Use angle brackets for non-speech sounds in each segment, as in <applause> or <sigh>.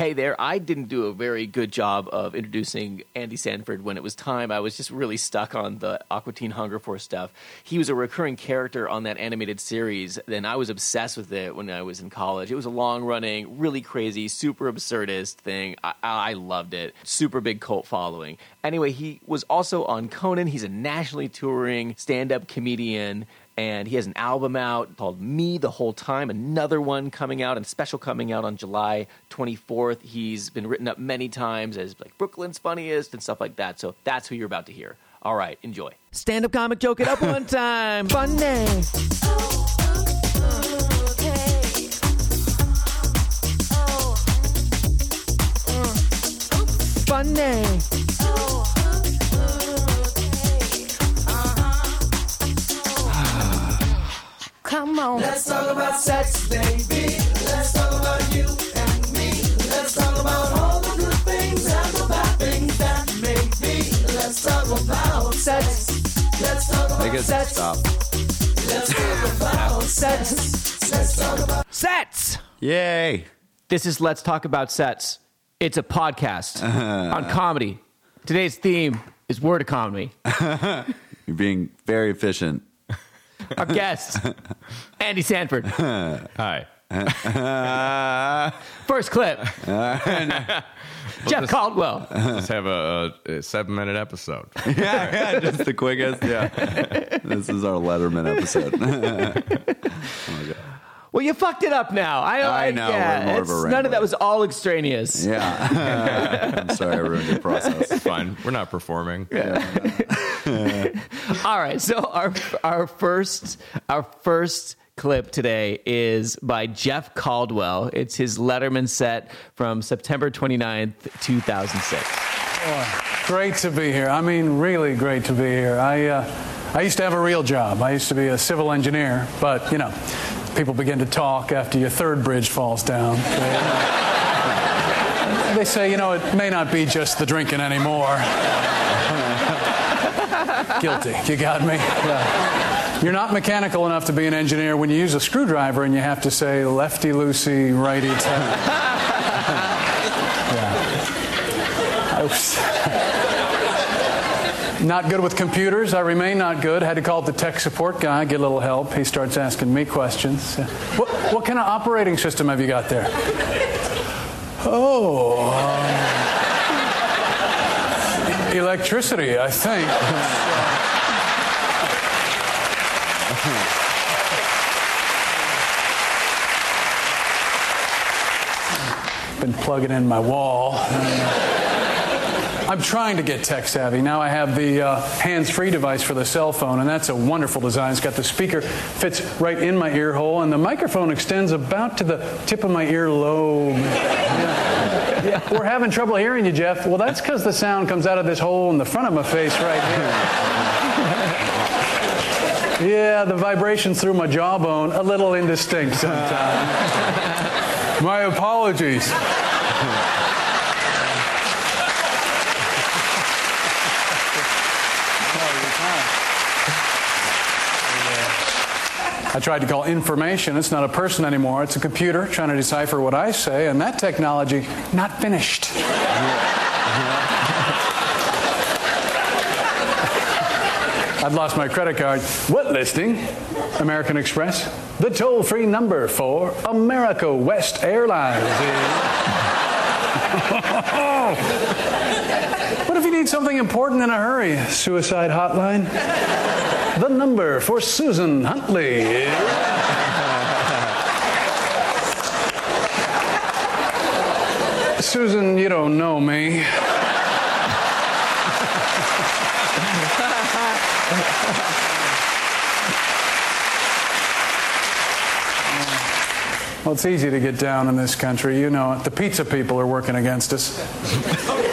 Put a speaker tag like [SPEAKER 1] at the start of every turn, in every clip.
[SPEAKER 1] Hey there, I didn't do a very good job of introducing Andy Sandford when it was time. I was just really stuck on the Aqua Teen Hunger Force stuff. He was a recurring character on that animated series, and I was obsessed with it when I was in college. It was a long running, really crazy, super absurdist thing. I, I loved it. Super big cult following. Anyway, he was also on Conan. He's a nationally touring stand up comedian and he has an album out called Me the Whole Time, another one coming out and special coming out on July 24th. He's been written up many times as like Brooklyn's funniest and stuff like that. So that's who you're about to hear. All right, enjoy. Stand up comic, joke it up one <laughs> time. Funny. Funny.
[SPEAKER 2] Come on.
[SPEAKER 3] Let's talk about sex, baby. Let's talk about you and me. Let's talk about all the good things and the bad things that make me. Let's talk about sex. Let's talk about
[SPEAKER 4] Make it
[SPEAKER 3] sex.
[SPEAKER 4] stop.
[SPEAKER 3] Let's talk about sex. Let's talk about
[SPEAKER 1] Sets.
[SPEAKER 4] Yay.
[SPEAKER 1] This is Let's Talk About Sets. It's a podcast <laughs> on comedy. Today's theme is word economy. <laughs>
[SPEAKER 4] You're being very efficient.
[SPEAKER 1] Our guest, Andy Sandford.
[SPEAKER 5] Hi. <laughs>
[SPEAKER 1] First clip, <laughs> Jeff Caldwell.
[SPEAKER 5] Let's have a, a seven minute episode. <laughs>
[SPEAKER 4] yeah, yeah, just the quickest. Yeah. this is our Letterman episode.
[SPEAKER 1] Oh Well, you fucked it up now. I,
[SPEAKER 4] I know,
[SPEAKER 1] Yeah,
[SPEAKER 4] we're more of a
[SPEAKER 1] it's- none of that was all extraneous.
[SPEAKER 4] yeah. <laughs> I'm sorry I ruined your process.
[SPEAKER 5] Fine. We're not performing.
[SPEAKER 1] All right, so our our first our first clip today is by Jeff Caldwell. It's his Letterman set from September 29th, 2006.
[SPEAKER 6] Great to be here. I mean, really great to be here. I, uh, I used to have a real job. I used to be a civil engineer, but you know, people begin to talk after your third bridge falls down. They, they say, you know, it may not be just the drinking anymore. Guilty. You got me? Yeah. You're not mechanical enough to be an engineer when you use a screwdriver and you have to say lefty loosey, righty tight. <laughs> yeah. I was not good with computers. I remain not good. Had to call up the tech support guy, get a little help. He starts asking me questions. What, what kind of operating system have you got there? Oh. um, electricity, I think. Been plugging in my wall. I'm trying to get tech savvy. Now I have the uh, hands-free device for the cell phone, and that's a wonderful design. It's got the speaker fits right in my ear hole, and the microphone extends about to the tip of my earlobe. <laughs> Yeah. Yeah. We're having trouble hearing you, Jeff. Well, that's because the sound comes out of this hole in the front of my face right here. <laughs> yeah, the vibrations through my jawbone a little indistinct sometimes. <laughs> my apologies. I tried to call information. It's not a person anymore. It's a computer trying to decipher what I say, and that technology not finished. <laughs> I've lost my credit card. What listing? American Express. The toll-free number for America West Airlines <laughs> what if you need something important in a hurry? Suicide hotline. The number for Susan Huntley is. Susan, you don't know me. Well, it's easy to get down in this country. You know it. The pizza people are working against us.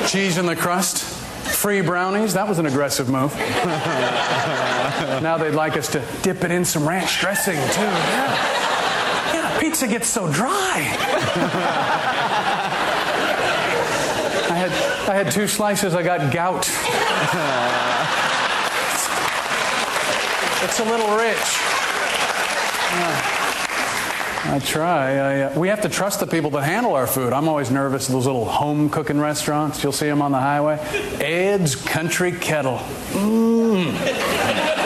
[SPEAKER 6] Cheese in the crust, free brownies. That was an aggressive move. <laughs> now they'd like us to dip it in some ranch dressing, too. Yeah. Yeah, pizza gets so dry. I had, I had two slices, I got gout. It's a little rich. Yeah. I try. I, uh, we have to trust the people that handle our food. I'm always nervous. Those little home cooking restaurants, you'll see them on the highway. Ed's Country Kettle. Mmm.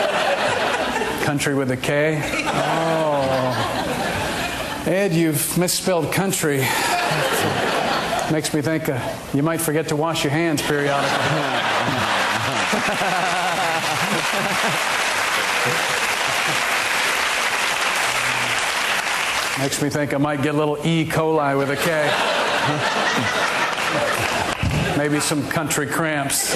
[SPEAKER 6] Country with a K. Oh. Ed, you've misspelled country. Makes me think uh, you might forget to wash your hands periodically. Makes me think I might get a little E. coli with a K. Maybe some country cramps.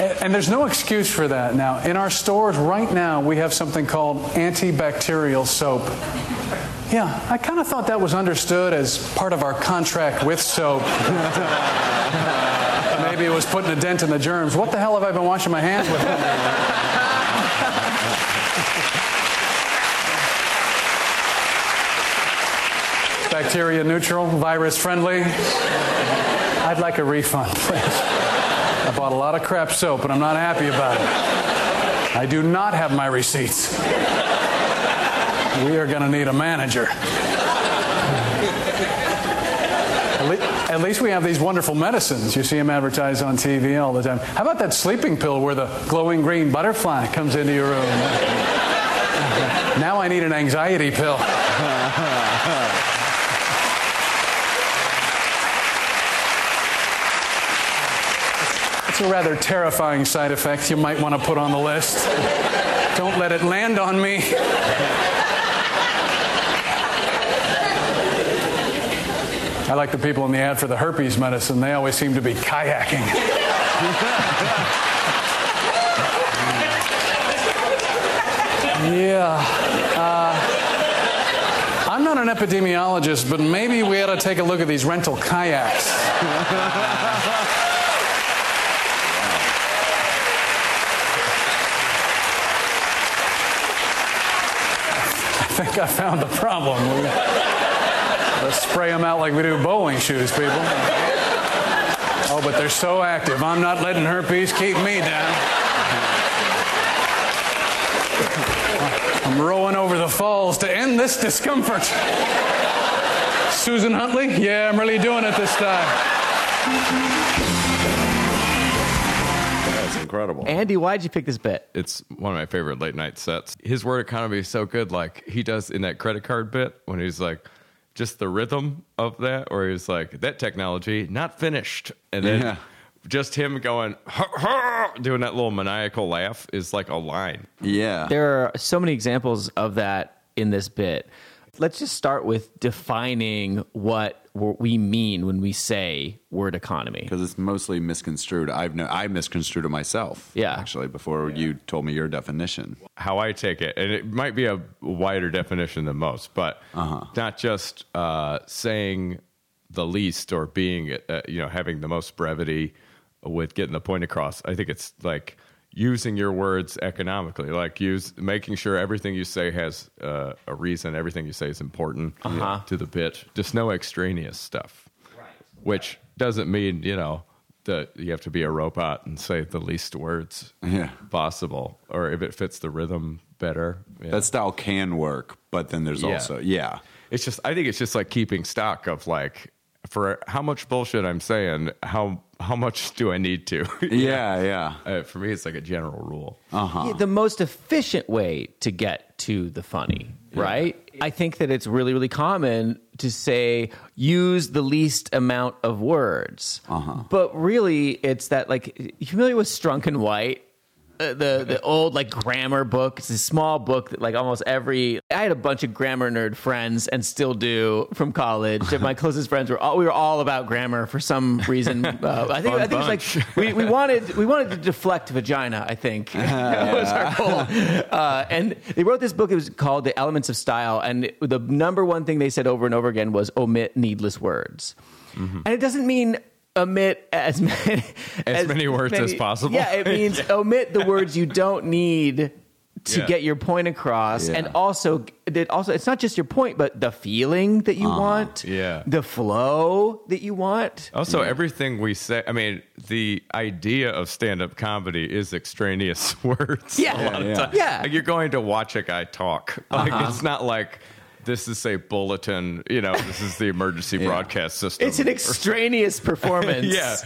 [SPEAKER 6] And, and there's no excuse for that now. In our stores right now, we have something called antibacterial soap. Yeah, I kind of thought that was understood as part of our contract with soap. <laughs> Maybe it was putting a dent in the germs. What the hell have I been washing my hands with? <laughs> Bacteria neutral, virus friendly. I'd like a refund, <laughs> please. I bought a lot of crap soap and I'm not happy about it. I do not have my receipts. We are going to need a manager. At, le- at least we have these wonderful medicines. You see them advertised on TV all the time. How about that sleeping pill where the glowing green butterfly comes into your room? now I need an anxiety pill. A rather terrifying side effect you might want to put on the list. Don't let it land on me. I like the people in the ad for the herpes medicine. They always seem to be kayaking. yeah. Uh, I'm not an epidemiologist, but maybe we ought to take a look at these rental kayaks. Think I found the problem. Let's spray them out like we do bowling shoes, people. Oh, but they're so active. I'm not letting herpes keep me down. I'm rowing over the falls to end this discomfort. Susan Huntley? Yeah, I'm really doing it this time.
[SPEAKER 4] That's incredible.
[SPEAKER 1] Andy, why'd you pick this bit?
[SPEAKER 5] It's one of my favorite late night sets. His word economy is so good. Like he does in that credit card bit when he's like, just the rhythm of that, or he's like, that technology not finished, and then
[SPEAKER 4] Yeah.
[SPEAKER 5] just him going, "Ha, ha," doing that little maniacal laugh is like a line.
[SPEAKER 4] yeah.
[SPEAKER 1] There are so many examples of that in this bit. Let's just start with defining what we mean when we say word economy.
[SPEAKER 4] because it's mostly misconstrued. I've no, I misconstrued it myself.
[SPEAKER 1] Yeah.
[SPEAKER 4] actually, before you told me your definition.
[SPEAKER 5] how I take it, and it might be a wider definition than most, but not just uh, saying the least or being, uh, you know, having the most brevity with getting the point across. I think it's like using your words economically, like use making sure everything you say has uh, a reason, everything you say is important to the pitch. Just no extraneous stuff, right. which doesn't mean you know that you have to be a robot and say the least words
[SPEAKER 4] Yeah.
[SPEAKER 5] possible, or if it fits the rhythm better. Yeah.
[SPEAKER 4] That style can work, but then there's
[SPEAKER 5] Yeah.
[SPEAKER 4] also yeah,
[SPEAKER 5] it's just I think it's just like keeping stock of like for how much bullshit I'm saying, how how much do I need to? <laughs>
[SPEAKER 4] yeah, yeah.
[SPEAKER 5] Uh, for me, it's like a general rule.
[SPEAKER 1] Yeah, the most efficient way to get to the funny, right? I think that it's really, really common to say use the least amount of words, Uh-huh. but really, it's that like you familiar with Strunk and White. Uh, the the old like grammar book. It's a small book that like almost every. I had a bunch of grammar nerd friends and still do from college. And my <laughs> closest friends were all we were all about grammar for some reason. <laughs> Uh, I think I think it's like we, we wanted we wanted to <laughs> deflect vagina. I think that was our goal. Uh, and they wrote this book. It was called The Elements of Style. And the number one thing they said over and over again was omit needless words. And it doesn't mean omit as <laughs> many
[SPEAKER 5] As many words as possible.
[SPEAKER 1] Yeah, it means <laughs> omit the words you don't need to
[SPEAKER 5] Yeah.
[SPEAKER 1] get your point across
[SPEAKER 4] Yeah.
[SPEAKER 1] and also that also it's not just your point but the feeling that you want
[SPEAKER 5] Yeah.
[SPEAKER 1] the flow that you want
[SPEAKER 5] Also, everything we say, I mean, the idea of stand up comedy is extraneous <laughs> words.
[SPEAKER 1] Yeah.
[SPEAKER 5] a lot of
[SPEAKER 4] Yeah,
[SPEAKER 5] time.
[SPEAKER 1] yeah. Uh-huh.
[SPEAKER 5] Like, you're going to watch a guy talk. Like, it's not like this is a bulletin, you know, this is the emergency <laughs> broadcast system.
[SPEAKER 1] it's an <laughs> extraneous performance <laughs>
[SPEAKER 5] Yeah.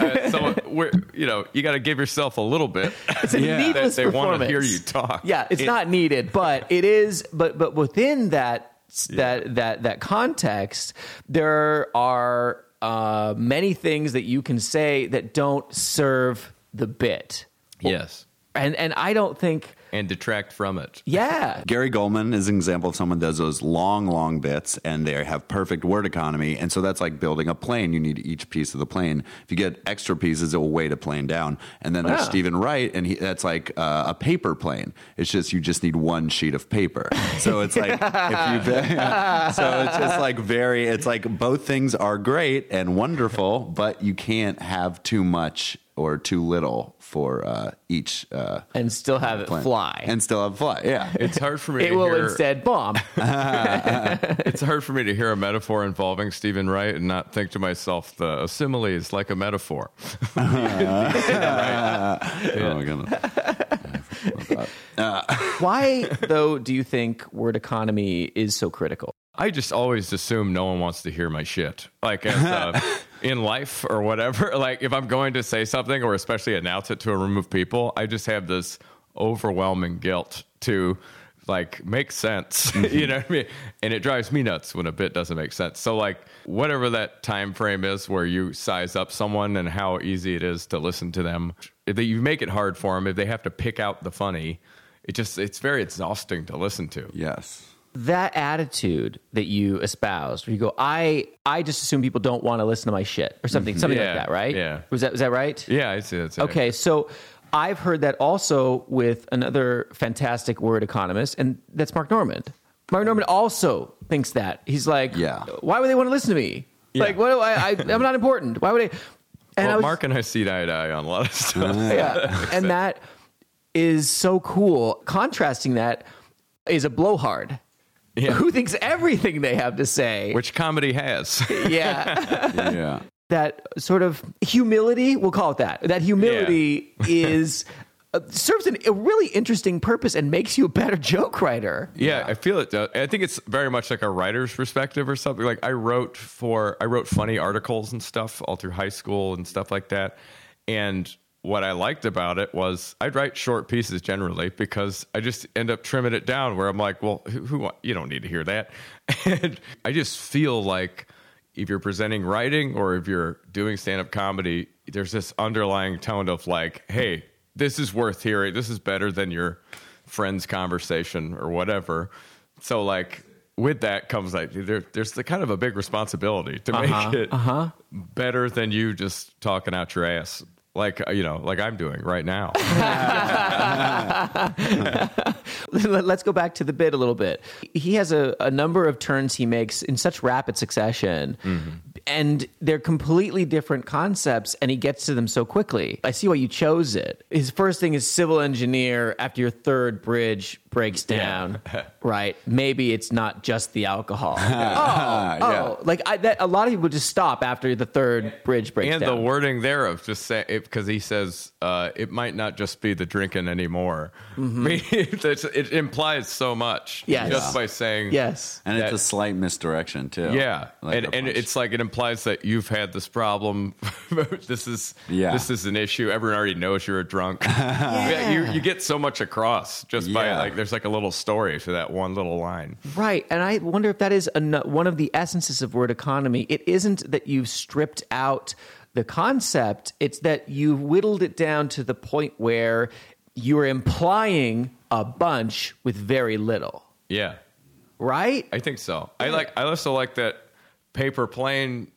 [SPEAKER 5] Uh, so, we're, you know, you got to give yourself a little bit.
[SPEAKER 1] it's a
[SPEAKER 4] Yeah.
[SPEAKER 1] needless
[SPEAKER 5] they want
[SPEAKER 1] performance
[SPEAKER 5] to hear you talk.
[SPEAKER 1] yeah it's
[SPEAKER 5] It-
[SPEAKER 1] not needed but it is but but within that that that that context there are uh, many things that you can say that don't serve the bit
[SPEAKER 5] Yes.
[SPEAKER 1] and and i don't think
[SPEAKER 5] And detract from it.
[SPEAKER 1] yeah <laughs>
[SPEAKER 4] Gary Gulman is an example of someone does those long, long bits, and they have perfect word economy. And so that's like building a plane. You need each piece of the plane. If you get extra pieces, it will weight a plane down. And then there's
[SPEAKER 1] Yeah.
[SPEAKER 4] Steven Wright, and he, that's like uh, a paper plane. It's just you just need one sheet of paper. So it's like <laughs> if you, <laughs> so it's just like very. It's like both things are great and wonderful, but you can't have too much or too little for uh, each uh,
[SPEAKER 1] and still have it
[SPEAKER 4] plane.
[SPEAKER 1] fly
[SPEAKER 4] and still have fly. Yeah. <laughs>
[SPEAKER 5] It's hard for me
[SPEAKER 1] it
[SPEAKER 5] to
[SPEAKER 1] will
[SPEAKER 5] hear.
[SPEAKER 1] instead bomb <laughs> <laughs>
[SPEAKER 5] It's hard for me to hear a metaphor involving Steven Wright and not think to myself, the simile is like a metaphor.
[SPEAKER 4] Oh my goodness.
[SPEAKER 1] why though do you think word economy is so critical
[SPEAKER 5] I just always assume no one wants to hear my shit. Like as, uh, <laughs> in life or whatever. <laughs> Like if I'm going to say something or especially announce it to a room of people, I just have this overwhelming guilt to like make sense. <laughs> you know what I mean? And it drives me nuts when a bit doesn't make sense. So like whatever that time frame is where you size up someone and how easy it is to listen to them, if they, you make it hard for them, if they have to pick out the funny, it just it's very exhausting to listen to.
[SPEAKER 4] Yes.
[SPEAKER 1] That attitude that you espoused where you go i i just assume people don't want to listen to my shit or something mm-hmm. something
[SPEAKER 5] Yeah,
[SPEAKER 1] like that right
[SPEAKER 5] yeah.
[SPEAKER 1] was that was that right
[SPEAKER 5] Yeah, I see that's
[SPEAKER 1] okay so i've heard that also with another fantastic word economist and that's mark normand mark normand also thinks that he's like
[SPEAKER 4] Yeah.
[SPEAKER 1] why would they want to listen to me
[SPEAKER 5] Yeah.
[SPEAKER 1] like what do i, I i'm not important why would i and
[SPEAKER 5] well,
[SPEAKER 1] I was,
[SPEAKER 5] Mark and I see eye to eye on a lot of stuff.
[SPEAKER 1] yeah. and that is so cool. Contrasting that is a blowhard
[SPEAKER 5] Yeah.
[SPEAKER 1] who thinks everything they have to say.
[SPEAKER 5] Which comedy has. <laughs>
[SPEAKER 1] yeah. <laughs>
[SPEAKER 4] Yeah.
[SPEAKER 1] that sort of humility, we'll call it that. That humility <laughs> is. Uh, serves an, a really interesting purpose and makes you a better joke writer.
[SPEAKER 5] yeah, I feel it. does. I think it's very much like a writer's perspective or something. Like I wrote for, I wrote funny articles and stuff all through high school and stuff like that. And what I liked about it was I'd write short pieces generally because I just end up trimming it down where I'm like, well, who, who you don't need to hear that. <laughs> And I just feel like if you're presenting writing or if you're doing stand up comedy, there's this underlying tone of like, hey, this is worth hearing. This is better than your friend's conversation or whatever. So, like, with that comes like there, there's the kind of a big responsibility to uh-huh, make it uh-huh. better than you just talking out your ass. Like uh, you know, like I'm doing right now. <laughs>
[SPEAKER 1] Let's go back to the bit a little bit. He has a, a number of turns he makes in such rapid succession, and they're completely different concepts, and he gets to them so quickly. I see why you chose it. His first thing is civil engineer after your third bridge breaks down, <laughs> right? Maybe it's not just the alcohol. <laughs> oh, oh, like I, that, a lot of people just stop after the third bridge breaks
[SPEAKER 5] and
[SPEAKER 1] down.
[SPEAKER 5] the wording there of just say because he says uh, it might not just be the drinking anymore. I mean, <laughs> it's, it implies so much
[SPEAKER 1] Yes.
[SPEAKER 5] just by saying
[SPEAKER 1] yes.
[SPEAKER 4] And it's a slight misdirection too.
[SPEAKER 5] Yeah,
[SPEAKER 4] Like
[SPEAKER 5] and, and it's like it implies that you've had this problem. <laughs> this is
[SPEAKER 4] Yeah.
[SPEAKER 5] this is an issue. Everyone already knows you're a drunk. <laughs> yeah. you you get so much across just by like there's like a little story to that one little line.
[SPEAKER 1] Right. And I wonder if that is an, one of the essences of word economy. It isn't that you've stripped out the concept, it's that you've whittled it down to the point where you're implying a bunch with very little.
[SPEAKER 5] Yeah,
[SPEAKER 1] Right?
[SPEAKER 5] I think so. I like. I also like that paper plane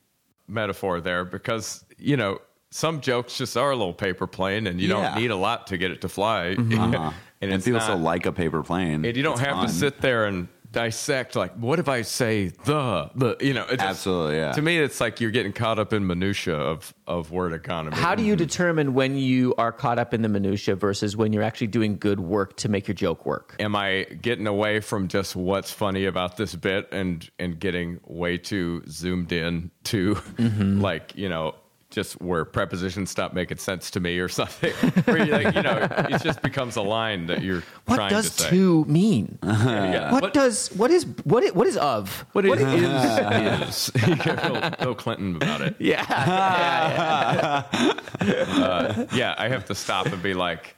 [SPEAKER 5] metaphor there because you know some jokes just are a little paper plane, and you
[SPEAKER 4] Yeah.
[SPEAKER 5] don't need a lot to get it to fly.
[SPEAKER 4] Uh-huh. <laughs>
[SPEAKER 5] and
[SPEAKER 4] it
[SPEAKER 5] it's
[SPEAKER 4] feels so
[SPEAKER 5] not-
[SPEAKER 4] like a paper plane.
[SPEAKER 5] And you don't
[SPEAKER 4] It's
[SPEAKER 5] have
[SPEAKER 4] fun.
[SPEAKER 5] to sit there and dissect like what if I say the the you know it just-
[SPEAKER 4] Absolutely, yeah.
[SPEAKER 5] To me, it's like you're getting caught up in minutia of of word economy.
[SPEAKER 1] How do you determine when you are caught up in the minutia versus when you're actually doing good work to make your joke work?
[SPEAKER 5] am I getting away from just what's funny about this bit and and getting way too zoomed in to
[SPEAKER 1] Mm-hmm. <laughs>
[SPEAKER 5] like you know just where prepositions stop making sense to me or something <laughs> like you know it just becomes a line that you're
[SPEAKER 1] What
[SPEAKER 5] trying to say
[SPEAKER 1] to mean?
[SPEAKER 5] Yeah.
[SPEAKER 1] What, does what is what is, what is of?
[SPEAKER 5] what is is <laughs> you Bill, Bill Clinton about it
[SPEAKER 1] Yeah, <laughs> yeah, yeah.
[SPEAKER 5] yeah, I have to stop and be like,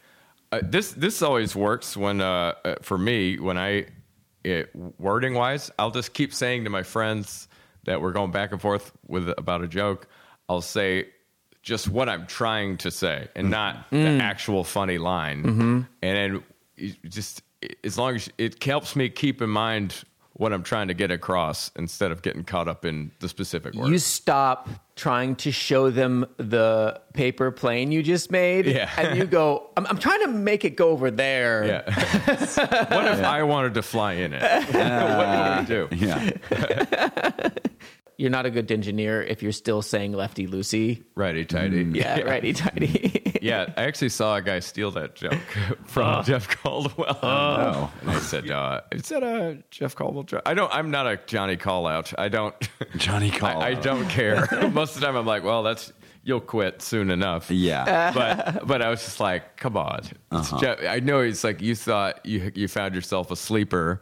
[SPEAKER 5] uh, this. This always works when, uh, uh, for me, when I, it, wording wise, I'll just keep saying to my friends that we're going back and forth with about a joke. I'll say just what I'm trying to say and mm-hmm. not the mm. actual funny line. Mm-hmm. And then just as long as it helps me keep in mind what I'm trying to get across instead of getting caught up in the specific word.
[SPEAKER 1] You stop trying to show them the paper plane you just made,
[SPEAKER 5] Yeah.
[SPEAKER 1] and you go, I'm, "I'm trying to make it go over there."
[SPEAKER 5] Yeah. what if <laughs> I wanted to fly in it? <laughs> what do we do?
[SPEAKER 4] Yeah. <laughs>
[SPEAKER 1] You're not a good engineer if you're still saying lefty loosey.
[SPEAKER 5] Righty tighty. Mm.
[SPEAKER 1] Yeah, righty tighty. <laughs>
[SPEAKER 5] Yeah, I actually saw a guy steal that joke <laughs> from oh. Jeff Caldwell.
[SPEAKER 4] Oh.
[SPEAKER 5] And I said, uh, "Is that a Jeff Caldwell joke?" I don't. I'm not a Johnny Call Out. I don't. <laughs>
[SPEAKER 4] Johnny Call
[SPEAKER 5] I, I don't care. Most of the time, I'm like, "Well, that's you'll quit soon enough."
[SPEAKER 4] Yeah.
[SPEAKER 5] but but I was just like, come on. It's uh-huh. Jeff, I know he's like you thought you you found yourself a sleeper,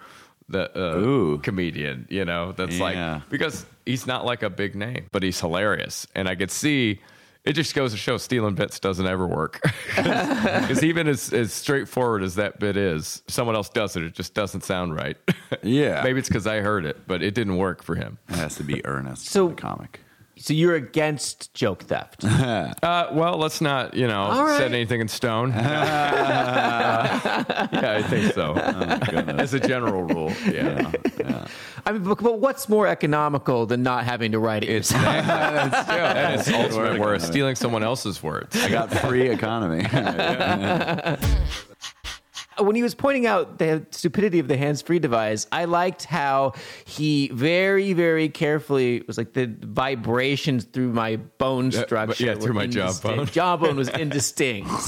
[SPEAKER 5] the uh, comedian. You know that's
[SPEAKER 4] Yeah.
[SPEAKER 5] like because he's not like a big name, but he's hilarious, and I could see. It just goes to show stealing bits doesn't ever work. <laughs> Because even as, as straightforward as that bit is, someone else does it. It just doesn't sound right. <laughs>
[SPEAKER 4] Yeah.
[SPEAKER 5] Maybe it's because I heard it, but it didn't work for him.
[SPEAKER 4] It has to be earnest.
[SPEAKER 1] So-
[SPEAKER 4] comic.
[SPEAKER 1] So you're against joke theft. <laughs>
[SPEAKER 5] Uh, well, let's not, you know,
[SPEAKER 1] All right.
[SPEAKER 5] set anything in stone. <laughs> Uh, yeah, I think so. <laughs> As a general rule, yeah.
[SPEAKER 1] I mean, but, but what's more economical than not having to write it?
[SPEAKER 5] It's
[SPEAKER 1] yourself?
[SPEAKER 5] that is ultimate worth stealing someone else's words.
[SPEAKER 4] I got free economy.
[SPEAKER 1] When he was pointing out the stupidity of the hands-free device, I liked how he very, very carefully was like the vibrations through my bone structure.
[SPEAKER 5] but yeah, through my jawbone. <laughs>
[SPEAKER 1] Jawbone was indistinct. <laughs>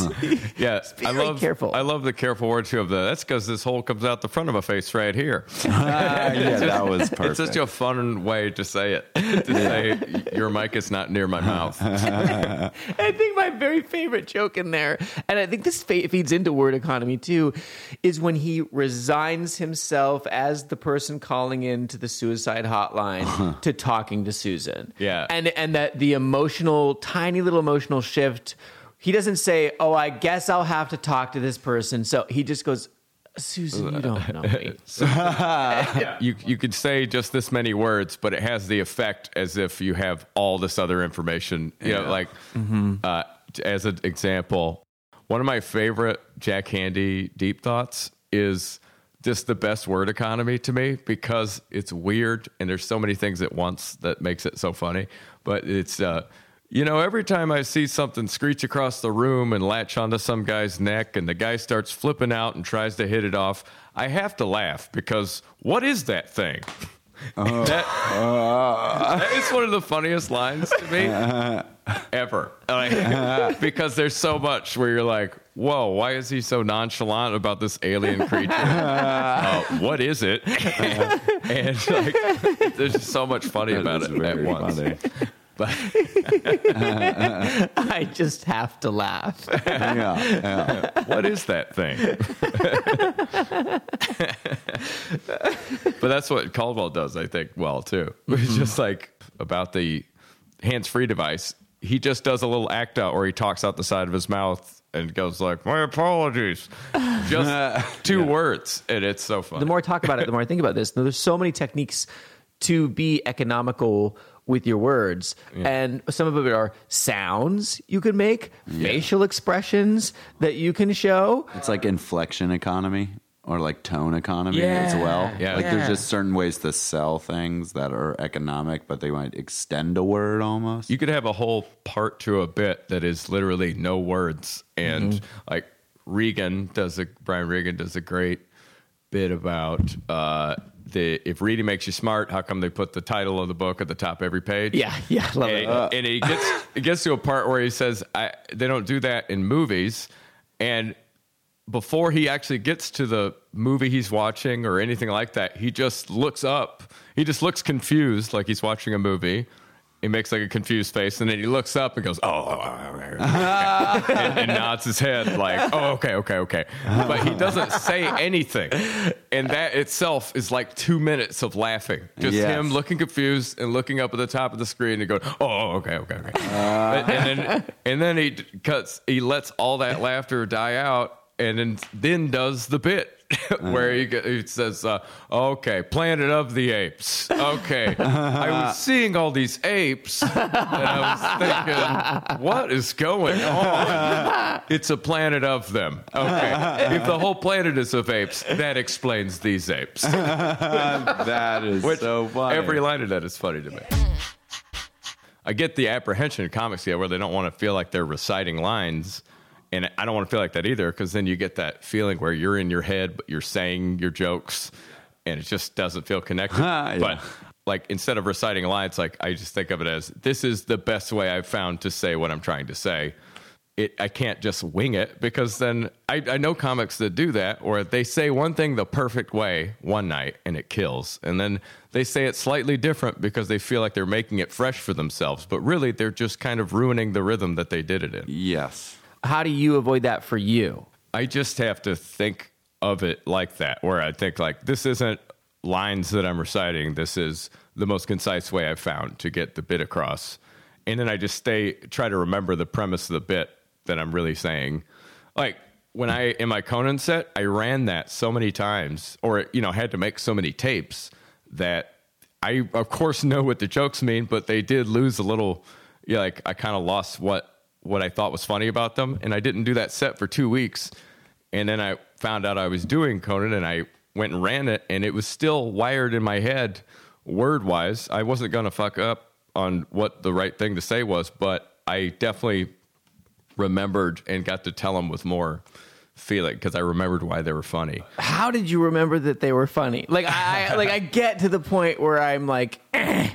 [SPEAKER 5] Yeah, I love.
[SPEAKER 1] careful.
[SPEAKER 5] I love the careful word too of the. That's because this hole comes out the front of my face right here. <laughs>
[SPEAKER 4] yeah, that was perfect.
[SPEAKER 5] It's such a fun way to say it. To say your mic is not near my mouth.
[SPEAKER 1] I think my very favorite joke in there, and I think this feeds into word economy too, is when he resigns himself as the person calling in to the suicide hotline to talking to Susan.
[SPEAKER 5] Yeah.
[SPEAKER 1] and and that the emotional, tiny little emotional shift. He doesn't say, "Oh, I guess I'll have to talk to this person." So he just goes, "Susan, you don't know me." <laughs>
[SPEAKER 5] you you could say just this many words, but it has the effect as if you have all this other information. You know,
[SPEAKER 4] Yeah.
[SPEAKER 5] like uh, as an example, one of my favorite Jack Handey deep thoughts is just the best word economy to me because it's weird and there's so many things at once that makes it so funny. But it's uh, you know, every time I see something screech across the room and latch onto some guy's neck and the guy starts flipping out and tries to hit it off, I have to laugh because what is that thing? <laughs> that, <laughs> that is one of the funniest lines to me <laughs> <laughs> ever. Like, <laughs> because there's so much where you're like, whoa, why is he so nonchalant about this alien creature? <laughs> Uh, what is it? and like, there's just so much funny about it at once.
[SPEAKER 4] funny.
[SPEAKER 5] But
[SPEAKER 1] I just have to laugh.
[SPEAKER 4] yeah, yeah.
[SPEAKER 5] what is that thing? but that's what Caldwell does, I think, well too. It's just like about the hands-free device. He just does a little act out where he talks out the side of his mouth and goes like, "My apologies," <laughs> just two words, and it's so funny.
[SPEAKER 1] the more I talk about it, the more I think about this. There's so many techniques to be economical with your words, and some of it are sounds you can make, facial expressions that you can show.
[SPEAKER 4] It's like inflection economy or like tone economy as well.
[SPEAKER 5] Yeah.
[SPEAKER 4] Like
[SPEAKER 1] Yeah.
[SPEAKER 4] there's just certain ways to sell things that are economic, but they might extend a word almost.
[SPEAKER 5] you could have a whole part to a bit that is literally no words and like regan does a brian regan does a great bit about uh, the if reading makes you smart. How come they put the title of the book at the top of every page?
[SPEAKER 1] Yeah, <laughs> yeah, love
[SPEAKER 5] and,
[SPEAKER 1] it.
[SPEAKER 4] Uh.
[SPEAKER 5] and he gets it gets to a part where he says I, they don't do that in movies, and before he actually gets to the movie he's watching or anything like that, he just looks up. He just looks confused, like he's watching a movie. He makes like a confused face, and then he looks up and goes, "Oh," oh, oh, oh, okay." <laughs> and, and nods his head like, "Oh, okay, okay, okay." But he doesn't say anything, and that itself is like two minutes of laughing. Just
[SPEAKER 4] Yes.
[SPEAKER 5] him looking confused and looking up at the top of the screen and going, "Oh, oh okay, okay, okay." Uh. and, and then and then he cuts. He lets all that laughter die out, and then then does the bit <laughs> where he, he says, uh, "Okay, Planet of the Apes." Okay, I was <laughs> seeing all these apes, and I was thinking, "What is going on?" It's a planet of them. Okay, if the whole planet is of apes, that explains these apes. <laughs>
[SPEAKER 4] that is
[SPEAKER 5] Which
[SPEAKER 4] so funny.
[SPEAKER 5] every line of that is funny to me. I get the apprehension in comics, yeah, where they don't want to feel like they're reciting lines, and I don't want to feel like that either, because then you get that feeling where you're in your head, but you're saying your jokes, and it just doesn't feel connected. <laughs>
[SPEAKER 4] Yeah.
[SPEAKER 5] But like instead of reciting lines, like I just think of it as this is the best way I've found to say what I'm trying to say. It, I can't just wing it because then I, I know comics that do that, or they say one thing the perfect way one night and it kills, and then they say it slightly different because they feel like they're making it fresh for themselves, but really they're just kind of ruining the rhythm that they did it in.
[SPEAKER 4] yes.
[SPEAKER 1] How do you avoid that for you?
[SPEAKER 5] I just have to think of it like that, where I think like this isn't lines that I'm reciting. This is the most concise way I've found to get the bit across, and then I just stay try to remember the premise of the bit that I'm really saying. Like when I in my Conan set, I ran that so many times, or you know, had to make so many tapes that I of course know what the jokes mean, but they did lose a little. Yeah, like I kind of lost what what I thought was funny about them, and I didn't do that set for two weeks, and then I found out I was doing Conan, and I went and ran it, and it was still wired in my head, word wise. I wasn't gonna fuck up on what the right thing to say was, but I definitely remembered and got to tell them with more feeling because I remembered why they were funny.
[SPEAKER 1] How did you remember that they were funny? Like I, I like I get to the point where I'm like, eh,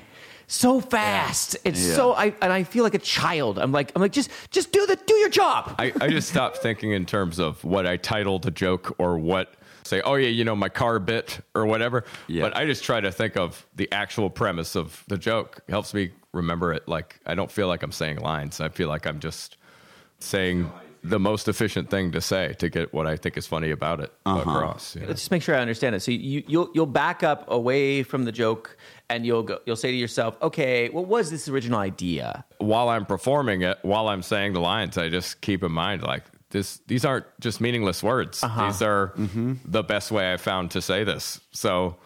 [SPEAKER 1] so fast. It's
[SPEAKER 4] Yeah.
[SPEAKER 1] so I and I feel like a child. I'm like I'm like just just do the do your job.
[SPEAKER 5] I, I just stopped <laughs> thinking in terms of what I titled a joke or what say, oh yeah, you know, my car bit or whatever.
[SPEAKER 4] Yeah.
[SPEAKER 5] But I just try to think of the actual premise of the joke. It helps me remember it. Like I don't feel like I'm saying lines. I feel like I'm just saying the most efficient thing to say to get what I think is funny about it uh-huh. across. you know?
[SPEAKER 1] Let's just make sure I understand it. So you you'll you'll back up away from the joke and you'll go you'll say to yourself, okay, what was this original idea?
[SPEAKER 5] while I'm performing it, while I'm saying the lines, I just keep in mind like this. These aren't just meaningless words. Uh-huh. These are mm-hmm. the best way I found to say this. So,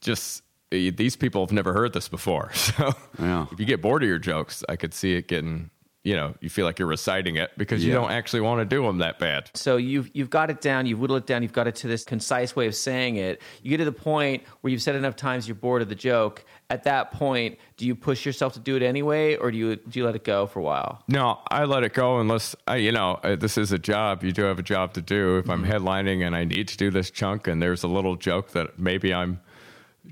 [SPEAKER 5] just these people have never heard this before. <laughs> So,
[SPEAKER 4] Yeah.
[SPEAKER 5] if you get bored of your jokes, I could see it getting. You know, you feel like you're reciting it because you don't actually want to do them that bad.
[SPEAKER 1] So you've you've got it down, you've whittled it down, you've got it to this concise way of saying it. You get to the point where you've said enough times you're bored of the joke. At that point, do you push yourself to do it anyway, or do you do you let it go for a while?
[SPEAKER 5] No, I let it go unless I, you know, uh, this is a job. You do have a job to do. If I'm headlining and I need to do this chunk, and there's a little joke that maybe I'm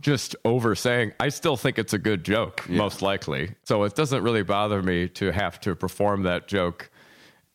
[SPEAKER 5] just over saying, I still think it's a good joke, most likely. So it doesn't really bother me to have to perform that joke.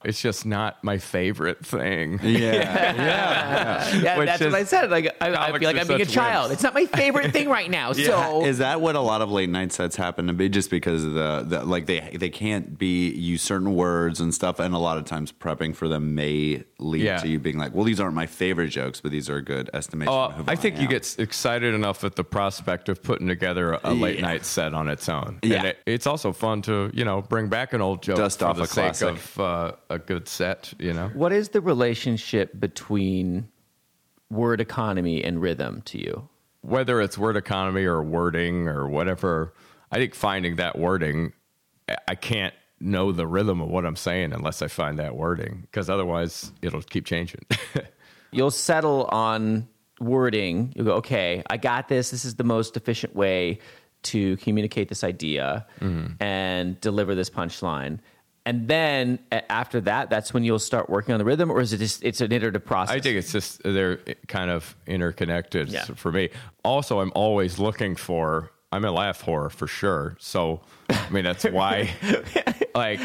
[SPEAKER 5] It's just not my favorite thing.
[SPEAKER 4] Yeah. yeah. <laughs>
[SPEAKER 1] Yeah,
[SPEAKER 5] Which
[SPEAKER 1] that's
[SPEAKER 5] is-
[SPEAKER 1] what I said. Like I, I feel like I'm being a child.
[SPEAKER 5] wimps.
[SPEAKER 1] It's not my favorite thing right now. So
[SPEAKER 4] is that what a lot of late night sets happen to be? Just because of the, the like they they can't be use certain words and stuff, and a lot of times prepping for them may lead
[SPEAKER 5] Yeah.
[SPEAKER 4] to you being like, well, these aren't my favorite jokes, but these are a good estimation.
[SPEAKER 5] Uh,
[SPEAKER 4] of who
[SPEAKER 5] I think you get excited enough at the prospect of putting together a, a late
[SPEAKER 4] Yeah.
[SPEAKER 5] night set on its own.
[SPEAKER 4] Yeah.
[SPEAKER 5] And it, it's also fun to, you know, bring back an old joke
[SPEAKER 4] Dust
[SPEAKER 5] for
[SPEAKER 4] off
[SPEAKER 5] the
[SPEAKER 4] a
[SPEAKER 5] sake
[SPEAKER 4] classic.
[SPEAKER 5] of uh, a good set, you know?
[SPEAKER 1] what is the relationship between word economy and rhythm to you?
[SPEAKER 5] Whether it's word economy or wording or whatever, I think finding that wording, I- can't know the rhythm of what I'm saying unless I find that wording because otherwise it'll keep changing. <laughs>
[SPEAKER 1] You'll settle on wording. You'll go, okay, I got this. This is the most efficient way to communicate this idea mm-hmm. and deliver this punchline. And then after that, that's when you'll start working on the rhythm, or is it just it's an iterative process?
[SPEAKER 5] I think it's just they're kind of interconnected
[SPEAKER 1] Yeah.
[SPEAKER 5] for me. Also, I'm always looking for. I'm a laugh horror for sure. So, I mean, that's why. <laughs> like,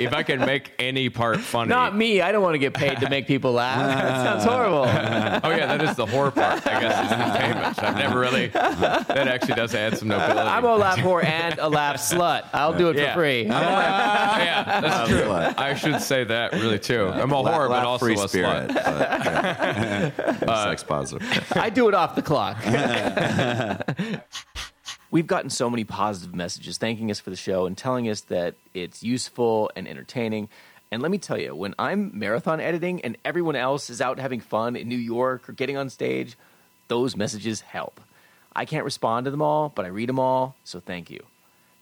[SPEAKER 5] if I can make any part funny,
[SPEAKER 1] Not me. I don't want to get paid to make people laugh. <laughs> that sounds horrible.
[SPEAKER 5] Oh yeah, that is the horror part. I guess is containment. I've never really. That actually does add some nobility.
[SPEAKER 1] I'm a laugh whore and a laugh slut. I'll do it
[SPEAKER 5] Yeah.
[SPEAKER 1] for free. <laughs>
[SPEAKER 5] yeah, that's true.
[SPEAKER 4] slut.
[SPEAKER 5] I should say that really too. I'm a
[SPEAKER 4] La-
[SPEAKER 5] horror, but also
[SPEAKER 4] free
[SPEAKER 5] a
[SPEAKER 4] spirit.
[SPEAKER 5] slut.
[SPEAKER 4] but, yeah. Uh, sex positive.
[SPEAKER 1] I do it off the clock.
[SPEAKER 7] We've gotten so many positive messages thanking us for the show and telling us that it's useful and entertaining. And let me tell you, when I'm marathon editing and everyone else is out having fun in New York or getting on stage, those messages help. I can't respond to them all, but I read them all, so thank you.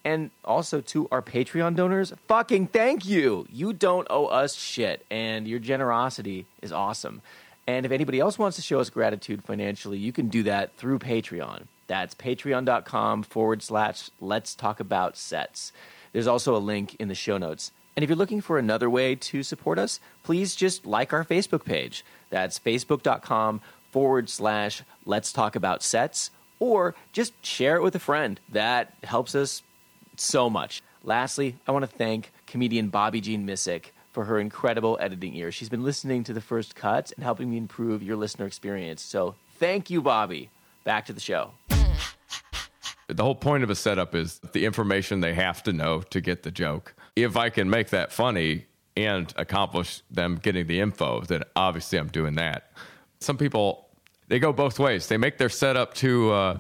[SPEAKER 7] And also to our Patreon donors, fucking thank you. You don't owe us shit, and your generosity is awesome. And if anybody else wants to show us gratitude financially, you can do that through Patreon. That's patreon.com forward slash let's talk about sets. There's also a link in the show notes. And if you're looking for another way to support us, please just like our Facebook page. That's facebook.com forward slash let's talk about sets, or just share it with a friend. That helps us so much. Lastly, I want to thank comedian Bobby Jean Missick for her incredible editing ear. She's been listening to the first cuts and helping me improve your listener experience. So thank you, Bobby. Back to the show.
[SPEAKER 5] The whole point of a setup is the information they have to know to get the joke. If I can make that funny and accomplish them getting the info, then obviously I'm doing that. Some people they go both ways. They make their setup too uh,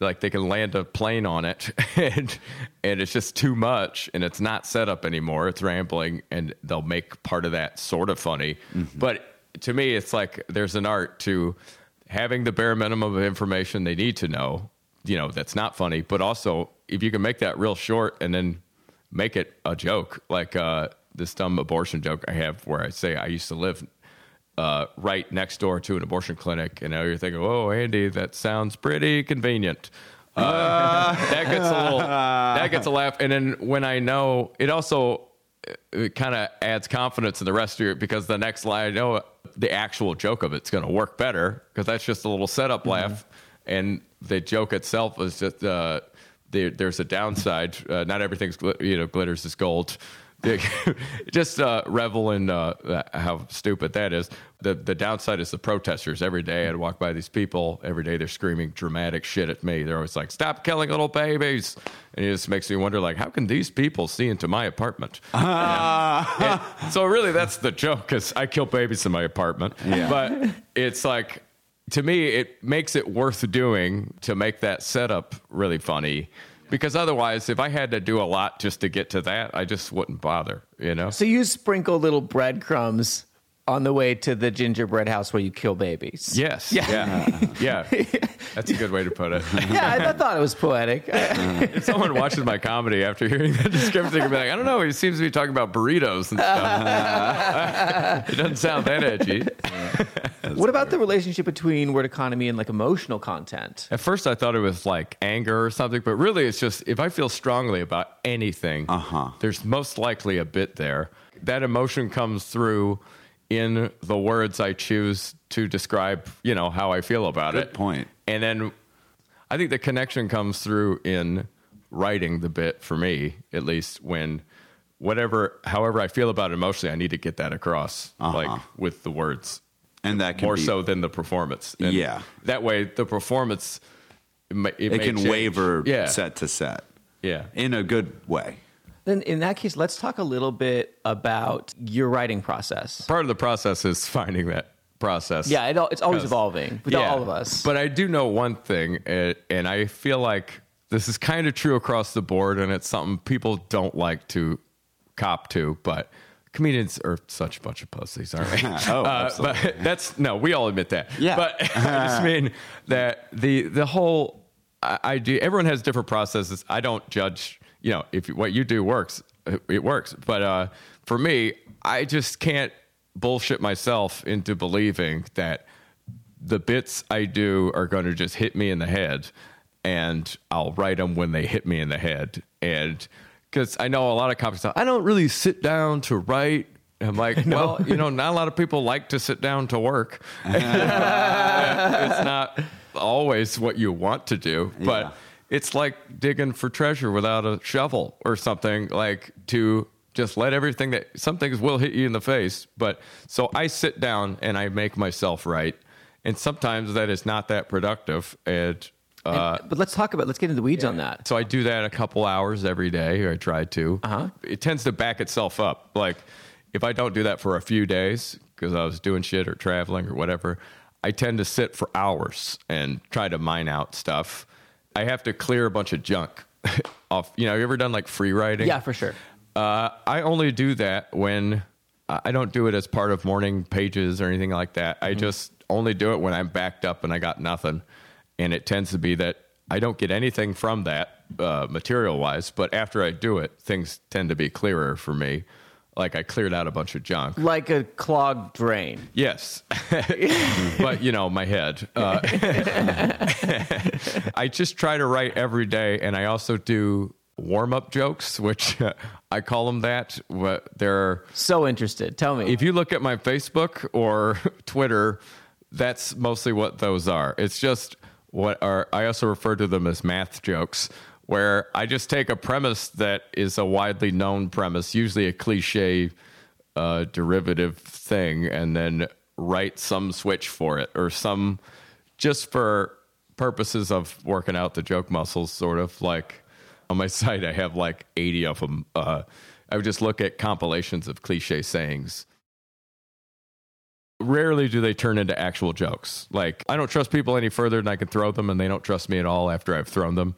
[SPEAKER 5] like they can land a plane on it <laughs> and and it's just too much and it's not set up anymore. It's rambling and they'll make part of that sort of funny. But to me it's like there's an art to having the bare minimum of information they need to know you know that's not funny but also if you can make that real short and then make it a joke like uh, this dumb abortion joke i have where i say i used to live uh, right next door to an abortion clinic and now you're thinking oh andy that sounds pretty convenient. Uh, <laughs> that gets a little that gets a laugh. And then when i know it also it kind of adds confidence in the rest of your because the next line I know the actual joke of it's going to work better because that's just a little setup laugh. And the joke itself is just uh, there, there's a downside uh, not everything's gl- you know glitters is gold <laughs> just uh, revel in uh, how stupid that is. The the downside is the protesters. Every day I'd walk by these people. Every day they're screaming dramatic shit at me. They're always like, "Stop killing little babies," and it just makes me wonder, like, how can these people see into my apartment? <laughs> And so really, that's the joke. Is I kill babies in my apartment,
[SPEAKER 4] Yeah.
[SPEAKER 5] but it's like to me, it makes it worth doing to make that setup really funny. Because otherwise, if I had to do a lot just to get to that, I just wouldn't bother. You know.
[SPEAKER 1] So you sprinkle little breadcrumbs on the way to the gingerbread house where you kill babies.
[SPEAKER 5] Yes.
[SPEAKER 1] Yeah.
[SPEAKER 5] Yeah. <laughs> Yeah. That's a good way to put it. <laughs>
[SPEAKER 1] Yeah, I, I thought it was poetic. <laughs>
[SPEAKER 5] If someone watches my comedy after hearing that description, they're gonna be like, I don't know, he seems to be talking about burritos and stuff. it doesn't sound that edgy.
[SPEAKER 1] what about the relationship between word economy and like emotional content?
[SPEAKER 5] At first, I thought it was like anger or something, but really, it's just if I feel strongly about anything,
[SPEAKER 4] Uh-huh.
[SPEAKER 5] there's most likely a bit there. That emotion comes through in the words I choose to describe, you know, how I feel about
[SPEAKER 4] Good
[SPEAKER 5] it.
[SPEAKER 4] point.
[SPEAKER 5] And then I think the connection comes through in writing the bit for me, at least when whatever, however I feel about it emotionally, I need to get that across,
[SPEAKER 4] Uh-huh.
[SPEAKER 5] like with the words
[SPEAKER 4] and that can
[SPEAKER 5] more
[SPEAKER 4] be,
[SPEAKER 5] so than the performance. And
[SPEAKER 4] Yeah.
[SPEAKER 5] That way, the performance it, may, it,
[SPEAKER 4] it
[SPEAKER 5] may
[SPEAKER 4] can
[SPEAKER 5] change.
[SPEAKER 4] waver
[SPEAKER 5] Yeah.
[SPEAKER 4] set to set
[SPEAKER 5] Yeah.
[SPEAKER 4] in a good way.
[SPEAKER 1] Then in that case, let's talk a little bit about your writing process.
[SPEAKER 5] Part of the process is finding that process.
[SPEAKER 1] Yeah, it, it's always evolving with
[SPEAKER 5] Yeah.
[SPEAKER 1] all of us.
[SPEAKER 5] But I do know one thing, uh, and I feel like this is kind of true across the board, and it's something people don't like to cop to, but. Comedians are such a bunch of pussies, aren't we? <laughs>
[SPEAKER 4] Oh,
[SPEAKER 5] Uh, but that's no, we all admit that.
[SPEAKER 4] Yeah.
[SPEAKER 5] but <laughs> I just mean that the the whole I, I. Everyone has different processes. I don't judge. You know, if what you do works, it works. But uh, for me, I just can't bullshit myself into believing that the bits I do are going to just hit me in the head, and I'll write them when they hit me in the head. And because I know a lot of comics. I don't really sit down to write. I'm <laughs> like, well, you know, not a lot of people like to sit down to work. <laughs> it's not always what you want to do, but
[SPEAKER 4] Yeah.
[SPEAKER 5] It's like digging for treasure without a shovel or something. Like to just let everything that some things will hit you in the face. But so I sit down and I make myself right, and sometimes that is not that productive. And uh,
[SPEAKER 1] but let's talk about. Let's get into the weeds on that.
[SPEAKER 5] so I do that a couple hours every day, or I try to. Uh-huh. It tends to back itself up. Like if I don't do that for a few days because I was doing shit or traveling or whatever, I tend to sit for hours and try to mine out stuff. I have to clear a bunch of junk <laughs> off. You know, you ever done like free writing?
[SPEAKER 1] Yeah, for sure.
[SPEAKER 5] Uh, I only do that when I don't do it as part of morning pages or anything like that. I just only do it when I'm backed up and I got nothing. And it tends to be that I don't get anything from that uh, material wise, but after I do it, things tend to be clearer for me. Like I cleared out a bunch of junk.
[SPEAKER 1] Like a clogged drain.
[SPEAKER 5] Yes, <laughs> but you know my head. Uh, <laughs> I just try to write every day, and I also do warm up jokes, which I call them that. What they're
[SPEAKER 1] So interested. Tell me.
[SPEAKER 5] if you look at my Facebook or <laughs> Twitter, that's mostly what those are. It's just what are I also refer to them as math jokes, where I just take a premise that is a widely known premise, usually a cliche uh, derivative thing, and then write some switch for it or some just for purposes of working out the joke muscles, sort of like on my <laughs> site, I have like 80 of them. Uh, I would just look at compilations of cliche sayings rarely do they turn into actual jokes. Like I don't trust people any further than I can throw them, and they don't trust me at all after I've thrown them.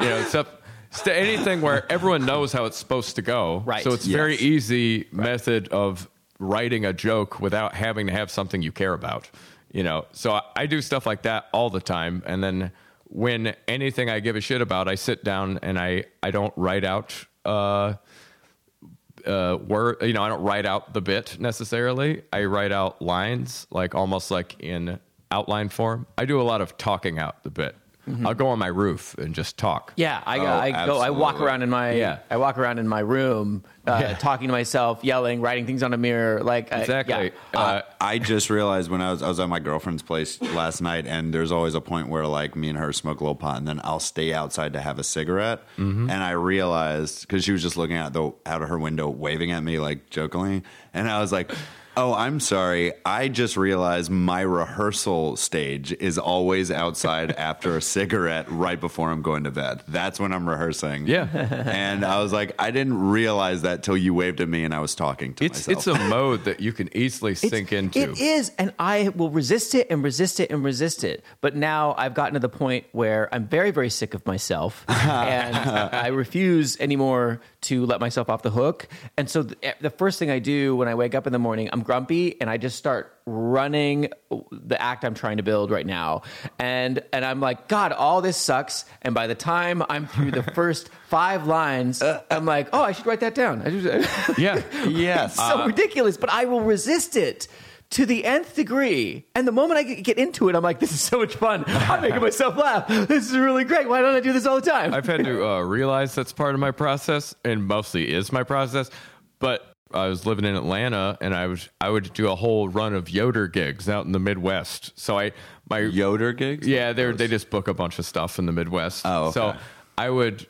[SPEAKER 5] You know, except to anything where everyone knows how it's supposed to go.
[SPEAKER 1] Right.
[SPEAKER 5] So it's a very
[SPEAKER 4] Yes.
[SPEAKER 5] easy method of writing a joke without having to have something you care about. You know, so I, I do stuff like that all the time, and then when anything I give a shit about, I sit down and I I don't write out. Uh, uh, word, you know, I don't write out the bit necessarily. I write out lines, like almost like in outline form. I do a lot of talking out the bit. I'll go on my roof and just talk.
[SPEAKER 1] Yeah, I,
[SPEAKER 4] Oh,
[SPEAKER 1] I go. I walk around in my.
[SPEAKER 5] Yeah.
[SPEAKER 1] I walk around in my room, uh,
[SPEAKER 5] Yeah.
[SPEAKER 1] talking to myself, yelling, writing things on a mirror. Like uh,
[SPEAKER 5] Exactly.
[SPEAKER 1] yeah.
[SPEAKER 5] Uh,
[SPEAKER 4] I just realized when I was I was at my girlfriend's place last night, and there's always a point where like me and her smoke a little pot, and then I'll stay outside to have a cigarette.
[SPEAKER 5] Mm-hmm.
[SPEAKER 4] And I realized because she was just looking out the out of her window, waving at me like jokingly, and I was like. Oh, I'm sorry. I just realized my rehearsal stage is always outside <laughs> after a cigarette right before I'm going to bed. That's when I'm rehearsing.
[SPEAKER 5] Yeah. <laughs>
[SPEAKER 4] and I was like, I didn't realize that till you waved at me and I was talking to
[SPEAKER 5] It's
[SPEAKER 4] myself.
[SPEAKER 5] it's a <laughs> mode that you can easily sink into.
[SPEAKER 1] It is, and I will resist it and resist it and resist it. But now I've gotten to the point where I'm very, very sick of myself, and I refuse anymore to let myself off the hook. And so the, eh, the first thing I do when I wake up in the morning, I'm grumpy, and I just start running the act I'm trying to build right now. And and I'm like, God, all this sucks. And by the time I'm through the <laughs> first five lines, I'm like, oh, I should write that down. I should,
[SPEAKER 5] yeah. <laughs>
[SPEAKER 4] yes.
[SPEAKER 1] so ridiculous, but I will resist it to the nth degree. And the moment I get get into it, I'm like, this is so much fun. I'm making <laughs> myself laugh. This is really great. Why don't I do this all the time?
[SPEAKER 5] I've had to uh, realize that's part of my process, and mostly is my process. But I was living in Atlanta, and I was I would do a whole run of Yoder gigs out in the Midwest. So I my
[SPEAKER 4] Yoder gigs?
[SPEAKER 5] Yeah, they they just book a bunch of stuff in the Midwest.
[SPEAKER 4] Oh, okay.
[SPEAKER 5] so I would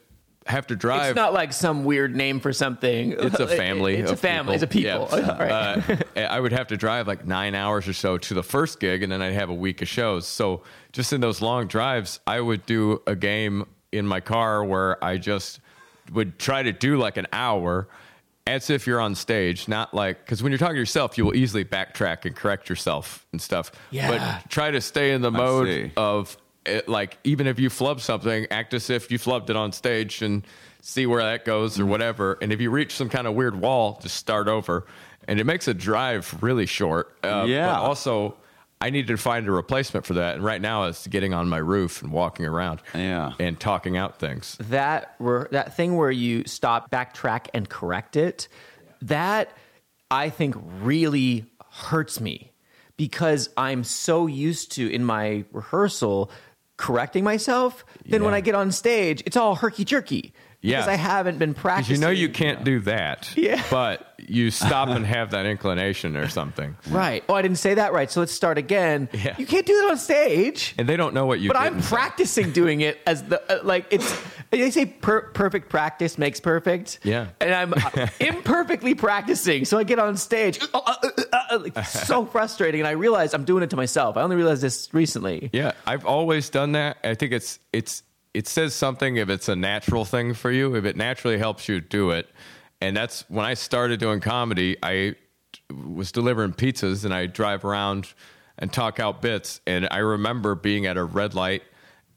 [SPEAKER 5] have to drive.
[SPEAKER 1] it's not like some weird name for something.
[SPEAKER 5] It's a family.
[SPEAKER 1] It's a
[SPEAKER 5] of
[SPEAKER 1] family. It's a people.
[SPEAKER 5] Yeah. <laughs>
[SPEAKER 1] All right.
[SPEAKER 5] Uh, I would have to drive like nine hours or so to the first gig, and then I'd have a week of shows. So just in those long drives, I would do a game in my car where I just would try to do like an hour. As if you're on stage, not like because when you're talking to yourself, you will easily backtrack and correct yourself and stuff.
[SPEAKER 1] Yeah.
[SPEAKER 5] But try to stay in the mode of it, like even if you flub something, act as if you flubbed it on stage and see where that goes or whatever. And if you reach some kind of weird wall, just start over. And it makes a drive really short. Uh,
[SPEAKER 4] Yeah.
[SPEAKER 5] But also, I need to find a replacement for that. And right now, it's getting on my roof and walking around.
[SPEAKER 4] Yeah.
[SPEAKER 5] And talking out things.
[SPEAKER 1] that were that thing where you stop, backtrack, and correct it, that I think really hurts me because I'm so used to in my rehearsal correcting myself. Then when I get on stage, it's all herky jerky.
[SPEAKER 5] Yeah.
[SPEAKER 1] because I haven't been practicing.
[SPEAKER 5] you know you can't do that.
[SPEAKER 1] Yeah.
[SPEAKER 5] But you stop and <laughs> have that inclination or something.
[SPEAKER 1] Right. Oh, I didn't say that right. So let's start again.
[SPEAKER 5] Yeah.
[SPEAKER 1] You can't do that on stage.
[SPEAKER 5] And they don't know what you
[SPEAKER 1] But I'm practicing doing it as the uh, like it's they say per- perfect practice makes perfect.
[SPEAKER 5] Yeah.
[SPEAKER 1] and I'm uh, imperfectly practicing, so I get on stage, uh, uh, uh, uh, so <laughs> frustrating, and I realize I'm doing it to myself. I only realized this recently.
[SPEAKER 5] Yeah, I've always done that. I think it's it's it says something if it's a natural thing for you, if it naturally helps you do it. And that's when I started doing comedy, I was delivering pizzas and I drive around and talk out bits and I remember being at a red light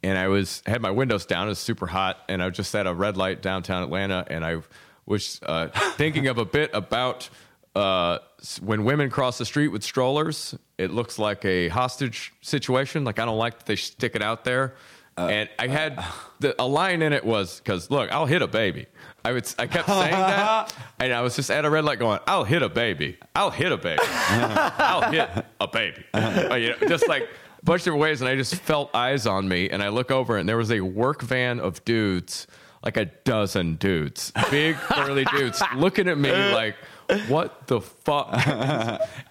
[SPEAKER 5] and I was had my windows down, it was super hot and I was just at a red light downtown Atlanta and I was uh, <laughs> thinking of a bit about uh, when women cross the street with strollers, it looks like a hostage situation. Like I don't like that they stick it out there. And I had the, a line in it was because look, I'll hit a baby. I would I kept saying that, <laughs> and I was just at a red light going, "I'll hit a baby. I'll hit a baby. <laughs> I'll hit a baby." Uh, you know, just like a bunch of different ways, and I just felt eyes on me, and I look over, and there was a work van of dudes, like a dozen dudes, big <laughs> burly dudes, looking at me like. What the fuck?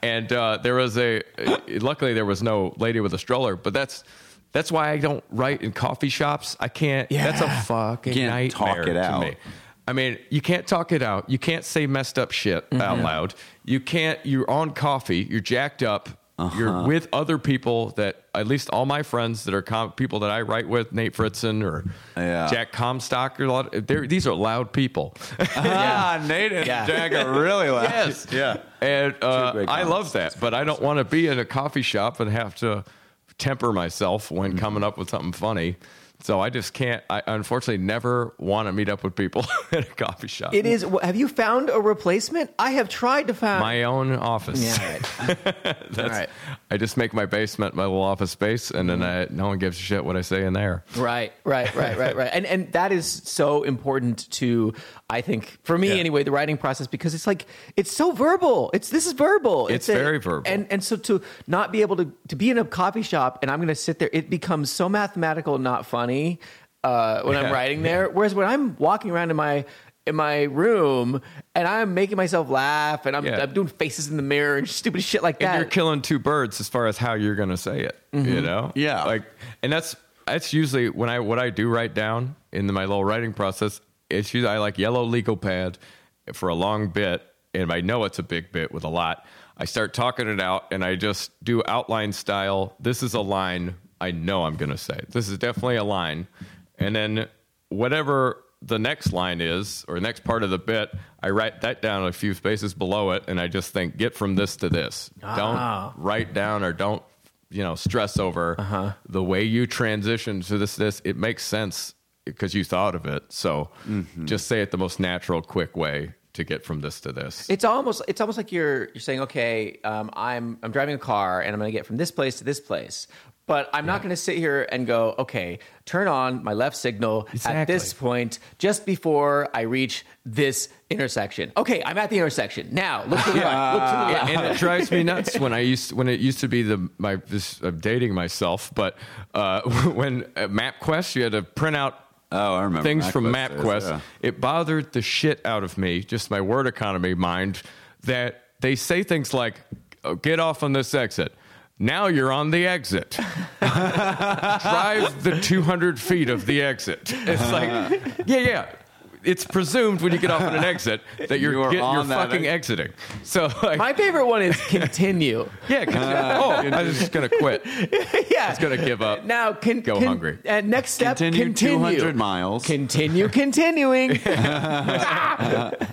[SPEAKER 5] and uh, there was a. Luckily, there was no lady with a stroller, but that's that's why I don't write in coffee shops. I can't. Yeah. That's a fucking
[SPEAKER 4] Can't
[SPEAKER 5] nightmare
[SPEAKER 4] talk it
[SPEAKER 5] to
[SPEAKER 4] out.
[SPEAKER 5] me. I mean, you can't talk it out. You can't say messed up shit out loud. You can't. You're on coffee. You're jacked up. You're with other people that at least all my friends that are com- people that I write with, Nate Fritzen or
[SPEAKER 4] Yeah.
[SPEAKER 5] Jack Comstock. Or a lot. They're, these are loud people.
[SPEAKER 4] Ah, <laughs> Nate and
[SPEAKER 1] Yeah.
[SPEAKER 4] Jack are really loud.
[SPEAKER 5] Yes.
[SPEAKER 4] Yeah.
[SPEAKER 5] And uh, I love that, but I don't want to be in a coffee shop and have to temper myself
[SPEAKER 4] Mm-hmm.
[SPEAKER 5] when coming up with something funny. So I just can't. I unfortunately never want to meet up with people <laughs> at a coffee shop.
[SPEAKER 1] It is. Have you found a replacement? I have tried to find.
[SPEAKER 5] my own office.
[SPEAKER 1] yeah. <laughs> Right.
[SPEAKER 5] That's,
[SPEAKER 1] All right.
[SPEAKER 5] I just make my basement my little office space, and then mm-hmm. I, no one gives a shit what I say in there.
[SPEAKER 1] Right, right, right, right, right. And and that is so important to I think for me
[SPEAKER 5] Yeah.
[SPEAKER 1] anyway, the writing process because it's like it's so verbal. It's this is verbal.
[SPEAKER 5] It's very verbal.
[SPEAKER 1] And and so to not be able to to be in a coffee shop and I'm going to sit there, it becomes so mathematical, not funny uh, when I'm writing there. Whereas when I'm walking around in my in my room and I'm making myself laugh and I'm,
[SPEAKER 5] Yeah.
[SPEAKER 1] I'm doing faces in the mirror and stupid shit like
[SPEAKER 5] and
[SPEAKER 1] that.
[SPEAKER 5] you're killing two birds as far as how you're going to say it. You know,
[SPEAKER 4] Yeah.
[SPEAKER 5] Like, and that's that's usually when I what I do write down in my little writing process. It's usually I like yellow legal pad for a long bit, and I know it's a big bit with a lot. I start talking it out, and I just do outline style. This is a line I know I'm going to say. This is definitely a line, and then whatever the next line is or next part of the bit, I write that down a few spaces below it, and I just think get from this to this. Don't ah. write down or don't you know stress over uh-huh. the way you transition to this. This it makes sense because you thought of it. So mm-hmm. just say it the most natural, quick way to get from this to this.
[SPEAKER 1] It's almost it's almost like you're you're saying, okay, um, I'm I'm driving a car and I'm going to get from this place to this place, but I'm not going to sit here and go, okay, turn on my left signal at this point just before I reach this intersection. Okay, I'm at the intersection now. Look to the right. <laughs> Look to the left.
[SPEAKER 5] and it drives me nuts <laughs> when I used when it used to be the my this I'm dating myself, but uh, <laughs> when at MapQuest you had to print out
[SPEAKER 4] Oh, I remember
[SPEAKER 5] things from
[SPEAKER 4] MapQuest
[SPEAKER 5] MapQuest.
[SPEAKER 4] yeah.
[SPEAKER 5] It bothered the shit out of me, just my word economy mind, that they say things like, oh, "Get off on this exit." Now you're on the exit. <laughs> Drive the 200 feet of the exit. It's like, yeah, yeah. It's presumed when you get off on an exit <laughs> that you're,
[SPEAKER 4] You are
[SPEAKER 5] get, you're
[SPEAKER 4] on that
[SPEAKER 5] fucking
[SPEAKER 4] ex-
[SPEAKER 5] exiting. So, like,
[SPEAKER 1] My favorite one is continue. <laughs>
[SPEAKER 5] yeah, 'cause- oh, I'm just gonna quit. <laughs>
[SPEAKER 1] yeah,
[SPEAKER 5] It's gonna give up.
[SPEAKER 1] Now, can,
[SPEAKER 5] Go
[SPEAKER 1] can-
[SPEAKER 5] hungry.
[SPEAKER 1] Uh, next step,
[SPEAKER 4] Continue
[SPEAKER 1] continue,
[SPEAKER 4] 200 miles.
[SPEAKER 1] Continue, continuing.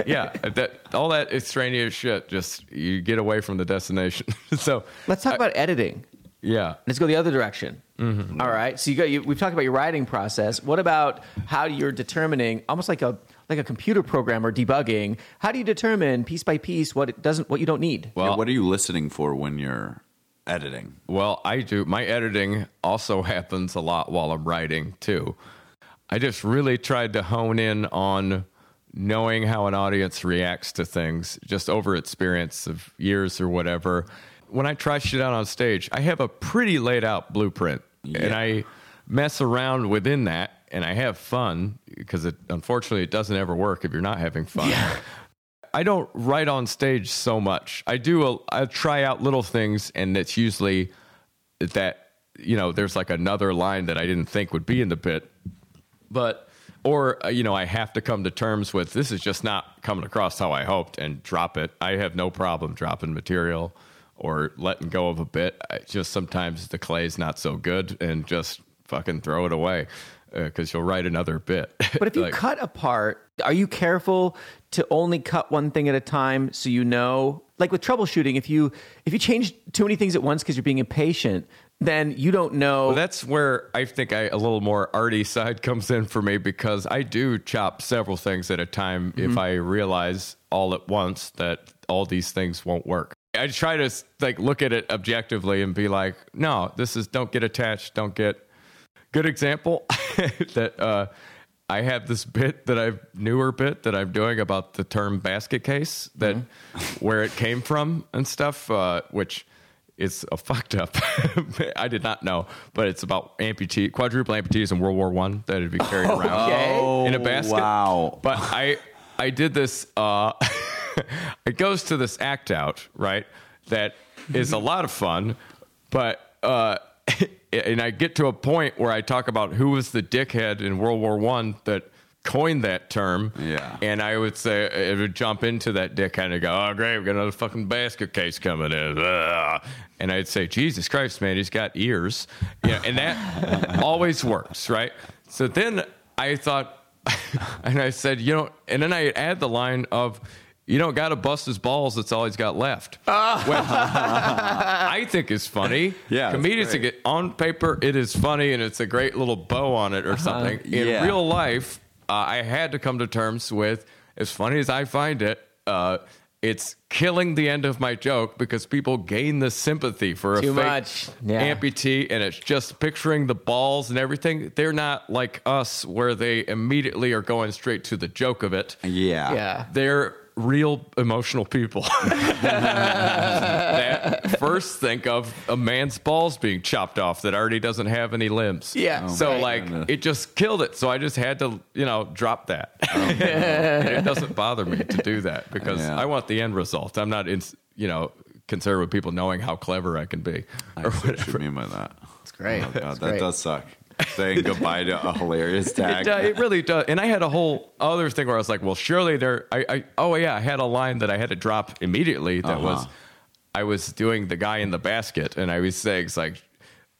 [SPEAKER 5] Yeah, that all that extraneous shit. Just you get away from the destination. so
[SPEAKER 1] Let's talk about editing.
[SPEAKER 5] yeah,
[SPEAKER 1] Let's go the other direction. Mm-hmm. All right. So you got you, we've talked about your writing process. What about how you're determining almost like a like a computer programmer debugging? How do you determine piece by piece what it doesn't what you don't need?
[SPEAKER 4] Yeah, what are you listening for when you're editing?
[SPEAKER 5] Well, I do. My editing also <laughs> happens a lot while I'm writing too. I just really tried to hone in on knowing how an audience reacts to things just over experience of years or whatever. When I try shit out on stage, I have a pretty laid out blueprint and I mess around within that and I have fun because it unfortunately it doesn't ever work if you're not having fun. I don't write on stage so much. I do. A, I try out little things, and it's usually that you know there's like another line that I didn't think would be in the bit, but or uh, you know I have to come to terms with this is just not coming across how I hoped and drop it. I have no problem dropping material or letting go of a bit. I just sometimes the clay's not so good and just fucking throw it away uh, because you'll write another bit. <laughs>
[SPEAKER 1] But if you
[SPEAKER 5] Like-
[SPEAKER 1] cut apart, are you careful to only cut one thing at a time so you know? Like with troubleshooting, if you if you change too many things at once because you're being impatient, then you don't know.
[SPEAKER 5] Well, that's where I think I, a little more arty side <laughs> comes in for me because I do chop several things at a time if mm-hmm. I realize all at once that all these things won't work. I try to like look at it objectively and be like, no, this is don't get attached, don't get. Good example <laughs> that uh, I have this bit that I've newer bit that I'm doing about the term basket case that where it came from and stuff, uh, which is a fucked up. <laughs> I did not know, but it's about amputee quadruple amputees in World War One that would be carried <laughs> around
[SPEAKER 1] Okay.
[SPEAKER 5] in a basket.
[SPEAKER 4] Wow.
[SPEAKER 5] But I I did this. Uh, <laughs> it goes to this act out right that is a lot of fun, but. Uh, <laughs> and I get to a point where I talk about who was the dickhead in World War One that coined that term.
[SPEAKER 4] Yeah.
[SPEAKER 5] And I would say it would jump into that dickhead and go, "Oh, great, we got another fucking basket case coming in." Ugh. And I'd say, "Jesus Christ, man, he's got ears," you know, and that <laughs> always works, right? So then I thought, and I said, you know, and then I add the line of. You don't got to bust his balls. That's all he's got left. <laughs> Well, <laughs> I think is funny. <laughs>
[SPEAKER 4] Yeah,
[SPEAKER 5] comedians think it on paper it is funny and it's a great little bow on it or something. In
[SPEAKER 4] Yeah.
[SPEAKER 5] real life, uh, I had to come to terms with as funny as I find it. Uh, it's killing the end of my joke because people gain the sympathy for a
[SPEAKER 1] Too
[SPEAKER 5] fake
[SPEAKER 1] much. Yeah.
[SPEAKER 5] amputee, and it's just picturing the balls and everything. They're not like us, where they immediately are going straight to the joke of it
[SPEAKER 4] Yeah.
[SPEAKER 1] yeah.
[SPEAKER 5] they're real emotional people <laughs> that first think of a man's balls being chopped off that already doesn't have any limbs.
[SPEAKER 1] Yeah. Oh,
[SPEAKER 5] so
[SPEAKER 1] right.
[SPEAKER 5] like
[SPEAKER 4] goodness.
[SPEAKER 5] it just killed it. So I just had to, you know, drop that. Oh. <laughs> And it doesn't bother me to do that because
[SPEAKER 4] Yeah.
[SPEAKER 5] I want the end result. I'm not in, you know, concerned with people knowing how clever I can be.
[SPEAKER 4] I see what you mean by that.
[SPEAKER 1] It's great.
[SPEAKER 4] Oh, God,
[SPEAKER 1] It's
[SPEAKER 4] that
[SPEAKER 1] great.
[SPEAKER 4] does suck. Saying <laughs> goodbye to a hilarious
[SPEAKER 5] It,
[SPEAKER 4] tag.
[SPEAKER 5] it really does. And I had a whole other thing where I was like, well, surely there. I, I oh yeah, I had a line that I had to drop immediately. That
[SPEAKER 4] Uh-huh.
[SPEAKER 5] was, I was doing the guy in the basket, and I was saying it's like.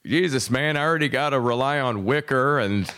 [SPEAKER 5] Jesus, man, I already got to rely on wicker, and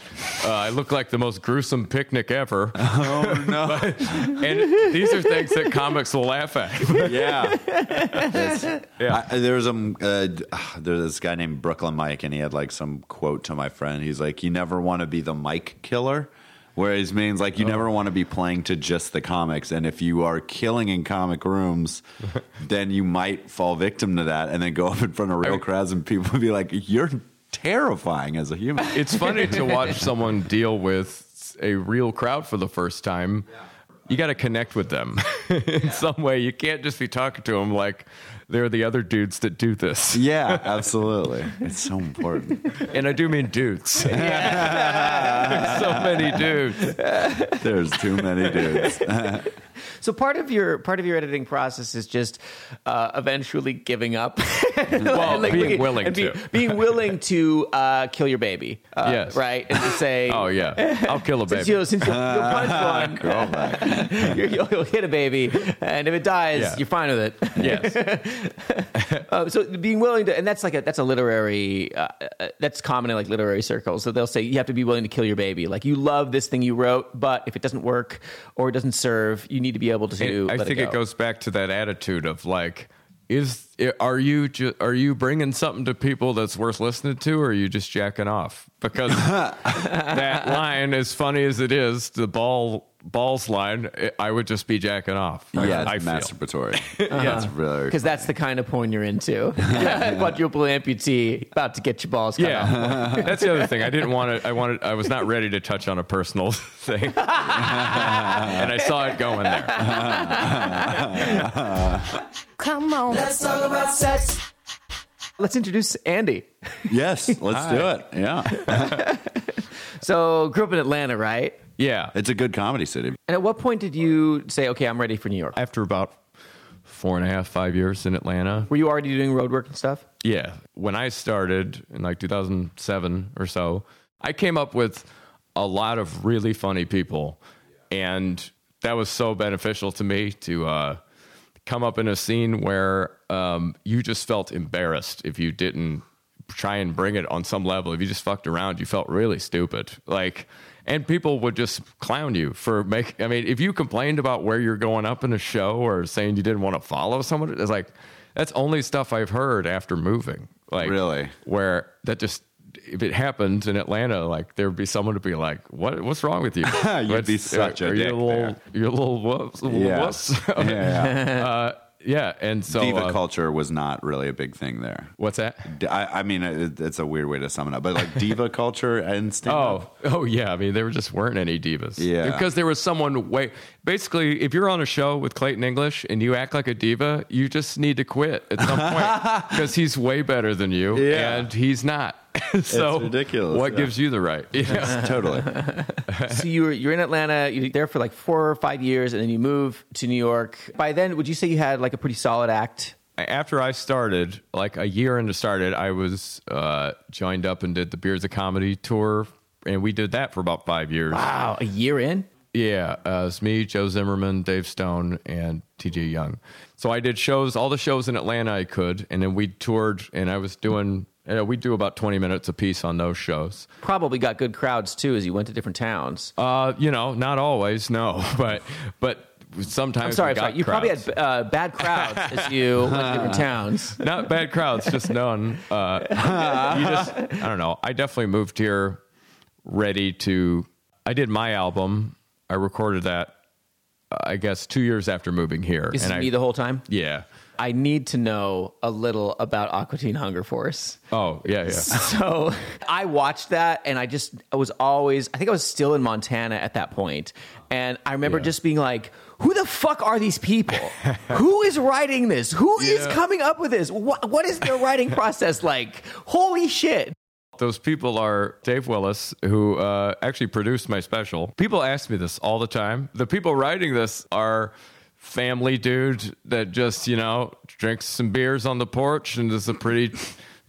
[SPEAKER 5] uh, I look like the most gruesome picnic ever. <laughs>
[SPEAKER 4] oh no. <laughs>
[SPEAKER 5] and these are things that comics will laugh at.
[SPEAKER 4] yeah. <laughs> It's-
[SPEAKER 5] Yeah.
[SPEAKER 4] I, there was um, uh, <sighs> there's this guy named Brooklyn Mike, and he had like some quote to my friend. He's like, "You never want to be the mic killer." Whereas means like you never oh. want to be playing to just the comics, and if you are killing in comic rooms, <laughs> then you might fall victim to that, and then go up in front of real crowds, and people be like, "You're terrifying as a human."
[SPEAKER 5] it's funny to watch <laughs> someone deal with a real crowd for the first time. You got to connect with them <laughs> in some way. You can't just be talking to them like they're the other dudes that do this.
[SPEAKER 4] yeah, absolutely. It's so important. <laughs>
[SPEAKER 5] And I do mean dudes. <laughs> so many dudes.
[SPEAKER 4] There's too many dudes. <laughs>
[SPEAKER 1] So part of your part of your editing process is just uh, eventually giving up.
[SPEAKER 5] Well,
[SPEAKER 1] And,
[SPEAKER 5] being willing
[SPEAKER 1] and be-
[SPEAKER 5] to.
[SPEAKER 1] being willing to uh, kill your baby. Uh,
[SPEAKER 5] Yes.
[SPEAKER 1] right, and to say,
[SPEAKER 5] Oh, yeah. I'll kill a
[SPEAKER 1] Since,
[SPEAKER 5] baby.
[SPEAKER 1] you, since you'll, you'll punch one, you're- you'll, you'll hit a baby, and if it dies,
[SPEAKER 5] Yeah.
[SPEAKER 1] you're fine with it.
[SPEAKER 5] Yes. <laughs>
[SPEAKER 1] Uh, so being willing to, and that's like a that's a literary, uh, uh, that's common in like literary circles. So they'll say you have to be willing to kill your baby. Like you love this thing you wrote, but if it doesn't work or it doesn't serve, you need to be able to.
[SPEAKER 5] And I
[SPEAKER 1] let
[SPEAKER 5] think
[SPEAKER 1] it,
[SPEAKER 5] it, goes back to that attitude of like, is are you ju- are you bringing something to people that's worth listening to, or are you just jacking off? Because <laughs> that line, as funny as it is, the ball balls line, I would just be jacking off.
[SPEAKER 4] Yeah,
[SPEAKER 5] I
[SPEAKER 4] it's
[SPEAKER 5] feel.
[SPEAKER 4] masturbatory. <laughs> yeah, it's uh-huh. really
[SPEAKER 1] because that's the kind of porn you're into. <laughs> <laughs> Quadruple amputee, about to get your balls cut off.
[SPEAKER 5] Yeah, that's the other thing. I didn't want to. I wanted. I was not ready to touch on a personal thing, and I saw it going there.
[SPEAKER 3] Come on. Let's talk about sex.
[SPEAKER 1] Let's introduce Andy.
[SPEAKER 4] Yes, let's do it. Yeah.
[SPEAKER 1] So grew up in Atlanta, right?
[SPEAKER 5] Yeah.
[SPEAKER 4] It's a good comedy city.
[SPEAKER 1] And at what point did you say, okay, I'm ready for New York?
[SPEAKER 5] After about four and a half, five years in Atlanta.
[SPEAKER 1] Were you already doing road work and stuff?
[SPEAKER 5] Yeah. When I started in like 2007 or so, I came up with a lot of really funny people. And that was so beneficial to me to uh, come up in a scene where um, you just felt embarrassed if you didn't try and bring it on some level. If you just fucked around, you felt really stupid. Like, and people would just clown you for make. I mean, if you complained about where you're going up in a show or saying you didn't want to follow someone, it's like that's only stuff I've heard after moving. Like,
[SPEAKER 4] Really?
[SPEAKER 5] where that just if it happened in Atlanta, like there would be someone to be like, "What? What's wrong with you? <laughs>
[SPEAKER 4] You'd be
[SPEAKER 5] What's-
[SPEAKER 4] such a
[SPEAKER 5] are you
[SPEAKER 4] dick
[SPEAKER 5] a little,
[SPEAKER 4] there.
[SPEAKER 5] You're a little wuss.
[SPEAKER 4] Yeah.
[SPEAKER 5] wuss? <laughs>
[SPEAKER 4] yeah, yeah.
[SPEAKER 5] uh, yeah, and so
[SPEAKER 4] Diva
[SPEAKER 5] uh,
[SPEAKER 4] culture was not really a big thing there.
[SPEAKER 5] What's that?
[SPEAKER 4] I mean, it, it's a weird way to sum it up, but like diva <laughs> culture and stand
[SPEAKER 5] Oh, oh yeah. I mean, there just weren't any divas.
[SPEAKER 4] Yeah.
[SPEAKER 5] because there was someone way. Basically, if you're on a show with Clayton English and you act like a diva, you just need to quit at some point <laughs> because he's way better than you,
[SPEAKER 4] Yeah.
[SPEAKER 5] and he's not. <laughs> so
[SPEAKER 4] ridiculous,
[SPEAKER 5] What
[SPEAKER 4] yeah.
[SPEAKER 5] gives you the right? <laughs> Yeah.
[SPEAKER 4] totally.
[SPEAKER 1] so you were you're in Atlanta. You're there for like four or five years, and then you move to New York. By then, would you say you had like a pretty solid act?
[SPEAKER 5] after I started, like a year into started, I was uh, joined up and did the Beards of Comedy tour, and we did that for about five years.
[SPEAKER 1] Wow, a year in.
[SPEAKER 5] Yeah, uh, it's me, Joe Zimmerman, Dave Stone, and TJ Young. So I did shows, all the shows in Atlanta I could, and then we toured, and I was doing. You know, we do about twenty minutes a piece on those shows.
[SPEAKER 1] Probably got good crowds too as you went to different towns.
[SPEAKER 5] Uh, you know, not always, no, <laughs> but but sometimes.
[SPEAKER 1] I'm sorry, I'm sorry. You probably had uh, bad crowds as you went to different <laughs> towns.
[SPEAKER 5] not bad crowds, just none. Uh, <laughs> you just, I don't know. I definitely moved here ready to. I did my album. I recorded that, I guess, two years after moving here.
[SPEAKER 1] Is is
[SPEAKER 5] and I,
[SPEAKER 1] me the whole time.
[SPEAKER 5] yeah.
[SPEAKER 1] I need to know a little about Aqua Teen Hunger Force.
[SPEAKER 5] Oh yeah, yeah. <laughs>
[SPEAKER 1] So I watched that and I just I was always I think I was still in Montana at that point. And I remember
[SPEAKER 5] Yeah.
[SPEAKER 1] just being like, who the fuck are these people? <laughs> who is writing this? Who is
[SPEAKER 5] Yeah.
[SPEAKER 1] coming up with this? What, what is their writing process like? Holy shit.
[SPEAKER 5] Those people are Dave Willis, who uh, actually produced my special. People ask me this all the time. The people writing this are family dude that just you know drinks some beers on the porch and is a pretty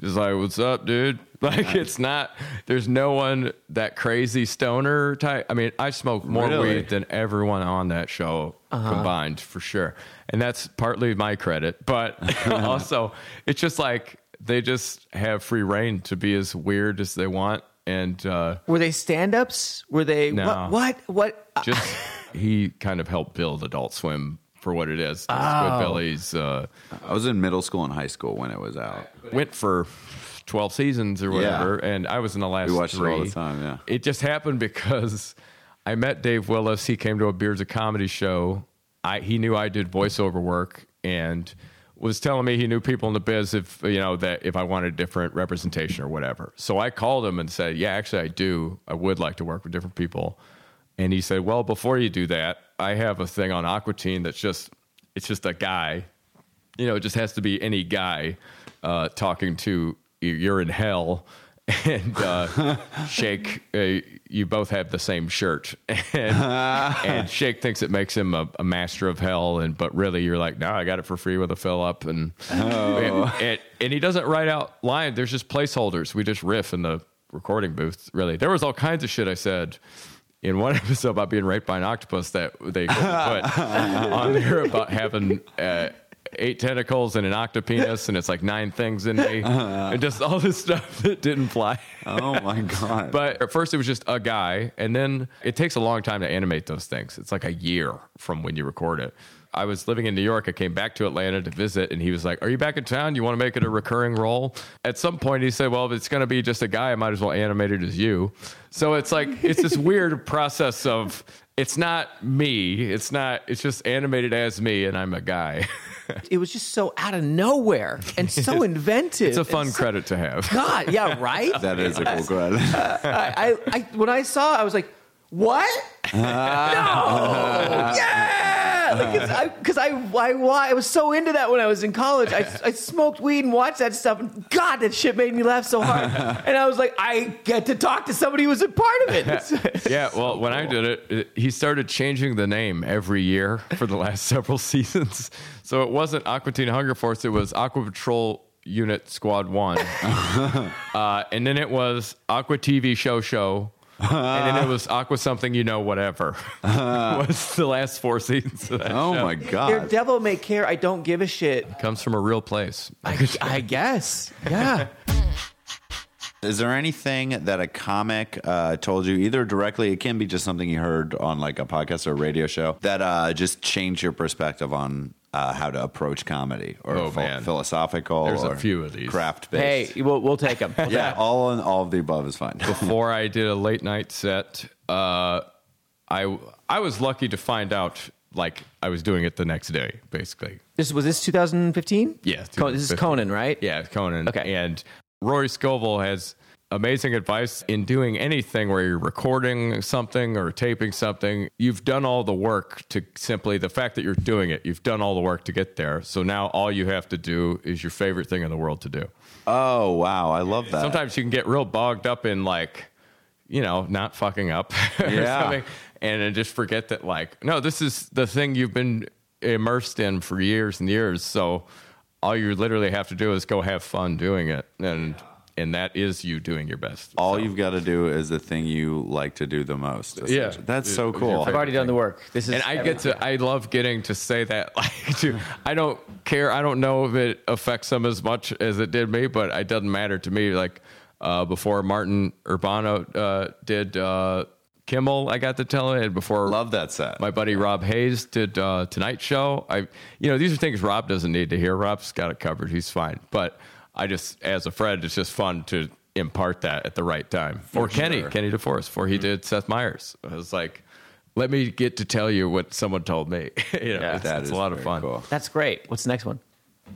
[SPEAKER 5] just like what's up dude <laughs> like it's not there's no one that crazy stoner type i mean i smoke more
[SPEAKER 4] Really?
[SPEAKER 5] weed than everyone on that show combined for sure and that's partly my credit but <laughs> <laughs> also it's just like they just have free reign to be as weird as they want and uh
[SPEAKER 1] Were they stand ups? Were they
[SPEAKER 5] No.
[SPEAKER 1] what what what <laughs>
[SPEAKER 5] just he kind of helped build Adult Swim for what it is.
[SPEAKER 1] Oh.
[SPEAKER 5] Squidbillies uh,
[SPEAKER 4] I was in middle school and high school when it was out.
[SPEAKER 5] went for twelve seasons or whatever, and I was in the last.
[SPEAKER 4] We watched it all the time, yeah.
[SPEAKER 5] it just happened because I met Dave Willis. He came to a Beards of Comedy show. I he knew I did voiceover work and was telling me he knew people in the biz if you know that if I wanted different representation or whatever. So I called him and said, "Yeah, actually I do. I would like to work with different people." And he said, "Well, before you do that, I have a thing on Aqua Teen that's just it's just a guy you know, it just has to be any guy uh, talking to you- you're in hell and uh, <laughs> Shake, uh, you both have the same shirt, <laughs> and, and <laughs> Shake thinks it makes him a, a master of hell, and but really you're like, no, I got it for free with a fill up, and and, and and he doesn't write out lines. There's just placeholders. We just riff in the recording booth. Really, there was all kinds of shit I said in one episode about being raped by an octopus that they put on there about having uh, eight tentacles and an octopenis and it's like nine things in me <laughs> uh-huh. and just all this stuff that didn't fly.
[SPEAKER 4] Oh my god! <laughs>
[SPEAKER 5] But at first it was just a guy, and then it takes a long time to animate those things. It's like a year from when you record it. I was living in New York. I came back to Atlanta to visit, and he was like, "Are you back in town? You want to make it a recurring role?" At some point, he said, "Well, if it's going to be just a guy, I might as well animate it as you." So it's like it's this <laughs> weird process of it's not me. It's not. It's just animated as me, and I'm a guy.
[SPEAKER 1] It was just so out of nowhere and so inventive. <laughs>
[SPEAKER 5] it's a fun
[SPEAKER 1] and so-
[SPEAKER 5] credit to have.
[SPEAKER 1] God, yeah, right.
[SPEAKER 4] that is a cool credit.
[SPEAKER 1] Uh, I, I when I saw, it, I was like, "What? <laughs> no, <laughs> yeah!" Yeah, because I, I, I, I was so into that when I was in college. I, I smoked weed and watched that stuff, and God, that shit made me laugh so hard. <laughs> And I was like, I get to talk to somebody who was a part of it. <laughs>
[SPEAKER 5] yeah, well, when I did it, it, he started changing the name every year for the last <laughs> several seasons. So it wasn't Aqua Teen Hunger Force; it was Aqua Patrol Unit Squad One, uh, and then it was Aqua TV Show Show. And then it was Aqua something you know whatever <laughs> was the last four seasons of that
[SPEAKER 4] Oh
[SPEAKER 5] show.
[SPEAKER 4] my
[SPEAKER 1] Your
[SPEAKER 4] god.
[SPEAKER 1] devil may care. I don't give a shit.
[SPEAKER 5] comes from a real place
[SPEAKER 1] I, I guess. Yeah. <laughs>
[SPEAKER 4] Is there anything that a comic uh, told you, either directly, it can be just something you heard on like a podcast or a radio show, that uh, just changed your perspective on uh, how to approach comedy or
[SPEAKER 5] Oh,
[SPEAKER 4] phi-
[SPEAKER 5] man.
[SPEAKER 4] philosophical?
[SPEAKER 5] There's a
[SPEAKER 4] or
[SPEAKER 5] few of these.
[SPEAKER 4] Craft
[SPEAKER 1] hey,
[SPEAKER 4] based.
[SPEAKER 1] we'll, we'll take them. <laughs>
[SPEAKER 4] yeah, all all of the above is fine. <laughs>
[SPEAKER 5] before I did a late night set, uh, I I was lucky to find out like I was doing it the next day, basically.
[SPEAKER 1] This was this 2015.
[SPEAKER 5] Yeah,
[SPEAKER 1] Co- this is Conan, right?
[SPEAKER 5] Yeah, Conan.
[SPEAKER 1] Okay.
[SPEAKER 5] And Rory Scovel has amazing advice in doing anything where you're recording something or taping something. You've done all the work to simply the fact that you're doing it, you've done all the work to get there. So now all you have to do is your favorite thing in the world to do.
[SPEAKER 4] oh wow, I love that.
[SPEAKER 5] Sometimes you can get real bogged up in like, you know, not fucking up <laughs>
[SPEAKER 4] Yeah.
[SPEAKER 5] something, and then just forget that like, no, this is the thing you've been immersed in for years and years. So all you literally have to do is go have fun doing it, and and that is you doing your best.
[SPEAKER 4] all
[SPEAKER 5] So-
[SPEAKER 4] you've got to do is the thing you like to do the most.
[SPEAKER 5] Yeah.
[SPEAKER 4] essentially. that's so cool.
[SPEAKER 1] I've already done the work. This is
[SPEAKER 5] and I get to I love getting to say that <laughs> like to I don't care I don't know if it affects them as much as it did me but it doesn't matter to me like uh, before Martin Urbano uh, did uh, Kimmel I got to tell it and before
[SPEAKER 4] Love that set.
[SPEAKER 5] my buddy Rob Hayes did uh, Tonight Show I you know these are things Rob doesn't need to hear Rob's got it covered he's fine but I just as a friend it's just fun to impart that at the right time or Kenny
[SPEAKER 4] sure.
[SPEAKER 5] Kenny DeForest before he mm-hmm. did Seth Meyers I was like let me get to tell you what someone told me. <laughs> you know,
[SPEAKER 1] Yeah.
[SPEAKER 5] it's,
[SPEAKER 4] That
[SPEAKER 5] it's
[SPEAKER 4] is
[SPEAKER 5] a lot of fun.
[SPEAKER 4] cool.
[SPEAKER 1] That's great. What's the next one?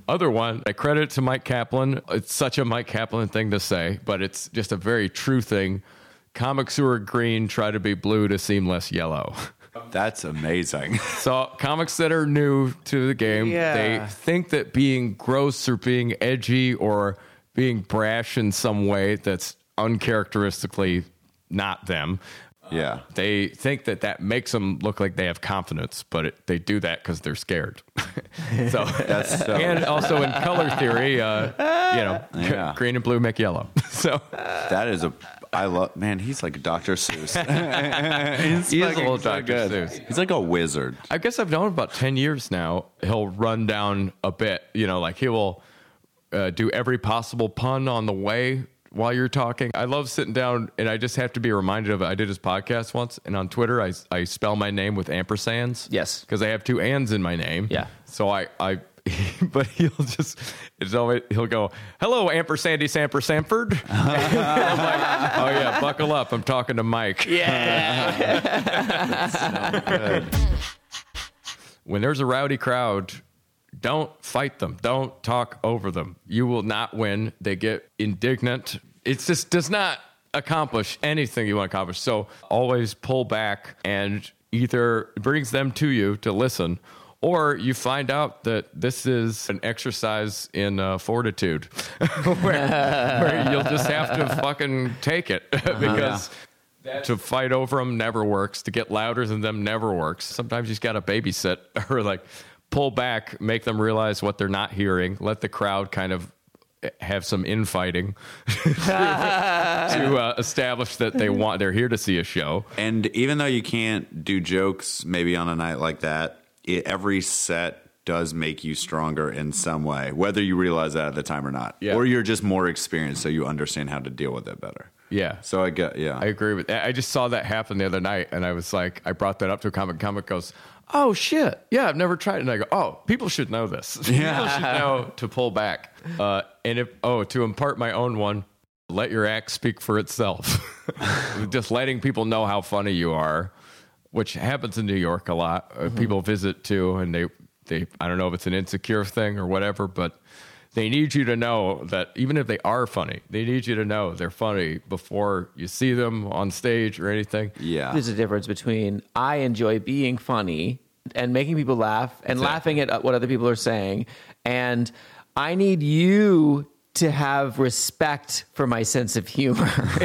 [SPEAKER 5] Other one, I credit to Mike Kaplan. It's such a Mike Kaplan thing to say, but it's just a very true thing. Comics who are green try to be blue to seem less yellow. <laughs>
[SPEAKER 4] That's amazing. <laughs>
[SPEAKER 5] So comics that are new to the game,
[SPEAKER 1] Yeah.
[SPEAKER 5] they think that being gross or being edgy or being brash in some way that's uncharacteristically not them.
[SPEAKER 4] yeah.
[SPEAKER 5] They think that that makes them look like they have confidence, but it, they do that because they're scared. <laughs> so,
[SPEAKER 4] That's so- <laughs>
[SPEAKER 5] and also in color theory, uh, you know,
[SPEAKER 4] Yeah.
[SPEAKER 5] green and blue make yellow. so
[SPEAKER 4] That is a. I love. Man, he's like Dr. Seuss. <laughs> he's
[SPEAKER 5] He is a
[SPEAKER 4] fucking
[SPEAKER 5] little
[SPEAKER 4] so
[SPEAKER 5] Dr.
[SPEAKER 4] good.
[SPEAKER 5] Seuss.
[SPEAKER 4] He's like a wizard.
[SPEAKER 5] I guess I've known him about 10 years now. He'll run down a bit, you know, like he will uh, do every possible pun on the way while you're talking. I love sitting down and I just have to be reminded of it. I did his podcast once and on Twitter, I, I spell my name with ampersands.
[SPEAKER 1] Yes.
[SPEAKER 5] Because I have two ands in my name.
[SPEAKER 1] Yeah.
[SPEAKER 5] So I, I, <laughs> but he'll just, it's always, he'll go, hello, ampersandy Samper Samford. <laughs> Like, oh yeah, buckle up. I'm talking to Mike. Yeah. <laughs> When there's a rowdy crowd, don't fight them. Don't talk over them. You will not win. They get indignant. It just does not accomplish anything you want to accomplish. So always pull back and either brings them to you to listen or you find out that this is an exercise in uh, fortitude <laughs> where, where you'll just have to fucking take it <laughs> because to fight over them never works. To get louder than them never works. Sometimes you just got to babysit <laughs> or like pull back, make them realize what they're not hearing, let the crowd kind of have some infighting to uh, establish that they want they're here to see a show.
[SPEAKER 4] And even though you can't do jokes maybe on a night like that, it, every set does make you stronger in some way, whether you realize that at the time or not.
[SPEAKER 5] Yeah.
[SPEAKER 4] Or you're just more experienced so you understand how to deal with it better.
[SPEAKER 5] Yeah.
[SPEAKER 4] So I get, yeah.
[SPEAKER 5] I agree with I just saw that happen the other night and I was like, I brought that up to a comic. Comic goes, Oh shit. Yeah, I've never tried it. And I go, Oh, people should know this.
[SPEAKER 4] Yeah. <laughs>
[SPEAKER 5] people should know to pull back. Uh, and if, oh, to impart my own one, let your act speak for itself. <laughs> just letting people know how funny you are, which happens in New York a lot. Uh, People visit too, and they, they, I don't know if it's an insecure thing or whatever, but they need you to know that even if they are funny, they need you to know they're funny before you see them on stage or anything.
[SPEAKER 4] yeah.
[SPEAKER 1] There's a difference between I enjoy being funny and making people laugh and laughing at what other people are saying. And I need you to have respect for my sense of humor. <laughs>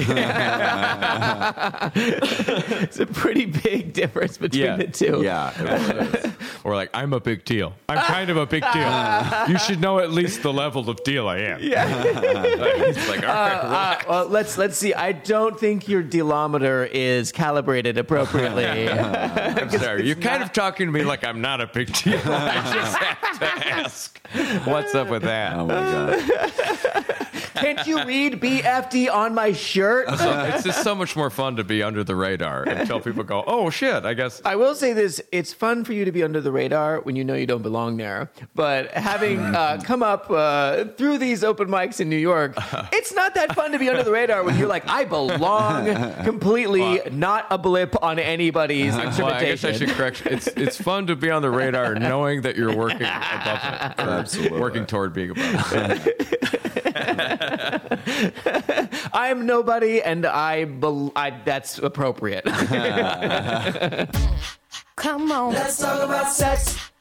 [SPEAKER 1] it's a pretty big difference between
[SPEAKER 5] Yeah.
[SPEAKER 1] the two.
[SPEAKER 4] Yeah.
[SPEAKER 5] Or like, I'm a big deal. I'm kind of a big deal. You should know at least the level of deal I am.
[SPEAKER 1] Yeah.
[SPEAKER 5] It's like, all right,
[SPEAKER 1] Uh, well, let's let's see. I don't think your delometer is calibrated appropriately. <laughs>
[SPEAKER 5] I'm sorry. You're kind of talking to me like I'm not a big deal. <laughs> I just have to ask, what's up with that?
[SPEAKER 4] Oh my god. <laughs>
[SPEAKER 1] Can't you read BFD on my shirt? <laughs>
[SPEAKER 5] It's just so much more fun to be under the radar until people go, oh shit, I guess.
[SPEAKER 1] I will say this: it's fun for you to be under the radar when you know you don't belong there. But having uh, come up uh, through these open mics in New York, <laughs> it's not that fun to be under the radar when you're like, I belong completely, not a blip on anybody's
[SPEAKER 5] Well, I guess I should correct. It's it's fun to be on the radar, knowing that you're working above it,
[SPEAKER 4] Absolutely.
[SPEAKER 5] working toward being above it. <laughs>
[SPEAKER 1] I'm nobody, and I, bel I that's appropriate. <laughs>
[SPEAKER 3] Come on. Let's talk about sex.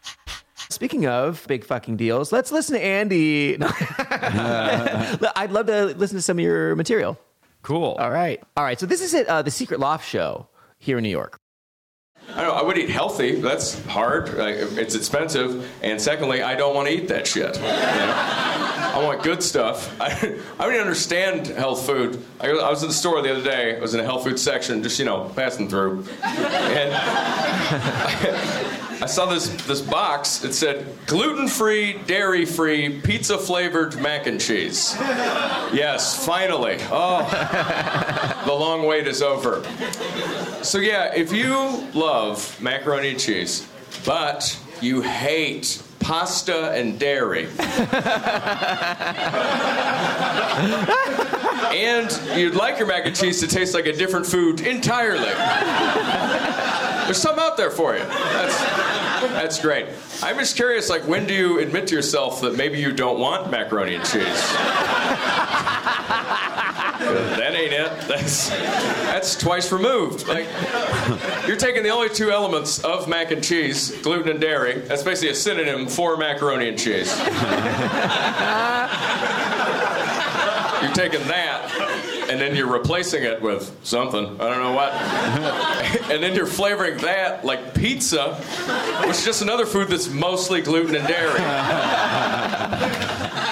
[SPEAKER 1] Speaking of big fucking deals, let's listen to Andy. <laughs> I'd love to listen to some of your material.
[SPEAKER 5] Cool.
[SPEAKER 1] All right. All right. So this is at uh, the Secret Loft Show here in New York.
[SPEAKER 8] I know I would eat healthy. That's hard. It's expensive, and secondly, I don't want to eat that shit. you know? I want good stuff. <laughs> I, I don't even understand health food. I, I was in the store the other day. I was in the health food section, just you know, passing through, and <laughs> I saw this this box. It said gluten-free, dairy-free, pizza-flavored mac and cheese. Yes, finally. Oh, <laughs> the long wait is over. So yeah, if you love macaroni and cheese, but you hate pasta and dairy, and you'd like your mac and cheese to taste like a different food entirely, there's some out there for you. That's that's great. I'm just curious, like, when do you admit to yourself that maybe you don't want macaroni and cheese? That ain't it. That's that's twice removed. Like you're taking the only two elements of mac and cheese, gluten and dairy. That's basically a synonym for macaroni and cheese. you're taking that, and then you're replacing it with something. I don't know what. <laughs> and then you're flavoring that like pizza, which is just another food that's mostly gluten and dairy.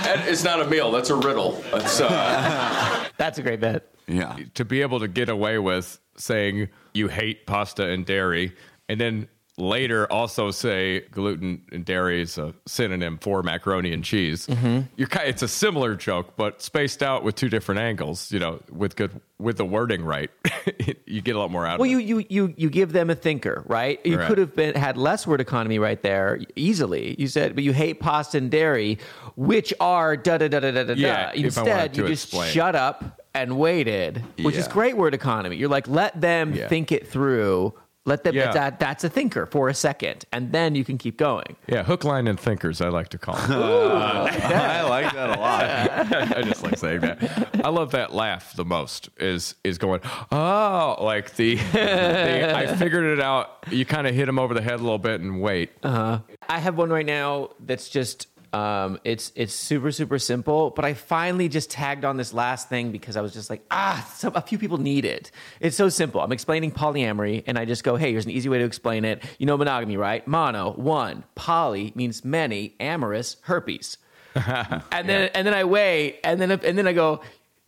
[SPEAKER 8] That is not a meal. That's a riddle. That's uh, <laughs>
[SPEAKER 1] That's a great bit.
[SPEAKER 4] Yeah.
[SPEAKER 5] to be able to get away with saying you hate pasta and dairy, and then later also say gluten and dairy is a synonym for macaroni and cheese.
[SPEAKER 1] Mm-hmm.
[SPEAKER 5] You're kind, it's a similar joke, but spaced out with two different angles. You know, with good with the wording right, <laughs> you get a lot more out
[SPEAKER 1] Well,
[SPEAKER 5] of
[SPEAKER 1] you
[SPEAKER 5] it.
[SPEAKER 1] you you you give them a thinker, right? You
[SPEAKER 5] Right.
[SPEAKER 1] could have been had less word economy right there easily. You said, but you hate pasta and dairy, which are da da da da da da.
[SPEAKER 5] Yeah,
[SPEAKER 1] da.
[SPEAKER 5] if I wanted
[SPEAKER 1] Instead, you just
[SPEAKER 5] explain.
[SPEAKER 1] shut up and waited, which is great word economy. You're like, let them
[SPEAKER 5] Yeah.
[SPEAKER 1] think it through. Let them
[SPEAKER 5] Yeah.
[SPEAKER 1] that that's a thinker for a second, and then you can keep going.
[SPEAKER 5] Yeah, hook, line, and thinkers. I like to call them. <laughs>
[SPEAKER 4] I like that a lot. <laughs>
[SPEAKER 5] I just like saying that. I love that laugh the most. Is is going oh like the, <laughs> the I figured it out. You kind of hit him over the head a little bit and wait. Uh-huh.
[SPEAKER 1] I have one right now that's just um, it's it's super super simple. But I finally just tagged on this last thing because I was just like, ah, so a few people need it. It's so simple. I'm explaining polyamory, and I just go, hey, here's an easy way to explain it. You know monogamy, right? Mono, one. Poly means many. Amorous, herpes. <laughs> and then and then I wait, and then and then I go.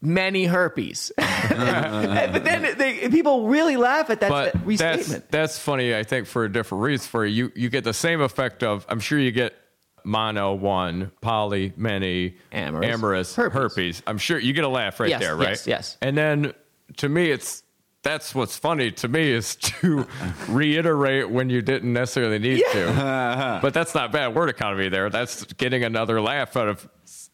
[SPEAKER 1] Many herpes, <laughs> but then they, people really laugh at that,
[SPEAKER 5] but
[SPEAKER 1] restatement.
[SPEAKER 5] that's that's funny. I think for a different reason. For you, you get the same effect of. I'm sure you get mono one, poly many,
[SPEAKER 1] Amorous.
[SPEAKER 5] amorous,
[SPEAKER 1] Herpes.
[SPEAKER 5] herpes. I'm sure you get a laugh right
[SPEAKER 1] Yes,
[SPEAKER 5] there, right?
[SPEAKER 1] yes, yes.
[SPEAKER 5] And then to me, it's that's what's funny to me is <laughs> to reiterate when you didn't necessarily need to. but that's not bad word economy there. That's getting another laugh out of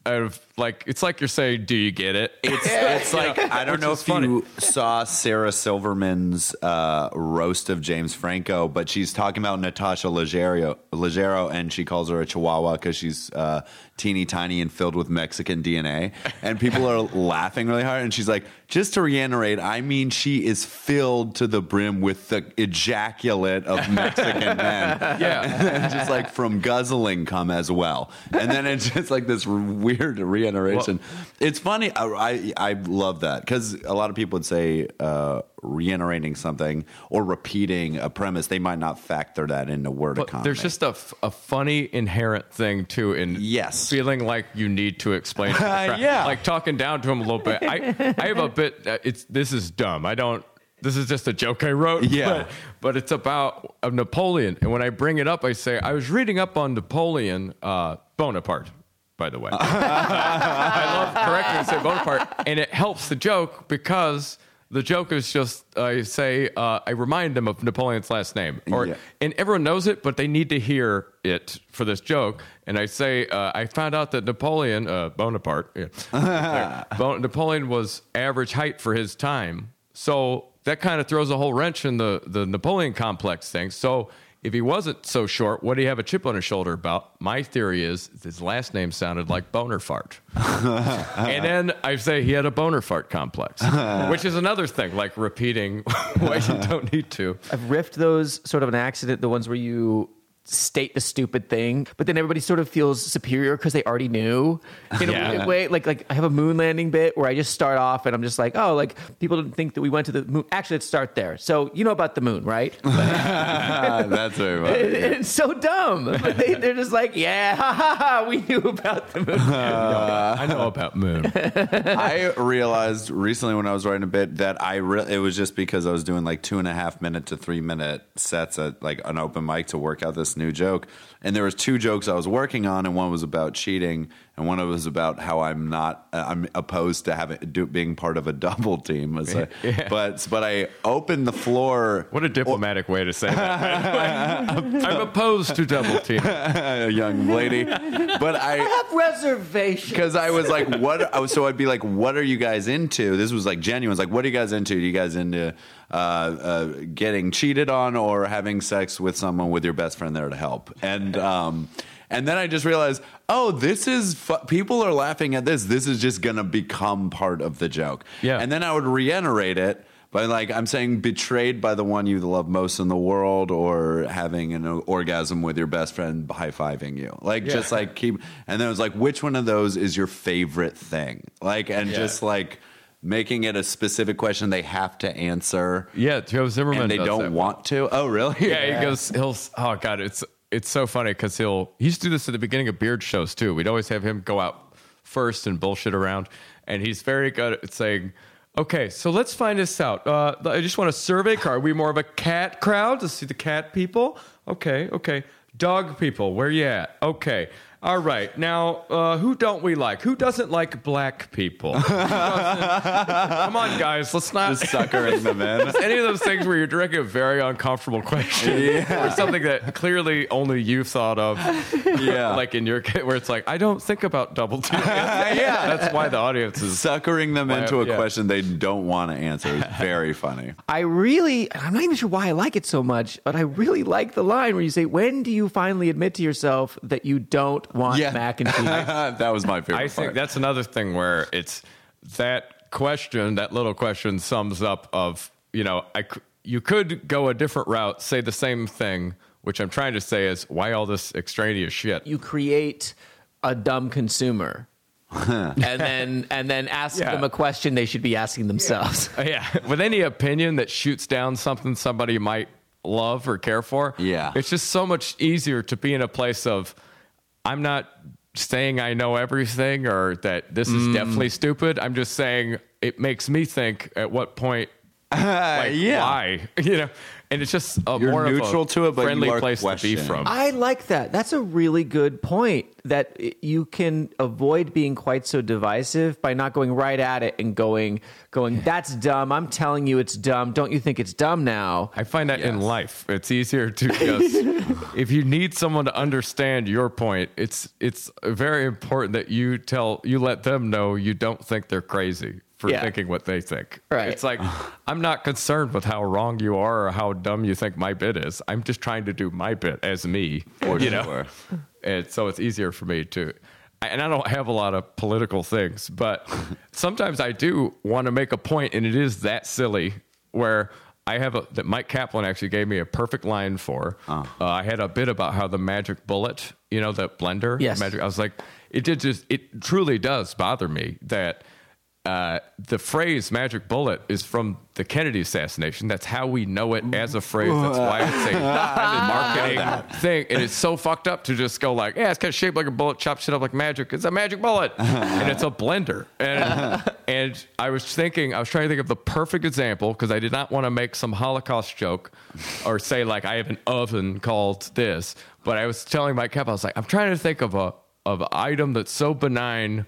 [SPEAKER 5] out of like it's like you're saying, "Do you get it?"
[SPEAKER 4] It's, it's like I don't know if
[SPEAKER 5] funny.
[SPEAKER 4] you saw Sarah Silverman's uh, roast of James Franco, but she's talking about Natasha Leggero, Leggero and she calls her a Chihuahua because she's uh, teeny tiny and filled with Mexican DNA, and people are laughing really hard. And she's like, "Just to reiterate, I mean, she is filled to the brim with the ejaculate of Mexican <laughs> men."
[SPEAKER 5] Yeah. <laughs>
[SPEAKER 4] and just like from guzzling come as well. And then it's just like this weird reiteration. it's funny. I, I, I love that because a lot of people would say uh, reiterating something or repeating a premise, they might not factor that into word
[SPEAKER 5] But
[SPEAKER 4] economy.
[SPEAKER 5] there's just a, f- a funny inherent thing too in
[SPEAKER 4] Yes.
[SPEAKER 5] feeling like you need to explain to crowd. <laughs>
[SPEAKER 4] Yeah.
[SPEAKER 5] like talking down to him a little bit I, I have a bit that it's this is dumb I don't this is just a joke I wrote
[SPEAKER 4] Yeah.
[SPEAKER 5] but, but it's about Napoleon and when I bring it up I say I was reading up on Napoleon uh, Bonaparte by the way <laughs> I love correcting and say Bonaparte, and it helps the joke because the joke is just I say uh, I remind them of Napoleon's last name, or
[SPEAKER 4] Yeah.
[SPEAKER 5] and everyone knows it, but they need to hear it for this joke. And I say uh, I found out that Napoleon uh, Bonaparte, yeah, <laughs> Bon- Napoleon was average height for his time, so that kind of throws a whole wrench in the the Napoleon complex thing. So. If he wasn't so short, what do you have a chip on his shoulder about? My theory is his last name sounded like boner fart. <laughs> and then I say he had a boner fart complex, <laughs> which is another thing, like repeating <laughs> what you don't need to.
[SPEAKER 1] I've riffed those sort of an accident, the ones where you state the stupid thing, but then everybody sort of feels superior because they already knew in a
[SPEAKER 5] Yeah.
[SPEAKER 1] weird way. Like, like I have a moon landing bit where I just start off and I'm just like, oh, like people didn't think that we went to the moon. Actually, let's start there. So you know about the moon, right? <laughs>
[SPEAKER 4] That's very funny.
[SPEAKER 1] it's so dumb. <laughs> But they, they're just like, yeah, <laughs> ha, ha, ha, we knew about the moon.
[SPEAKER 5] I know about Moon.
[SPEAKER 4] I realized recently when I was writing a bit that I re- it was just because I was doing like two and a half minute to three minute sets at like an open mic to work out this new joke, and there was two jokes I was working on, and one was about cheating, and one was about how I'm not uh, I'm opposed to having do, being part of a double team. It's like- <laughs> But but I opened the floor.
[SPEAKER 5] What a diplomatic way to say that. by the way. I'm opposed to double team.
[SPEAKER 4] a <laughs> young lady, but I
[SPEAKER 1] have reservations.
[SPEAKER 4] because I was like, what? So I'd be like, what are you guys into? This was like genuine. It's like, what are you guys into? Are you guys into uh, uh, getting cheated on or having sex with someone with your best friend there to help? And um, and then I just realized, oh, this is fu- people are laughing at this. This is just gonna become part of the joke.
[SPEAKER 5] Yeah.
[SPEAKER 4] And then I would reiterate it. By like I'm saying, betrayed by the one you love most in the world, or having an orgasm with your best friend high fiving you, like just like keep. And then it was like, which one of those is your favorite thing? Like, and just like making it a specific question they have to answer,
[SPEAKER 5] Yeah, Joe Zimmerman.
[SPEAKER 4] and they don't want to. Oh, really?
[SPEAKER 5] Yeah, he goes. He'll. Oh God, it's it's so funny because he'll. He used to do this at the beginning of beard shows too. We'd always have him go out first and bullshit around, and he's very good at saying. Okay, so let's find this out. Uh, I just want a survey card. Are we more of a cat crowd to see the cat people? Okay, okay. Dog people, where you at? Okay. All right. Now, uh, who don't we like? Who doesn't like black people? Come on, guys. Let's not
[SPEAKER 4] Suckering them in. <laughs>
[SPEAKER 5] any of those things where you're directing a very uncomfortable question or something that clearly only you thought of.
[SPEAKER 4] Yeah.
[SPEAKER 5] Like in your case, where it's like, I don't think about double teaming. <laughs>
[SPEAKER 4] yeah.
[SPEAKER 5] That's why the audience is.
[SPEAKER 4] Suckering them into a
[SPEAKER 5] yeah.
[SPEAKER 4] question they don't want to answer is <laughs> very funny.
[SPEAKER 1] I really, I'm not even sure why I like it so much, but I really like the line where you say, "When do you finally admit to yourself that you don't want mac and cheese?" <laughs>
[SPEAKER 4] that was my favorite.
[SPEAKER 5] I think
[SPEAKER 4] part.
[SPEAKER 5] that's another thing where it's that question, that little question sums up of, you know, I you could go a different route, say the same thing, which I'm trying to say is why all this extraneous shit?
[SPEAKER 1] you create a dumb consumer, <laughs> and then and then ask
[SPEAKER 5] Yeah.
[SPEAKER 1] them a question they should be asking themselves. <laughs>
[SPEAKER 5] Yeah, with any opinion that shoots down something somebody might love or care for,
[SPEAKER 4] Yeah.
[SPEAKER 5] it's just so much easier to be in a place of I'm not saying I know everything or that this is mm. definitely stupid. I'm just saying it makes me think at what point <laughs> like
[SPEAKER 4] yeah.
[SPEAKER 5] why <laughs> you know and it's just a
[SPEAKER 4] You're
[SPEAKER 5] more of a
[SPEAKER 4] neutral to it, but you
[SPEAKER 5] friendly
[SPEAKER 4] are
[SPEAKER 5] place to be from.
[SPEAKER 1] I like that. That's a really good point. That you can avoid being quite so divisive by not going right at it and going, going. That's dumb. I'm telling you, it's dumb. Don't you think it's dumb now?
[SPEAKER 5] I find that in life, it's easier to <laughs> just if you need someone to understand your point, it's it's very important that you tell you let them know you don't think they're crazy for
[SPEAKER 1] Yeah.
[SPEAKER 5] thinking what they think.
[SPEAKER 1] Right.
[SPEAKER 5] It's like <sighs> I'm not concerned with how wrong you are or how dumb you think my bit is. I'm just trying to do my bit as me. you know, <laughs> and so it's easier for me to. And I don't have a lot of political things, but <laughs> sometimes I do want to make a point, and it is that silly where I have a that Mike Kaplan actually gave me a perfect line for. Uh, I had a bit about how the magic bullet, you know, the blender.
[SPEAKER 1] Yes.
[SPEAKER 5] Magic, I was like, it did just, it truly does bother me that uh, the phrase magic bullet is from the Kennedy assassination. That's how we know it as a phrase. That's why it's <laughs> a marketing thing. And it's so fucked up to just go like, yeah, it's kind of shaped like a bullet, chop shit up like magic. It's a magic bullet. <laughs> and it's a blender. And, <laughs> and I was thinking, I was trying to think of the perfect example because I did not want to make some Holocaust joke or say like I have an oven called this. But I was telling Mike Kev, I was like, I'm trying to think of a of an item that's so benign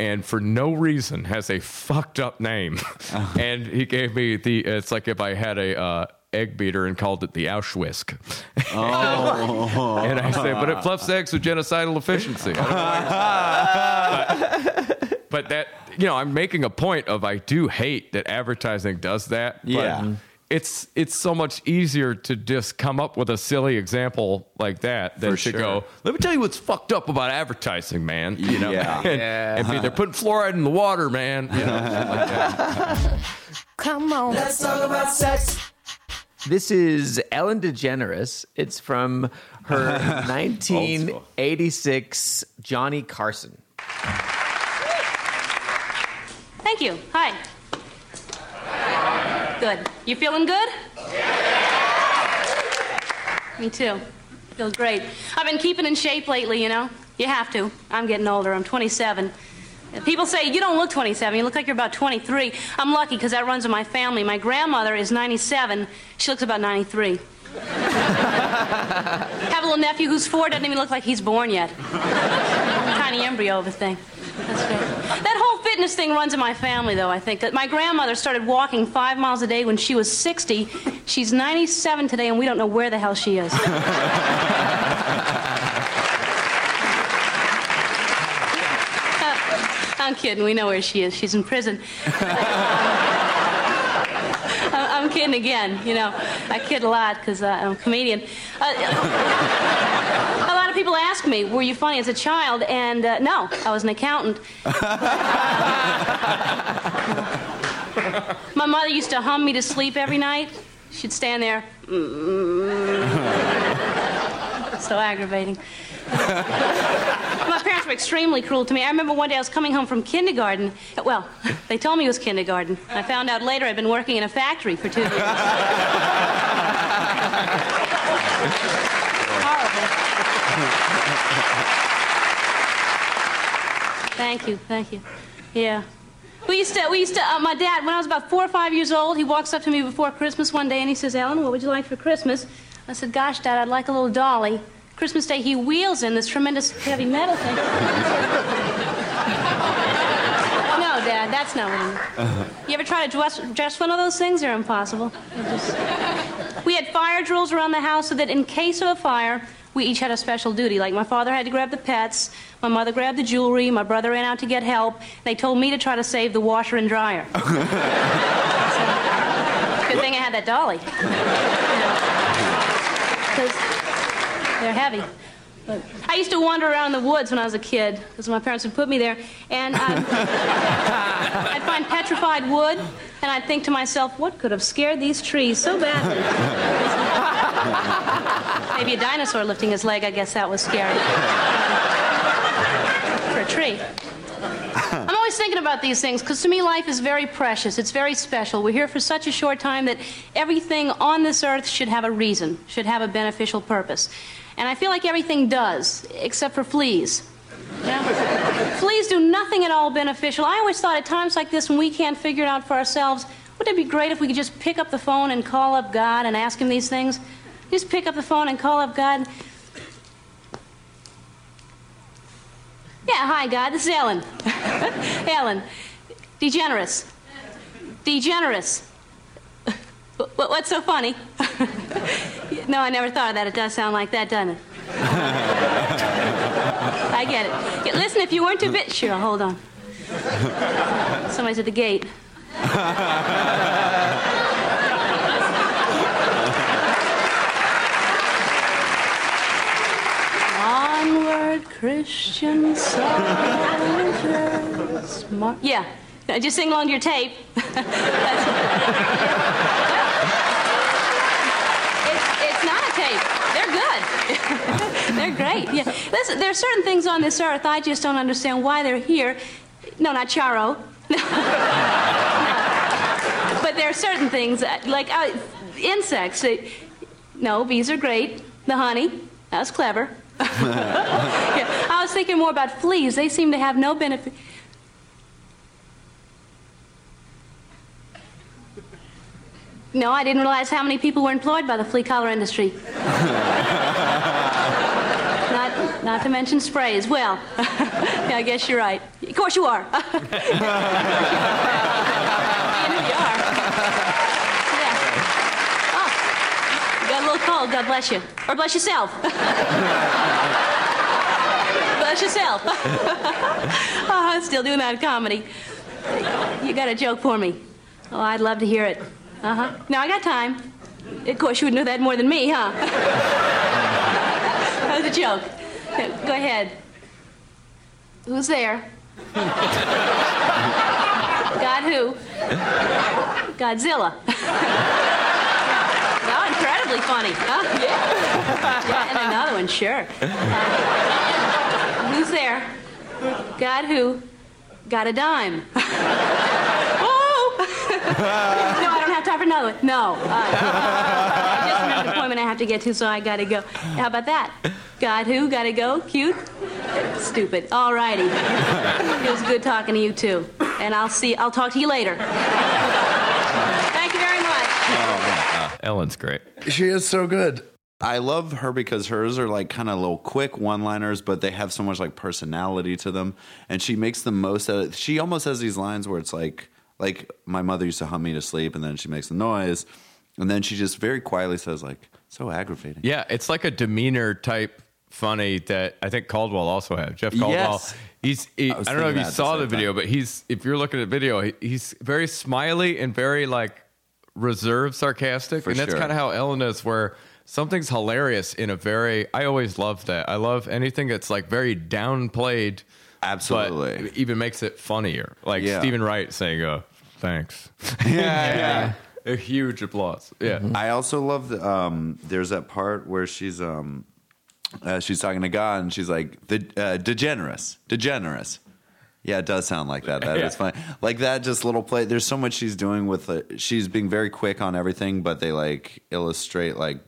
[SPEAKER 5] and for no reason has a fucked up name. <laughs> and he gave me the it's like if I had a uh, egg beater and called it the Auschwitz. <laughs> and I say, but it fluffs eggs with genocidal efficiency. I don't know why- <laughs> but, but that you know, I'm making a point of I do hate that advertising does that. but
[SPEAKER 4] Yeah.
[SPEAKER 5] It's it's so much easier to just come up with a silly example like that than
[SPEAKER 4] For
[SPEAKER 5] to
[SPEAKER 4] sure.
[SPEAKER 5] go, let me tell you what's fucked up about advertising, man. You know,
[SPEAKER 4] Yeah. <laughs>
[SPEAKER 5] and, and be they're putting fluoride in the water, man. You know, like. <laughs>
[SPEAKER 3] Come on. Let's talk about sex.
[SPEAKER 1] This is Ellen DeGeneres. It's from her <laughs> 1986 Johnny Carson.
[SPEAKER 9] Thank you. Hi. Good. You feeling good? Yeah. Me too. Feel great. I've been keeping in shape lately, you know. You have to. I'm getting older. I'm 27. People say, you don't look 27. You look like you're about 23. I'm lucky because that runs in my family. My grandmother is 97. She looks about 93. <laughs> Have a little nephew who's four, doesn't even look like he's born yet. Tiny embryo of a thing. That's great. That fitness thing runs in my family, though, I think. My grandmother started walking five miles a day when she was 60. She's 97 today, and we don't know where the hell she is. <laughs> I'm kidding. We know where she is. She's in prison. <laughs> I'm kidding again. You know, I kid a lot because uh, I'm a comedian. Uh, people ask me, "Were you funny as a child?" And uh, no, I was an accountant. <laughs> My mother used to hum me to sleep every night. She'd stand there. so aggravating. My parents were extremely cruel to me. I remember one day I was coming home from kindergarten. Well, they told me it was kindergarten. I found out later I'd been working in a factory for two years. <laughs> Thank you, thank you. Yeah. We used to, we used to, uh, my dad, when I was about four or five years old, he walks up to me before Christmas one day and he says, Ellen, what would you like for Christmas? I said, Gosh, Dad, I'd like a little dolly. Christmas Day, he wheels in this tremendous heavy metal thing. <laughs> no, Dad, that's not what I mean. You ever try to dress, dress one of those things? They're impossible. Just- We had fire drills around the house so that in case of a fire, we each had a special duty. Like my father had to grab the pets, my mother grabbed the jewelry, my brother ran out to get help. They told me to try to save the washer and dryer. So, <laughs> good thing I had that dolly. <laughs> Because they're heavy. But I used to wander around the woods when I was a kid because my parents would put me there, and I'd, uh, <laughs> I'd find petrified wood, and I'd think to myself, what could have scared these trees so badly? <laughs> Maybe a dinosaur lifting his leg. I guess that was scary. For a tree. I'm always thinking about these things because to me life is very precious. It's very special. We're here for such a short time that everything on this earth should have a reason, should have a beneficial purpose. And I feel like everything does, except for fleas. Know? fleas do nothing at all beneficial. I always thought at times like this when we can't figure it out for ourselves, Wouldn't it be great if we could just pick up the phone and call up God and ask Him these things? Just pick up the phone and call up God. Yeah, hi, God. This is Ellen. <laughs> Ellen. Degenerous. Degenerous. Wh- <laughs> wh- What's so funny? <laughs> no, I never thought of that. It does sound like that, doesn't it? <laughs> I get it. Yeah, listen, if you weren't too bit, sure, hold on. Somebody's at the gate. Onward, Christian soldiers. Mar- yeah, just sing along to your tape. <laughs> That's- it's, it's not a tape. They're good. <laughs> they're great. Yeah. Listen, there are certain things on this earth I just don't understand why they're here. No, not Charo. <laughs> but there are certain things like uh, insects. No, bees are great. The honey, that's clever. Yeah, <laughs> I was thinking more about fleas. They seem to have no benefit. No, I didn't realize how many people were employed by the flea collar industry. Not, to mention sprays. Well, <laughs> yeah, I guess you're right. Of course you are. Being who you are. Yeah. Oh, you got a little cold. God bless you. Or bless yourself. <laughs> bless yourself. <laughs> oh, I'm still doing that comedy. You got a joke for me? Oh, I'd love to hear it. Uh huh. Now I got time. Of course, you would know that more than me, huh? that was a joke. Go ahead. Who's there? God who? Godzilla. oh, incredibly funny. Huh? Yeah. yeah. And another one, sure. Uh, who's there? God who? Got a dime. oh! <laughs> no, I don't have time for another one. No. Uh, to get to, so I gotta go. How about that? God who? Gotta go? Cute? Stupid. All righty. It was good talking to you too. And I'll see. I'll talk to you later. Thank you very much.
[SPEAKER 5] oh uh, Ellen's great.
[SPEAKER 4] She is so good. I love her because hers are like kind of little quick one liners, but they have so much like personality to them. And she makes the most out of it. She almost has these lines where it's like, like my mother used to hum me to sleep and then she makes a noise. And then she just very quietly says, like, so aggravating.
[SPEAKER 5] Yeah, it's like a demeanor type funny that I think Caldwell also had. Jeff Caldwell.
[SPEAKER 4] Yes.
[SPEAKER 5] He's. He,
[SPEAKER 4] I
[SPEAKER 5] I, don't know if you saw
[SPEAKER 4] the
[SPEAKER 5] the video, but he's. If you're looking at video, he, he's very smiley and very like reserved, sarcastic,
[SPEAKER 4] For
[SPEAKER 5] and that's
[SPEAKER 4] sure.
[SPEAKER 5] kind of how Ellen is. Where something's hilarious in a very. I always love that. I love anything that's like very downplayed.
[SPEAKER 4] Absolutely.
[SPEAKER 5] Even makes it funnier. Like
[SPEAKER 4] Yeah.
[SPEAKER 5] Steven Wright saying, uh, thanks. <laughs>
[SPEAKER 4] yeah, yeah. <laughs>
[SPEAKER 5] A huge applause. Yeah.
[SPEAKER 4] I also love the, um, there's that part where she's um, uh, she's talking to God and she's like the uh, degenerous, degenerous. Yeah, it does sound like that. That is
[SPEAKER 5] Yeah.
[SPEAKER 4] fine. Like that, just little play. There's so much she's doing with. Uh, she's being very quick on everything, but they like illustrate like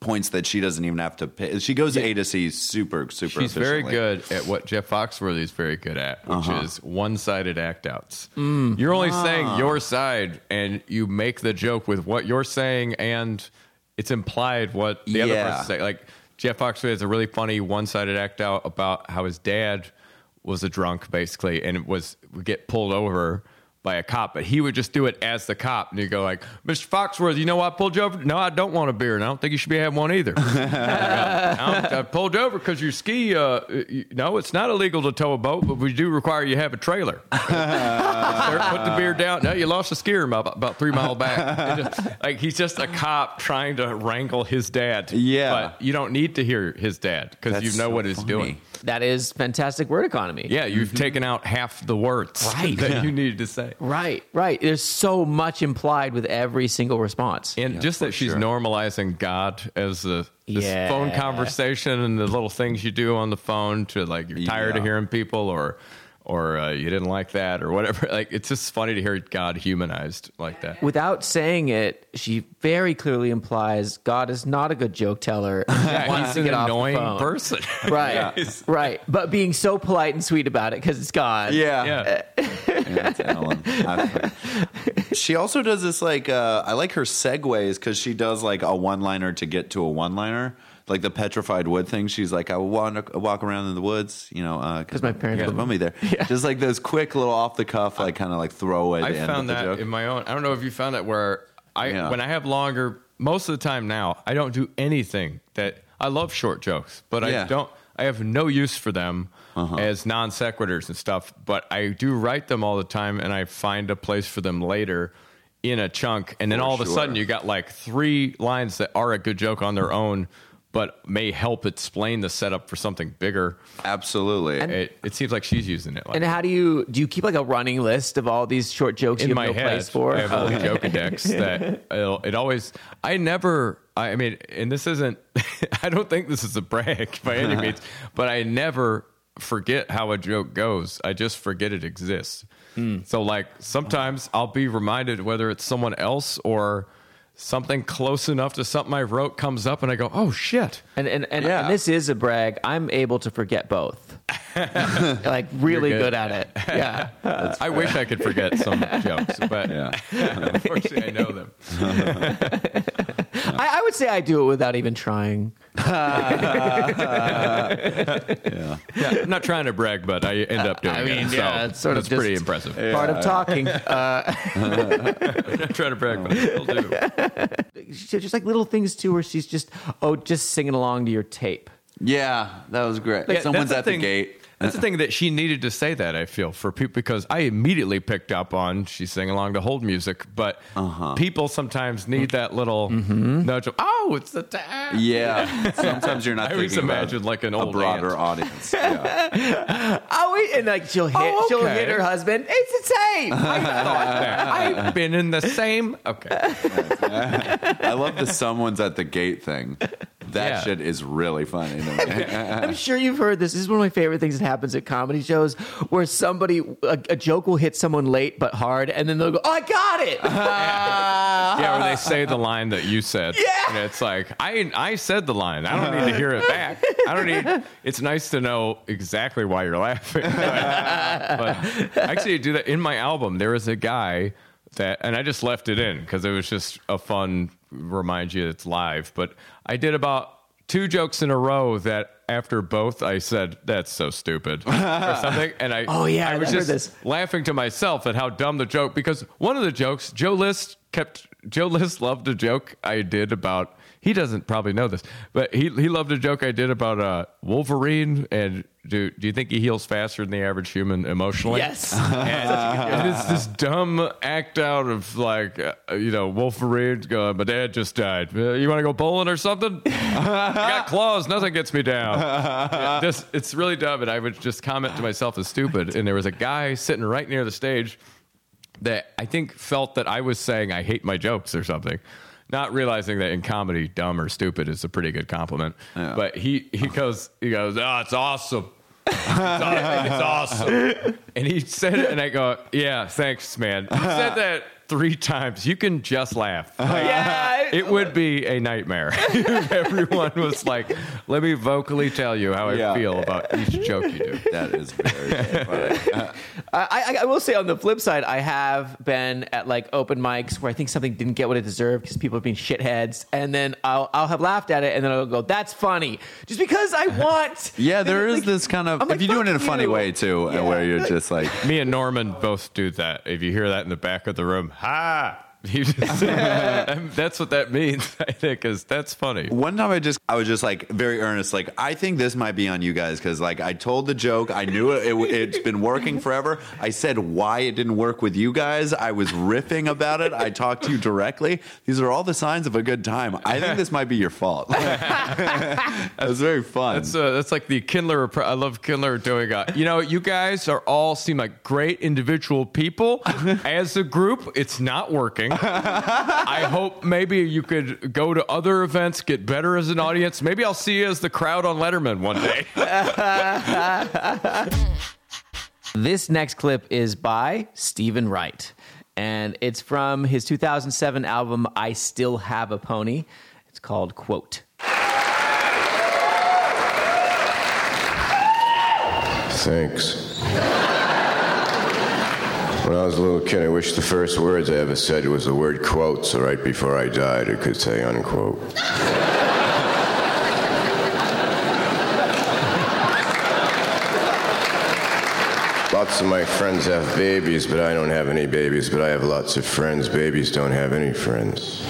[SPEAKER 4] points that she doesn't even have to. Pay. She goes A to C super super.
[SPEAKER 5] She's very good at what Jeff Foxworthy is very good at, which
[SPEAKER 4] Uh-huh.
[SPEAKER 5] is one-sided act outs. You're only saying your side, and you make the joke with what you're saying, and it's implied what the other
[SPEAKER 4] Yeah.
[SPEAKER 5] person's saying. Like Jeff Foxworthy has a really funny one-sided act out about how his dad was a drunk, basically, and it was would get pulled over by a cop, but he would just do it as the cop, and you go like, "Mr. Foxworth, you know why I pulled you over? No, I don't want a beer, and I don't think you should be having one either." <laughs> I, I pulled you over because your ski. Uh, you, no, it's not illegal to tow a boat, but we do require you have a trailer. <laughs> Put the beer down. No, you lost a skier about, about three mile back. Just- like he's just a cop trying to wrangle his dad.
[SPEAKER 4] Yeah.
[SPEAKER 5] but you don't need to hear his dad because you know
[SPEAKER 4] so
[SPEAKER 5] what he's
[SPEAKER 4] funny.
[SPEAKER 5] doing.
[SPEAKER 1] That is fantastic word economy.
[SPEAKER 5] Yeah, you've mm-hmm. taken out half the words <laughs>
[SPEAKER 1] Right.
[SPEAKER 5] that you needed to say.
[SPEAKER 1] Right, right. There's so much implied with every single response.
[SPEAKER 5] And just that she's normalizing God as the this
[SPEAKER 1] Yeah.
[SPEAKER 5] phone conversation and the little things you do on the phone to like you're tired
[SPEAKER 4] Yeah.
[SPEAKER 5] of hearing people or or uh, you didn't like that or whatever. <laughs> Like it's just funny to hear God humanized like that.
[SPEAKER 1] Without saying it, she very clearly implies God is not a good joke teller. <laughs>
[SPEAKER 5] Yeah,
[SPEAKER 1] wants
[SPEAKER 5] he's
[SPEAKER 1] to
[SPEAKER 5] an
[SPEAKER 1] get off the
[SPEAKER 5] annoying
[SPEAKER 1] phone.
[SPEAKER 5] person. <laughs>
[SPEAKER 1] Right, right. But being so polite and sweet about it because it's God.
[SPEAKER 4] Yeah.
[SPEAKER 5] yeah.
[SPEAKER 4] Yeah, it's Ellen. I- she also does this like uh, I like her segues because she does like a one liner to get to a one liner. Like the petrified wood thing, she's like, I walk, walk around in the woods, you know, because
[SPEAKER 1] my parents
[SPEAKER 4] live
[SPEAKER 1] live-
[SPEAKER 4] me there. <laughs> Yeah. Just like those quick little off the cuff, like kind of like throwaway.
[SPEAKER 5] I
[SPEAKER 4] to end
[SPEAKER 5] found
[SPEAKER 4] with the
[SPEAKER 5] that
[SPEAKER 4] joke.
[SPEAKER 5] in my own. I don't know if you found that where I
[SPEAKER 4] Yeah.
[SPEAKER 5] when I have longer. Most of the time now, I don't do anything that I love short jokes, but
[SPEAKER 4] Yeah. Uh-huh.
[SPEAKER 5] I don't. I have no use for them as non sequiturs and stuff. But I do write them all the time, and I find a place for them later in a chunk, and then
[SPEAKER 4] For
[SPEAKER 5] all of a sudden you got like three lines that are a good joke on their own, but may help explain the setup for something bigger.
[SPEAKER 4] Absolutely.
[SPEAKER 5] It, it seems like she's using it. Like
[SPEAKER 1] And how do you do? You keep like a running list of all these short jokes
[SPEAKER 5] in
[SPEAKER 1] you
[SPEAKER 5] my
[SPEAKER 1] no
[SPEAKER 5] head,
[SPEAKER 1] place for.
[SPEAKER 5] I have a little joke index that <laughs> it'll, it always. I never. I mean, and this isn't. <laughs> I don't think this is a brag by any <laughs> means, but I never forget how a joke goes. I just forget it exists.
[SPEAKER 1] Hmm.
[SPEAKER 5] So, like sometimes I'll be reminded whether it's someone else or something close enough to something I wrote comes up, and I go, "Oh shit!"
[SPEAKER 1] And and, and,
[SPEAKER 4] Yeah.
[SPEAKER 1] and this is a brag. I'm able to forget both. <laughs> like really good.
[SPEAKER 5] good.
[SPEAKER 1] at it. Yeah. <laughs>
[SPEAKER 5] I wish I could forget some jokes, but <laughs> unfortunately, I know them.
[SPEAKER 1] I, I would say I do it without even trying. <laughs>
[SPEAKER 5] Yeah, I'm not trying to brag, but I end up doing
[SPEAKER 1] I mean,
[SPEAKER 5] it.
[SPEAKER 1] yeah,
[SPEAKER 5] so
[SPEAKER 1] it's sort of
[SPEAKER 5] that's pretty
[SPEAKER 1] just-
[SPEAKER 5] impressive.
[SPEAKER 1] Part of talking. <laughs> Uh,
[SPEAKER 5] I'm not trying to brag, but I still do. <laughs>
[SPEAKER 1] just like little things too, where she's just oh, just singing along to your tape.
[SPEAKER 4] yeah, that was great.
[SPEAKER 5] Yeah,
[SPEAKER 4] Someone's
[SPEAKER 5] that's
[SPEAKER 4] at the
[SPEAKER 5] thing-
[SPEAKER 4] gate.
[SPEAKER 5] That's the thing that she needed to say that I feel for people because I immediately picked up on she sang along to hold music, but
[SPEAKER 4] Uh-huh.
[SPEAKER 5] people sometimes need that little
[SPEAKER 4] Mm-hmm.
[SPEAKER 5] nudge of oh, it's the time.
[SPEAKER 4] Yeah, <laughs> sometimes you're not.
[SPEAKER 5] I always imagine like an
[SPEAKER 4] a
[SPEAKER 5] old
[SPEAKER 4] broader
[SPEAKER 5] aunt.
[SPEAKER 4] audience. <laughs> Yeah.
[SPEAKER 1] Oh, wait, and like she'll hit,
[SPEAKER 5] Oh,
[SPEAKER 1] she'll hit her husband. It's the same.
[SPEAKER 5] I thought I've <laughs> been in the same. Okay,
[SPEAKER 4] I love the someone's at the gate thing. That
[SPEAKER 5] Yeah.
[SPEAKER 4] shit is really funny. To me.
[SPEAKER 1] I'm sure you've heard this. This is one of my favorite things that happens at comedy shows, where somebody a, a joke will hit someone late but hard, and then they'll go, "Oh, I got it." <laughs>
[SPEAKER 5] yeah, or they say the line that you said.
[SPEAKER 1] Yeah.
[SPEAKER 5] and it's like I I said the line. I don't need to hear it back. I don't need. <laughs> It's nice to know exactly why you're laughing. <laughs> but actually, I do that in my album. There is a guy that, and I just left it in because it was just a fun remind you it's live. But I did about two jokes in a row that after both I said that's so stupid or <laughs> something, and I
[SPEAKER 1] Oh, yeah,
[SPEAKER 5] I was
[SPEAKER 1] I
[SPEAKER 5] just
[SPEAKER 1] this.
[SPEAKER 5] laughing to myself at how dumb the joke because one of the jokes Joe List kept Joe List loved a joke I did about he doesn't probably know this but he he loved a joke I did about uh Wolverine and do do you think he heals faster than the average human emotionally?
[SPEAKER 1] Yes. <laughs>
[SPEAKER 5] and it's this dumb act out of like uh, you know Wolverine going my dad just died. Uh, you want to go bowling or something? <laughs> I got claws. Nothing gets me down. <laughs> Yeah, just it's really dumb and I would just comment to myself as stupid. And there was a guy sitting right near the stage that I think felt that I was saying I hate my jokes or something. Not realizing that in comedy, dumb or stupid is a pretty good compliment. But he he goes he goes, oh, it's awesome. It's aw- it's awesome. And he said it, and I go, yeah, thanks, man. He said that three times. You can just laugh. Like, <laughs>
[SPEAKER 1] yeah.
[SPEAKER 5] Uh, it would be a nightmare <laughs> if <laughs> everyone was like, let me vocally tell you how I feel about each joke you do.
[SPEAKER 4] that is very funny.
[SPEAKER 1] I, I, I will say on the flip side, I have been at like open mics where I think something didn't get what it deserved because people are being shitheads, and then I'll I'll have laughed at it, and then I'll go, "That's funny," just because I want.
[SPEAKER 4] Yeah, there is
[SPEAKER 1] Like,
[SPEAKER 4] this kind of
[SPEAKER 1] I'm like,
[SPEAKER 4] if you do it in a funny
[SPEAKER 1] you."
[SPEAKER 4] way too, and
[SPEAKER 1] Yeah.
[SPEAKER 4] where you're just like,
[SPEAKER 5] Me and Norman both do that. If you hear that in the back of the room, ha! <laughs> Just, <laughs> that's what that means, I think, is that's funny.
[SPEAKER 4] One time I just I was just like very earnest, like I think this might be on you guys because like I told the joke, I knew it, it it's been working forever. I said why it didn't work with you guys. I was riffing about it. I talked to you directly. These are all the signs of a good time. I think this might be your fault. <laughs> it was very fun.
[SPEAKER 5] That's uh, that's like the Kindler. I love Kindler doing. Uh, you know, you guys are all seem like great individual people. As a group, it's not working. <laughs> I hope maybe you could go to other events, get better as an audience. Maybe I'll see you as the crowd on Letterman one day. <laughs>
[SPEAKER 1] This next clip is by Steven Wright, and it's from his 2007 album "I Still Have a Pony." It's called "Quote."
[SPEAKER 10] Thanks. When I was a little kid, I wish the first words I ever said was the word quote, so right before I died, I could say unquote. Lots of my friends have babies, but I don't have any babies, but I have lots of friends. Babies don't have any friends.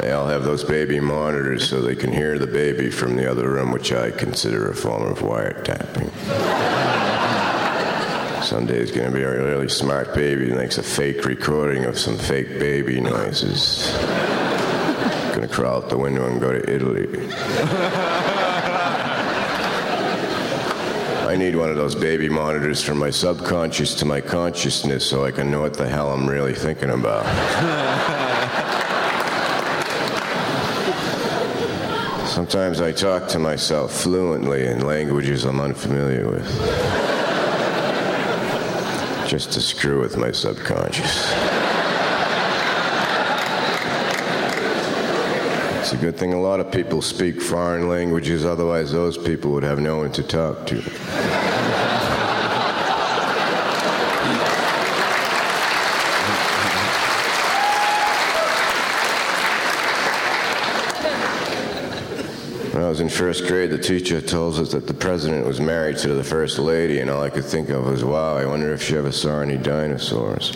[SPEAKER 10] They all have those baby monitors so they can hear the baby from the other room, which I consider a form of wiretapping. Sunday's gonna be a really smart baby who makes a fake recording of some fake baby noises. <laughs> Gonna crawl out the window and go to Italy. I need one of those baby monitors from my subconscious to my consciousness so I can know what the hell I'm really thinking about. <laughs> Sometimes I talk to myself fluently in languages I'm unfamiliar with. Just to screw with my subconscious. It's a good thing a lot of people speak foreign languages, otherwise, those people would have no one to talk to. Was in first grade, the teacher told us that the president was married to the first lady, and all I could think of was, wow, I wonder if she ever saw any dinosaurs.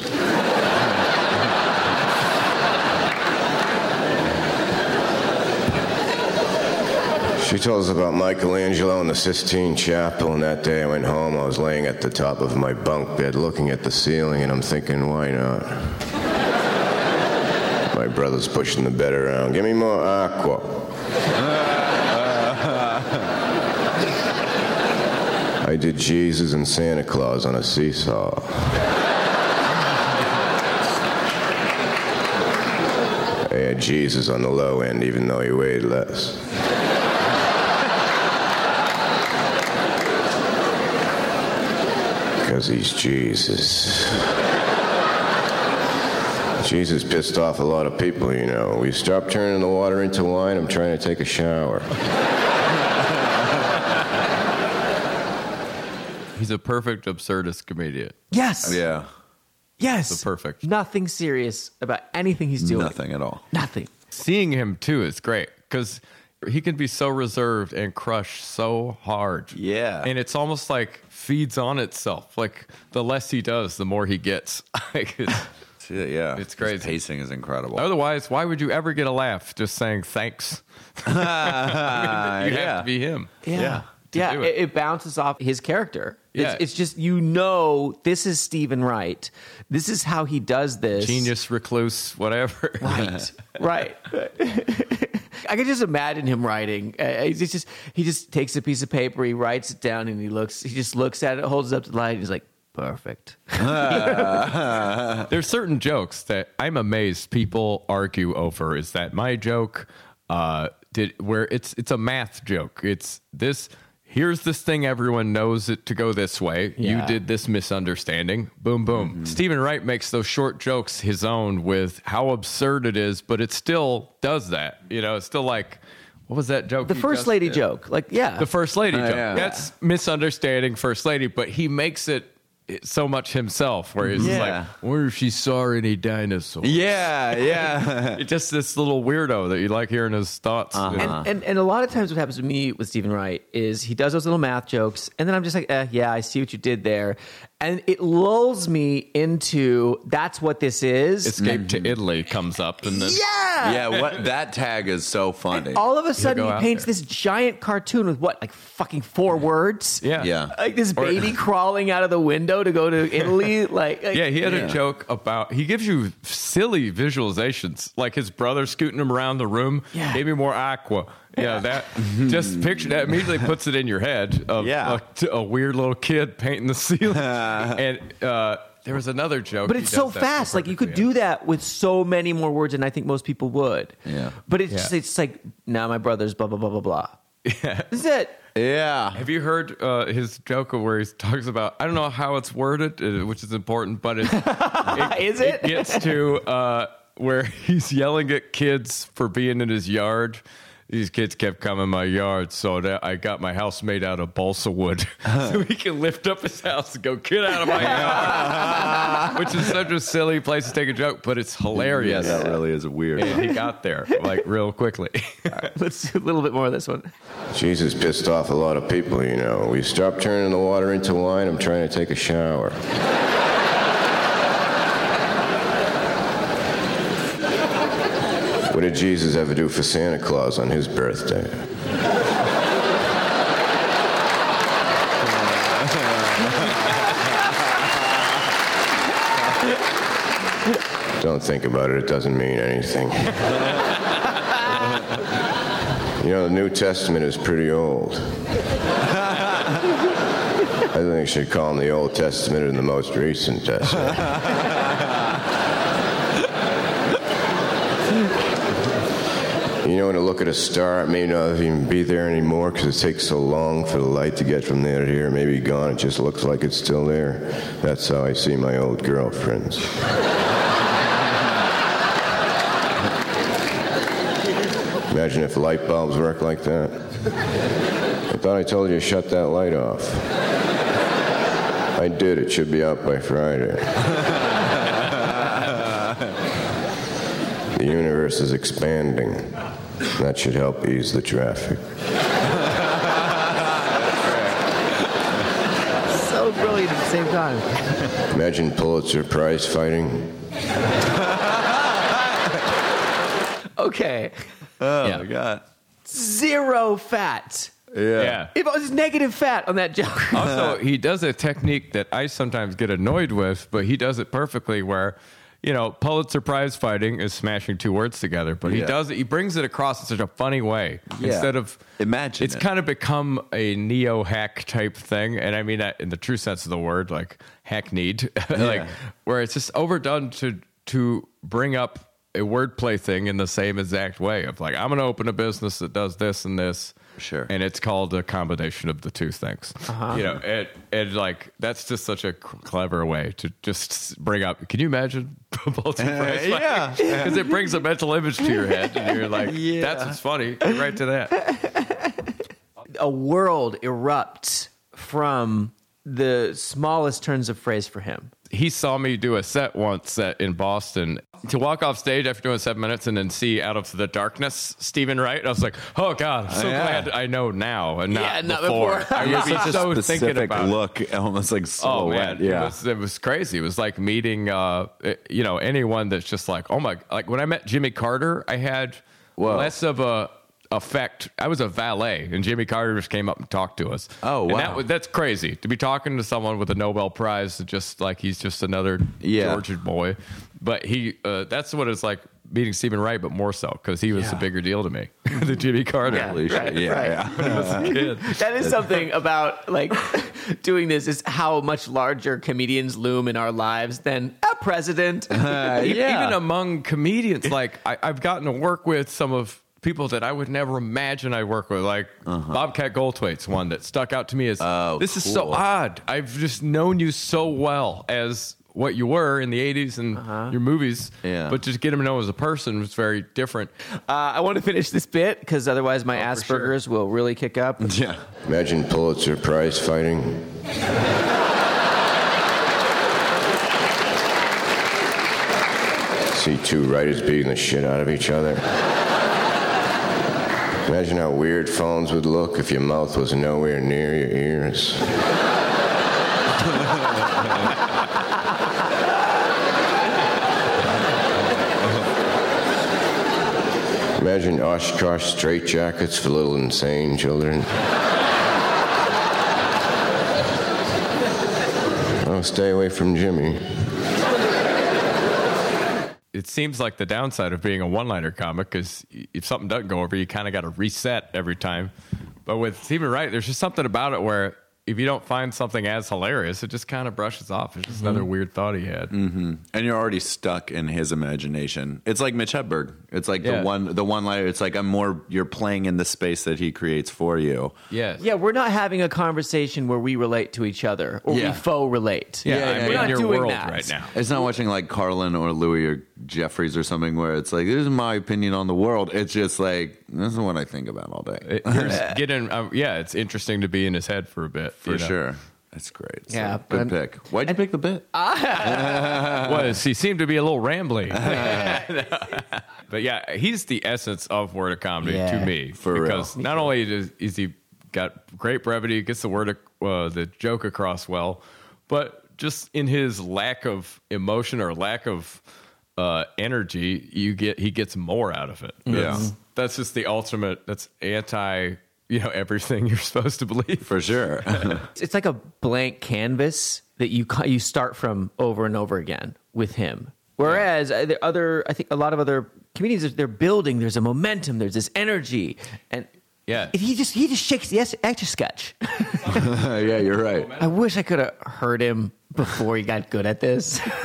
[SPEAKER 10] She told us about Michelangelo and the Sistine Chapel, and that day I went home. I was laying at the top of my bunk bed looking at the ceiling, and I'm thinking, why not? My brother's pushing the bed around. Give me more aqua. I did Jesus and Santa Claus on a seesaw. I had Jesus on the low end, even though he weighed less. Because he's Jesus. Jesus pissed off a lot of people, you know. We stopped turning the water into wine. I'm trying to take a shower.
[SPEAKER 5] He's a perfect absurdist comedian.
[SPEAKER 1] Yes.
[SPEAKER 4] Yeah.
[SPEAKER 1] Yes.
[SPEAKER 5] The perfect.
[SPEAKER 1] Nothing serious about anything he's doing.
[SPEAKER 4] Nothing at all.
[SPEAKER 1] Nothing.
[SPEAKER 5] Seeing him too is great because he can be so reserved and crush so hard.
[SPEAKER 4] Yeah.
[SPEAKER 5] And it's almost like feeds on itself. Like the less he does, the more he gets. <laughs> Like, it's-
[SPEAKER 4] Yeah.
[SPEAKER 5] It's
[SPEAKER 4] His
[SPEAKER 5] crazy.
[SPEAKER 4] pacing is incredible.
[SPEAKER 5] Otherwise, why would you ever get a laugh just saying thanks? <laughs> <laughs> you have to be him.
[SPEAKER 1] Yeah.
[SPEAKER 5] to
[SPEAKER 1] Yeah, it.
[SPEAKER 5] it.
[SPEAKER 1] It, bounces off his character.
[SPEAKER 5] Yeah.
[SPEAKER 1] It's, it's just, you know, this is Steven Wright. This is how he does this.
[SPEAKER 5] Genius, recluse, whatever. <laughs>
[SPEAKER 1] Right. right. <laughs> I can just imagine him writing. Uh, he's just he just takes a piece of paper, he writes it down, and he looks. He just looks at it, holds it up to the light, and he's like, "Perfect." <laughs>
[SPEAKER 5] There's certain jokes that I'm amazed people argue over. Is that my joke? Uh, did where it's it's a math joke. It's this. Here's this thing everyone knows it to go this way. You did this misunderstanding. Boom, boom. Mm-hmm. Steven Wright makes those short jokes his own with how absurd it is, but it still does that. You know, it's still like, what was that joke?
[SPEAKER 1] The first lady
[SPEAKER 5] did?
[SPEAKER 1] joke, like yeah,
[SPEAKER 5] The first lady joke.
[SPEAKER 4] yeah.
[SPEAKER 5] That's misunderstanding first lady, but he makes it so much himself where he's
[SPEAKER 4] Yeah.
[SPEAKER 5] like, wonder if she saw any dinosaurs.
[SPEAKER 4] Yeah, yeah. <laughs>
[SPEAKER 5] Just this little weirdo that you like hearing his thoughts.
[SPEAKER 4] Uh-huh.
[SPEAKER 5] you know?
[SPEAKER 1] and, and and a lot of times what happens to me with Steven Wright is he does those little math jokes, and then I'm just like, eh, yeah, I see what you did there, and it lulls me into that's what this is.
[SPEAKER 5] Escape to Italy comes up, and then
[SPEAKER 1] yeah,
[SPEAKER 4] yeah, what that tag is so funny.
[SPEAKER 1] all of a sudden he paints
[SPEAKER 5] there.
[SPEAKER 1] this giant cartoon with what, like fucking four words?
[SPEAKER 5] yeah,
[SPEAKER 4] yeah.
[SPEAKER 1] Like this baby <laughs> crawling out of the window to go to Italy, <laughs> like, like-
[SPEAKER 5] Yeah, he had
[SPEAKER 4] Yeah.
[SPEAKER 5] a joke about he gives you silly visualizations, like his brother scooting him around the room.
[SPEAKER 1] Yeah.
[SPEAKER 5] Maybe more aqua. Yeah, that just picture that immediately puts it in your head of
[SPEAKER 4] Yeah.
[SPEAKER 5] a, a weird little kid painting the ceiling. <laughs> and uh, there was another joke,
[SPEAKER 1] But it's so fast. Like you could do that with so many more words than I think most people would.
[SPEAKER 4] Yeah.
[SPEAKER 1] But it's
[SPEAKER 5] Yeah.
[SPEAKER 1] just it's like now my brother's blah blah blah blah blah. <laughs> Yeah. Is it.
[SPEAKER 4] yeah.
[SPEAKER 5] Have you heard uh, his joke where he talks about? I don't know how it's worded, uh, which is important, but it's, <laughs> it,
[SPEAKER 1] Is it?
[SPEAKER 5] gets to uh, where he's yelling at kids for being in his yard. These kids kept coming my yard, so that I got my house made out of balsa wood, <laughs> so he can lift up his house and go get out of my <laughs> yard, which is such a silly place to take a joke, but it's hilarious.
[SPEAKER 4] Yeah, that really is weird.
[SPEAKER 5] And he got there like real quickly. <laughs>
[SPEAKER 1] Let's do a little bit more of this one.
[SPEAKER 10] Jesus pissed off a lot of people, you know. We stopped turning the water into wine. I'm trying to take a shower. What did Jesus ever do for Santa Claus on his birthday? Don't think about it, it doesn't mean anything. You know, the New Testament is pretty old. I think they should call them the Old Testament and the most recent Testament. You know, when I look at a star, it may not even be there anymore because it takes so long for the light to get from there to here. Maybe gone. It just looks like it's still there. That's how I see my old girlfriends. Imagine if light bulbs work like that. I thought I told you to shut that light off. I did. It should be out by Friday. the universe is expanding. That should help ease the traffic. <laughs>
[SPEAKER 1] So brilliant at the same time.
[SPEAKER 10] Imagine Pulitzer Prize fighting. <laughs>
[SPEAKER 1] Okay.
[SPEAKER 4] Oh
[SPEAKER 1] Yeah.
[SPEAKER 4] my god.
[SPEAKER 1] Zero fat.
[SPEAKER 5] yeah.
[SPEAKER 1] If it was negative fat on that joke.
[SPEAKER 5] Also, <laughs> he does a technique that I sometimes get annoyed with, but he does it perfectly where, you know, Pulitzer Prize fighting is smashing two words together, but he does it, he brings it across in such a funny way.
[SPEAKER 4] Yeah.
[SPEAKER 5] Instead of
[SPEAKER 4] Imagine
[SPEAKER 5] it's
[SPEAKER 4] it.
[SPEAKER 5] kind of become a neo hack type thing. And I mean that in the true sense of the word, like hackneyed, <laughs> like where it's just overdone to, to bring up a wordplay thing in the same exact way of like, I'm going to open a business that does this and this.
[SPEAKER 4] Sure.
[SPEAKER 5] And it's called a combination of the two things.
[SPEAKER 1] Uh-huh.
[SPEAKER 5] You know, and, and like that's just such a clever way to just bring up. Can you imagine <laughs> Pulitzer Prize?
[SPEAKER 4] yeah. <laughs>
[SPEAKER 5] because it brings a mental image to your head, and you're like,
[SPEAKER 1] Yeah.
[SPEAKER 5] "That's what's funny." Get right to that. <laughs>
[SPEAKER 1] a world erupts from the smallest turns of phrase for him.
[SPEAKER 5] He saw me do a set once at, in Boston. To walk off stage after doing seven minutes and then see out of the darkness Steven Wright, I was like, "Oh God, I'm so
[SPEAKER 4] Yeah.
[SPEAKER 5] glad I know now and not
[SPEAKER 1] Yeah, not
[SPEAKER 5] before."
[SPEAKER 1] before.
[SPEAKER 5] I
[SPEAKER 4] was
[SPEAKER 5] was
[SPEAKER 4] such
[SPEAKER 5] so thinking
[SPEAKER 4] specific
[SPEAKER 5] about it.
[SPEAKER 4] look, almost like
[SPEAKER 5] Oh
[SPEAKER 4] silhouette.
[SPEAKER 5] man,
[SPEAKER 4] yeah.
[SPEAKER 5] it was, it was crazy. It was like meeting, uh, you know, anyone that's just like, oh my, like when I met Jimmy Carter, I had
[SPEAKER 4] Whoa.
[SPEAKER 5] less of a effect. I was a valet, and Jimmy Carter just came up and talked to us.
[SPEAKER 4] Oh,
[SPEAKER 5] And
[SPEAKER 4] wow.
[SPEAKER 5] that was, that's crazy to be talking to someone with a Nobel Prize, just like he's just another
[SPEAKER 4] Yeah.
[SPEAKER 5] Georgia boy. But he, uh, that's what it's like meeting Steven Wright, but more so because he was a bigger deal to me <laughs> than Jimmy Carter.
[SPEAKER 4] Holy shit.
[SPEAKER 1] right,
[SPEAKER 4] yeah,
[SPEAKER 1] right.
[SPEAKER 4] yeah.
[SPEAKER 5] When I was a <laughs> kid.
[SPEAKER 1] That is something about like <laughs> doing this is how much larger comedians loom in our lives than a president.
[SPEAKER 5] E-
[SPEAKER 4] yeah.
[SPEAKER 5] Even among comedians, like I, I've gotten to work with some of people that I would never imagine I'd work with. Like Bobcat Goldthwait's one that stuck out to me as
[SPEAKER 4] Oh,
[SPEAKER 5] this is so odd. I've just known you so well as what you were in the 80s and your movies.
[SPEAKER 4] Yeah.
[SPEAKER 5] But just get him to know as a person was very different.
[SPEAKER 1] Uh, I want to finish this bit because otherwise my
[SPEAKER 5] Oh, for sure.
[SPEAKER 1] Asperger's will really kick up. <laughs>
[SPEAKER 4] Yeah.
[SPEAKER 10] Imagine Pulitzer Prize fighting. <laughs> See two writers beating the shit out of each other. Imagine how weird phones would look if your mouth was nowhere near your ears. Imagine Oshkosh straitjackets for little insane children. Oh, stay away from Jimmy.
[SPEAKER 5] It seems like the downside of being a one-liner comic is if something doesn't go over, you kind of got to reset every time. But with Steven Wright, there's just something about it where if you don't find something as hilarious, it just kind of brushes off. It's just another weird thought he had.
[SPEAKER 4] And you're already stuck in his imagination. It's like Mitch Hedberg. It's like
[SPEAKER 5] Yeah.
[SPEAKER 4] the one the one liner. It's like I'm more you're playing in the space that he creates for you.
[SPEAKER 5] Yes.
[SPEAKER 1] Yeah, we're not having a conversation where we relate to each other or
[SPEAKER 4] Yeah.
[SPEAKER 1] we faux relate.
[SPEAKER 5] Yeah,
[SPEAKER 4] Yeah, yeah,
[SPEAKER 1] We're
[SPEAKER 5] in
[SPEAKER 1] not
[SPEAKER 5] your
[SPEAKER 1] doing
[SPEAKER 5] world
[SPEAKER 1] that.
[SPEAKER 5] right now.
[SPEAKER 4] It's not watching like Carlin or Louis or Jefferies or something where it's like this is my opinion on the world. It's just like this is what I think about all day.
[SPEAKER 5] It- <laughs> getting, uh, yeah, it's interesting to be in his head for a bit.
[SPEAKER 4] For
[SPEAKER 5] you know?
[SPEAKER 4] sure. That's great. So,
[SPEAKER 1] Yeah,
[SPEAKER 4] good
[SPEAKER 1] and-
[SPEAKER 4] pick. Why'd you pick the bit? <laughs>
[SPEAKER 5] was he seemed to be a little rambling. <laughs> <laughs> but yeah, he's the essence of word of comedy
[SPEAKER 1] Yeah.
[SPEAKER 5] to me.
[SPEAKER 4] For real.
[SPEAKER 5] because not only does is he got great brevity, gets the word uh, the joke across well, but just in his lack of emotion or lack of uh, energy, you get he gets more out of it. That's, that's just the ultimate. That's anti. You know everything <laughs> you're supposed to believe.
[SPEAKER 4] For sure. <laughs>
[SPEAKER 1] it's like a blank canvas that you you start from over and over again with him. Whereas uh, the other, I think a lot of other comedians, they're building. There's a momentum. There's this energy, and
[SPEAKER 5] Yeah.
[SPEAKER 1] if he just he just shakes the etch a sketch. <laughs>
[SPEAKER 4] yeah, you're right.
[SPEAKER 1] I wish I could have heard him before he got good at this. <laughs> like,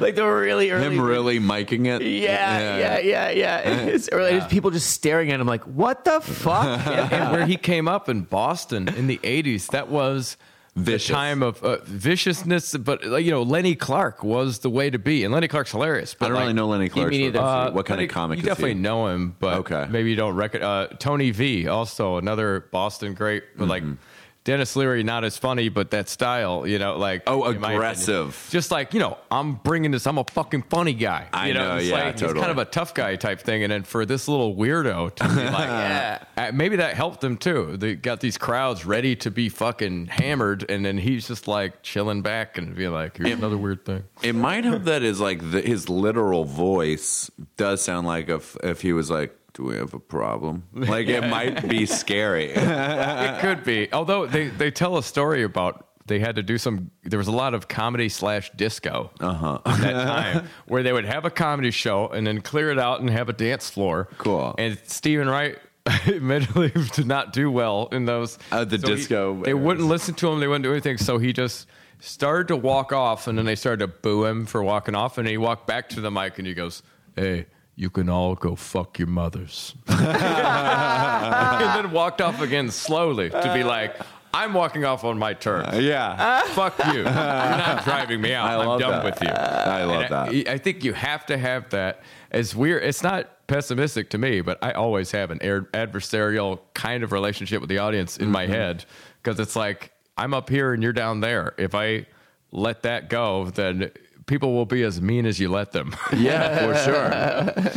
[SPEAKER 1] like the really early.
[SPEAKER 4] Him really miking it.
[SPEAKER 1] Yeah, yeah, yeah, yeah. It's early. It's people just staring at him like, "What the fuck?" <laughs>
[SPEAKER 5] and where he came up in Boston in the 80s, that was
[SPEAKER 4] Vicious.
[SPEAKER 5] the time of uh, viciousness. But, like, you know, Lenny Clarke was the way to be. And Lenny Clarke's hilarious. But
[SPEAKER 4] I don't
[SPEAKER 5] like,
[SPEAKER 4] really know Lenny Clarke.
[SPEAKER 1] me
[SPEAKER 5] uh,
[SPEAKER 4] what kind
[SPEAKER 5] Lenny-
[SPEAKER 4] of comic
[SPEAKER 5] You
[SPEAKER 4] is
[SPEAKER 5] definitely
[SPEAKER 4] he?
[SPEAKER 5] know him, but
[SPEAKER 4] Okay.
[SPEAKER 5] maybe you don't reckon. Uh, Tony V, also another Boston great. But, like,
[SPEAKER 4] Mm-hmm.
[SPEAKER 5] Denis Leary, not as funny, but that style, you know, like
[SPEAKER 4] Oh, aggressive.
[SPEAKER 5] Just like you know, I'm bringing this. I'm a fucking funny guy.
[SPEAKER 4] I
[SPEAKER 5] you know,
[SPEAKER 4] know,
[SPEAKER 5] it's
[SPEAKER 4] yeah,
[SPEAKER 5] like, He's kind of a tough guy type thing, and then for this little weirdo to be like, <laughs> yeah, uh, maybe that helped them too. They got these crowds ready to be fucking hammered, and then he's just like chilling back and be like, here's another weird thing.
[SPEAKER 4] It might have that is like the, his literal voice does sound like if if he was like, "Do we have a problem?" <laughs> Like it might be scary. <laughs>
[SPEAKER 5] it could be. Although they, they tell a story about they had to do some. There was a lot of comedy slash disco
[SPEAKER 4] Uh-huh.
[SPEAKER 5] at that time where they would have a comedy show and then clear it out and have a dance floor.
[SPEAKER 4] Cool.
[SPEAKER 5] And Steven Wright. <laughs> admittedly did not do well in those
[SPEAKER 4] Uh, the
[SPEAKER 5] he-
[SPEAKER 4] disco
[SPEAKER 5] they wouldn't listen to him they wouldn't do anything so he just started to walk off and then they started to boo him for walking off and he walked back to the mic and he goes hey you can all go fuck your mothers <laughs> <laughs> and then walked off again slowly to be like, I'm walking off on my terms.
[SPEAKER 4] yeah, <laughs>
[SPEAKER 5] Fuck you. You're not driving me out.
[SPEAKER 4] I
[SPEAKER 5] I'm
[SPEAKER 4] love
[SPEAKER 5] done
[SPEAKER 4] that.
[SPEAKER 5] with you.
[SPEAKER 4] I love
[SPEAKER 5] And
[SPEAKER 4] that.
[SPEAKER 5] I, I think you have to have that. It's weird. It's not pessimistic to me, but I always have an adversarial kind of relationship with the audience in
[SPEAKER 4] Mm-hmm.
[SPEAKER 5] my head because it's like I'm up here and you're down there. If I let that go, then people will be as mean as you let them.
[SPEAKER 4] yeah, for sure.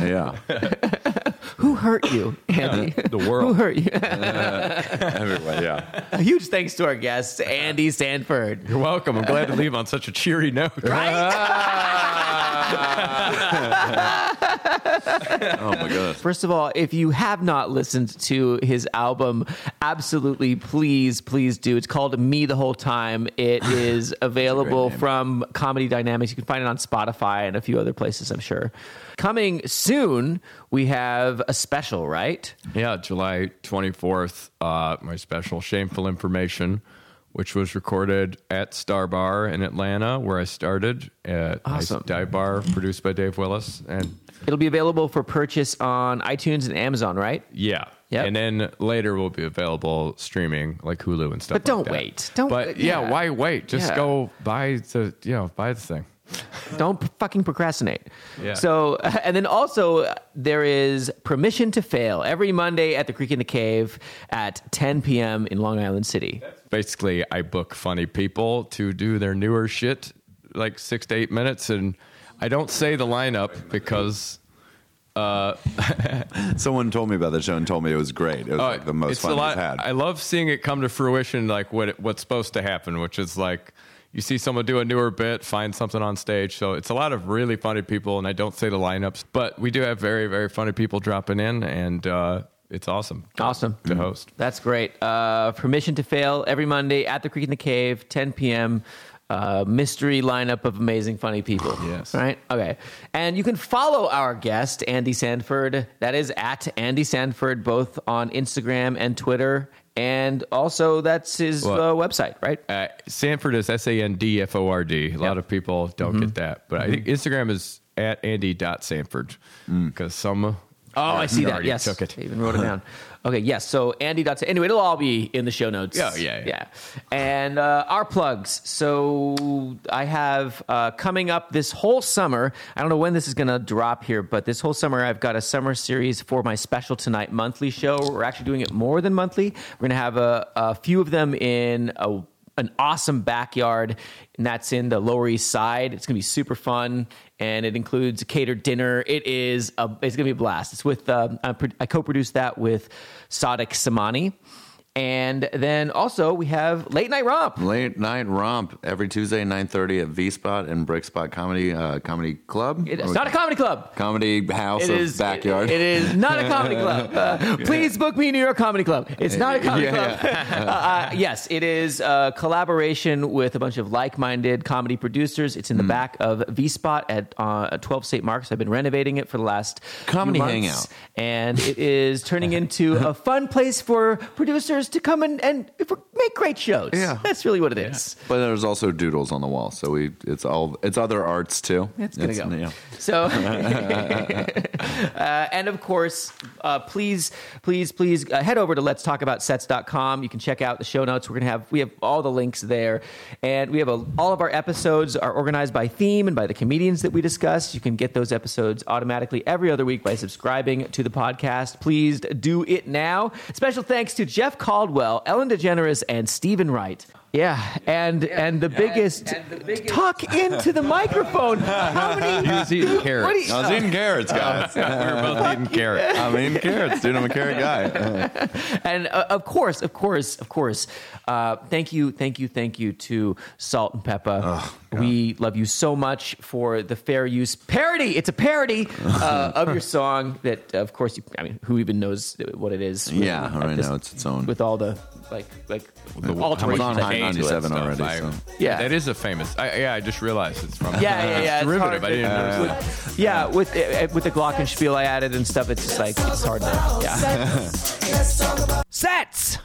[SPEAKER 4] <laughs> Yeah,
[SPEAKER 1] Who hurt you, <laughs> Andy?
[SPEAKER 5] the <laughs> world.
[SPEAKER 1] Who hurt you? <laughs>
[SPEAKER 4] everyone. Yeah,
[SPEAKER 1] A huge thanks to our guest, Andy Sandford.
[SPEAKER 5] You're welcome. I'm glad to leave on such a cheery note.
[SPEAKER 4] oh my god.
[SPEAKER 1] First of all, if you have not listened to his album, absolutely please, please do. It's called Me the Whole Time. It <sighs> is available from Comedy Dynamics. You can find it on Spotify and a few other places, I'm sure. Coming soon, we have a special, right?
[SPEAKER 5] Yeah, July 24th, uh, my special Shameful Information, which was recorded at Star Bar in Atlanta, where I started at
[SPEAKER 1] Awesome.
[SPEAKER 5] Nice Dive Bar, produced by Dave Willis. And
[SPEAKER 1] It'll be available for purchase on iTunes and Amazon, right?
[SPEAKER 5] yeah.
[SPEAKER 1] Yep.
[SPEAKER 5] And then later will be available streaming like Hulu and stuff.
[SPEAKER 1] But don't
[SPEAKER 5] like
[SPEAKER 1] wait. Don't-
[SPEAKER 5] But yeah,
[SPEAKER 1] yeah.
[SPEAKER 5] why wait? Just
[SPEAKER 1] Yeah.
[SPEAKER 5] go buy the you know buy the thing.
[SPEAKER 1] Don't fucking procrastinate.
[SPEAKER 5] Yeah.
[SPEAKER 1] So, <laughs> and then also there is Permission to Fail every Monday at the Creek and the Cave at 10 p.m. in Long Island City.
[SPEAKER 5] Basically, I book funny people to do their newer shit, like six to eight minutes, and I don't say the lineup because <laughs>
[SPEAKER 4] Someone told me about the show and told me it was great. It was like the most
[SPEAKER 5] Uh,
[SPEAKER 4] fun
[SPEAKER 5] a lot.
[SPEAKER 4] we've had.
[SPEAKER 5] I love seeing it come to fruition, like what it, what's supposed to happen, which is like you see someone do a newer bit, find something on stage. So it's a lot of really funny people, and I don't say the lineups, but we do have very very funny people dropping in, and uh, it's awesome.
[SPEAKER 1] Awesome.
[SPEAKER 5] to host.
[SPEAKER 1] That's great. Uh, Permission to Fail every Monday at the Creek and the Cave, 10 p.m. Uh, mystery lineup of amazing, funny people. <sighs>
[SPEAKER 5] Yes.
[SPEAKER 1] Right? Okay. And you can follow our guest, Andy Sandford. That is at Andy Sandford, both on Instagram and Twitter. And also, that's his
[SPEAKER 5] Well-
[SPEAKER 1] uh, website, right?
[SPEAKER 5] Uh, Sandford is S A N D F O R D. A lot of people don't
[SPEAKER 1] Mm-hmm.
[SPEAKER 5] get that, but I think Instagram is at andy.sandford
[SPEAKER 1] Mm.
[SPEAKER 5] because some
[SPEAKER 1] Oh, I see that.
[SPEAKER 5] already
[SPEAKER 1] Yes,
[SPEAKER 5] took it.
[SPEAKER 1] I even wrote it down. Okay, yes. So Andy. Dot, anyway, it'll all be in the show notes.
[SPEAKER 5] Oh, yeah, yeah.
[SPEAKER 1] yeah. And uh, our plugs. So I have uh, coming up this whole summer. I don't know when this is going to drop here, but this whole summer I've got a summer series for my special tonight monthly show. We're actually doing it more than monthly. We're going to have a, a few of them in a an awesome backyard, and that's in the Lower East Side. It's to be super fun, and it includes a catered dinner. It is a, it's to be a blast. It's with um, I, pro- I co-produced that with Sadiq Samani, and then also we have Late Night Romp.
[SPEAKER 4] Late night romp every Tuesday, nine thirty at V Spot and Brick Spot Comedy uh, Comedy Club.
[SPEAKER 1] It's not a comedy club.
[SPEAKER 4] comedy house
[SPEAKER 1] It
[SPEAKER 4] of
[SPEAKER 1] is
[SPEAKER 4] backyard.
[SPEAKER 1] It, it is not a comedy club. <laughs> Uh, please book me New York Comedy Club. It's not a comedy
[SPEAKER 4] Yeah,
[SPEAKER 1] club. <laughs> uh, uh, yes, it is a collaboration with a bunch of like-minded comedy producers. It's in the back of V Spot at uh, 12 St. Mark's. I've been renovating it for the last
[SPEAKER 4] Comedy hangout.
[SPEAKER 1] and it is turning <laughs> into a fun place for producers to come and, and make great shows.
[SPEAKER 4] Yeah.
[SPEAKER 1] that's really what it is.
[SPEAKER 4] but there's also doodles on the wall, so we it's all it's other arts too.
[SPEAKER 1] It's gonna go.
[SPEAKER 4] yeah.
[SPEAKER 1] So, <laughs> uh, and of course, uh, please, please, please uh, head over to let's talk about sets.com. You can check out the show notes. We're going to have, we have all the links there. And we have a, all of our episodes are organized by theme and by the comedians that we discuss. You can get those episodes automatically every other week by subscribing to the podcast. Please do it now. Special thanks to Jeff Caldwell, Ellen DeGeneres, and Steven Wright. Yeah, and and the biggest talk into the microphone. How many?
[SPEAKER 5] He was eating carrots.
[SPEAKER 1] What you-
[SPEAKER 4] I was eating carrots, guys.
[SPEAKER 5] we were both eating carrots.
[SPEAKER 4] I'm eating carrots, dude. I'm a carrot guy. <laughs>
[SPEAKER 1] and uh, of course, of course, of course, uh, thank you, thank you, thank you to Salt-N-Pepa. we love you so much for the fair use parody. It's a parody uh, <laughs> of your song that, of course, you, I mean, who even knows what it is?
[SPEAKER 4] Yeah,
[SPEAKER 1] at
[SPEAKER 4] right
[SPEAKER 1] this-
[SPEAKER 4] now it's its own.
[SPEAKER 1] with all the like like
[SPEAKER 5] The,
[SPEAKER 1] alterations
[SPEAKER 4] on
[SPEAKER 1] that
[SPEAKER 4] High
[SPEAKER 1] to it.
[SPEAKER 4] 97 already, so.
[SPEAKER 1] Yeah.
[SPEAKER 5] that is a famous. I, yeah, I just realized it's from. <laughs>
[SPEAKER 1] Yeah, yeah, yeah.
[SPEAKER 5] It's
[SPEAKER 1] it's
[SPEAKER 5] derivative.
[SPEAKER 1] hard
[SPEAKER 5] I didn't notice
[SPEAKER 1] with- Yeah, with uh, with the glockenspiel I added and stuff, it's just like it's hard to yeah.
[SPEAKER 3] Let's talk about
[SPEAKER 1] Sets.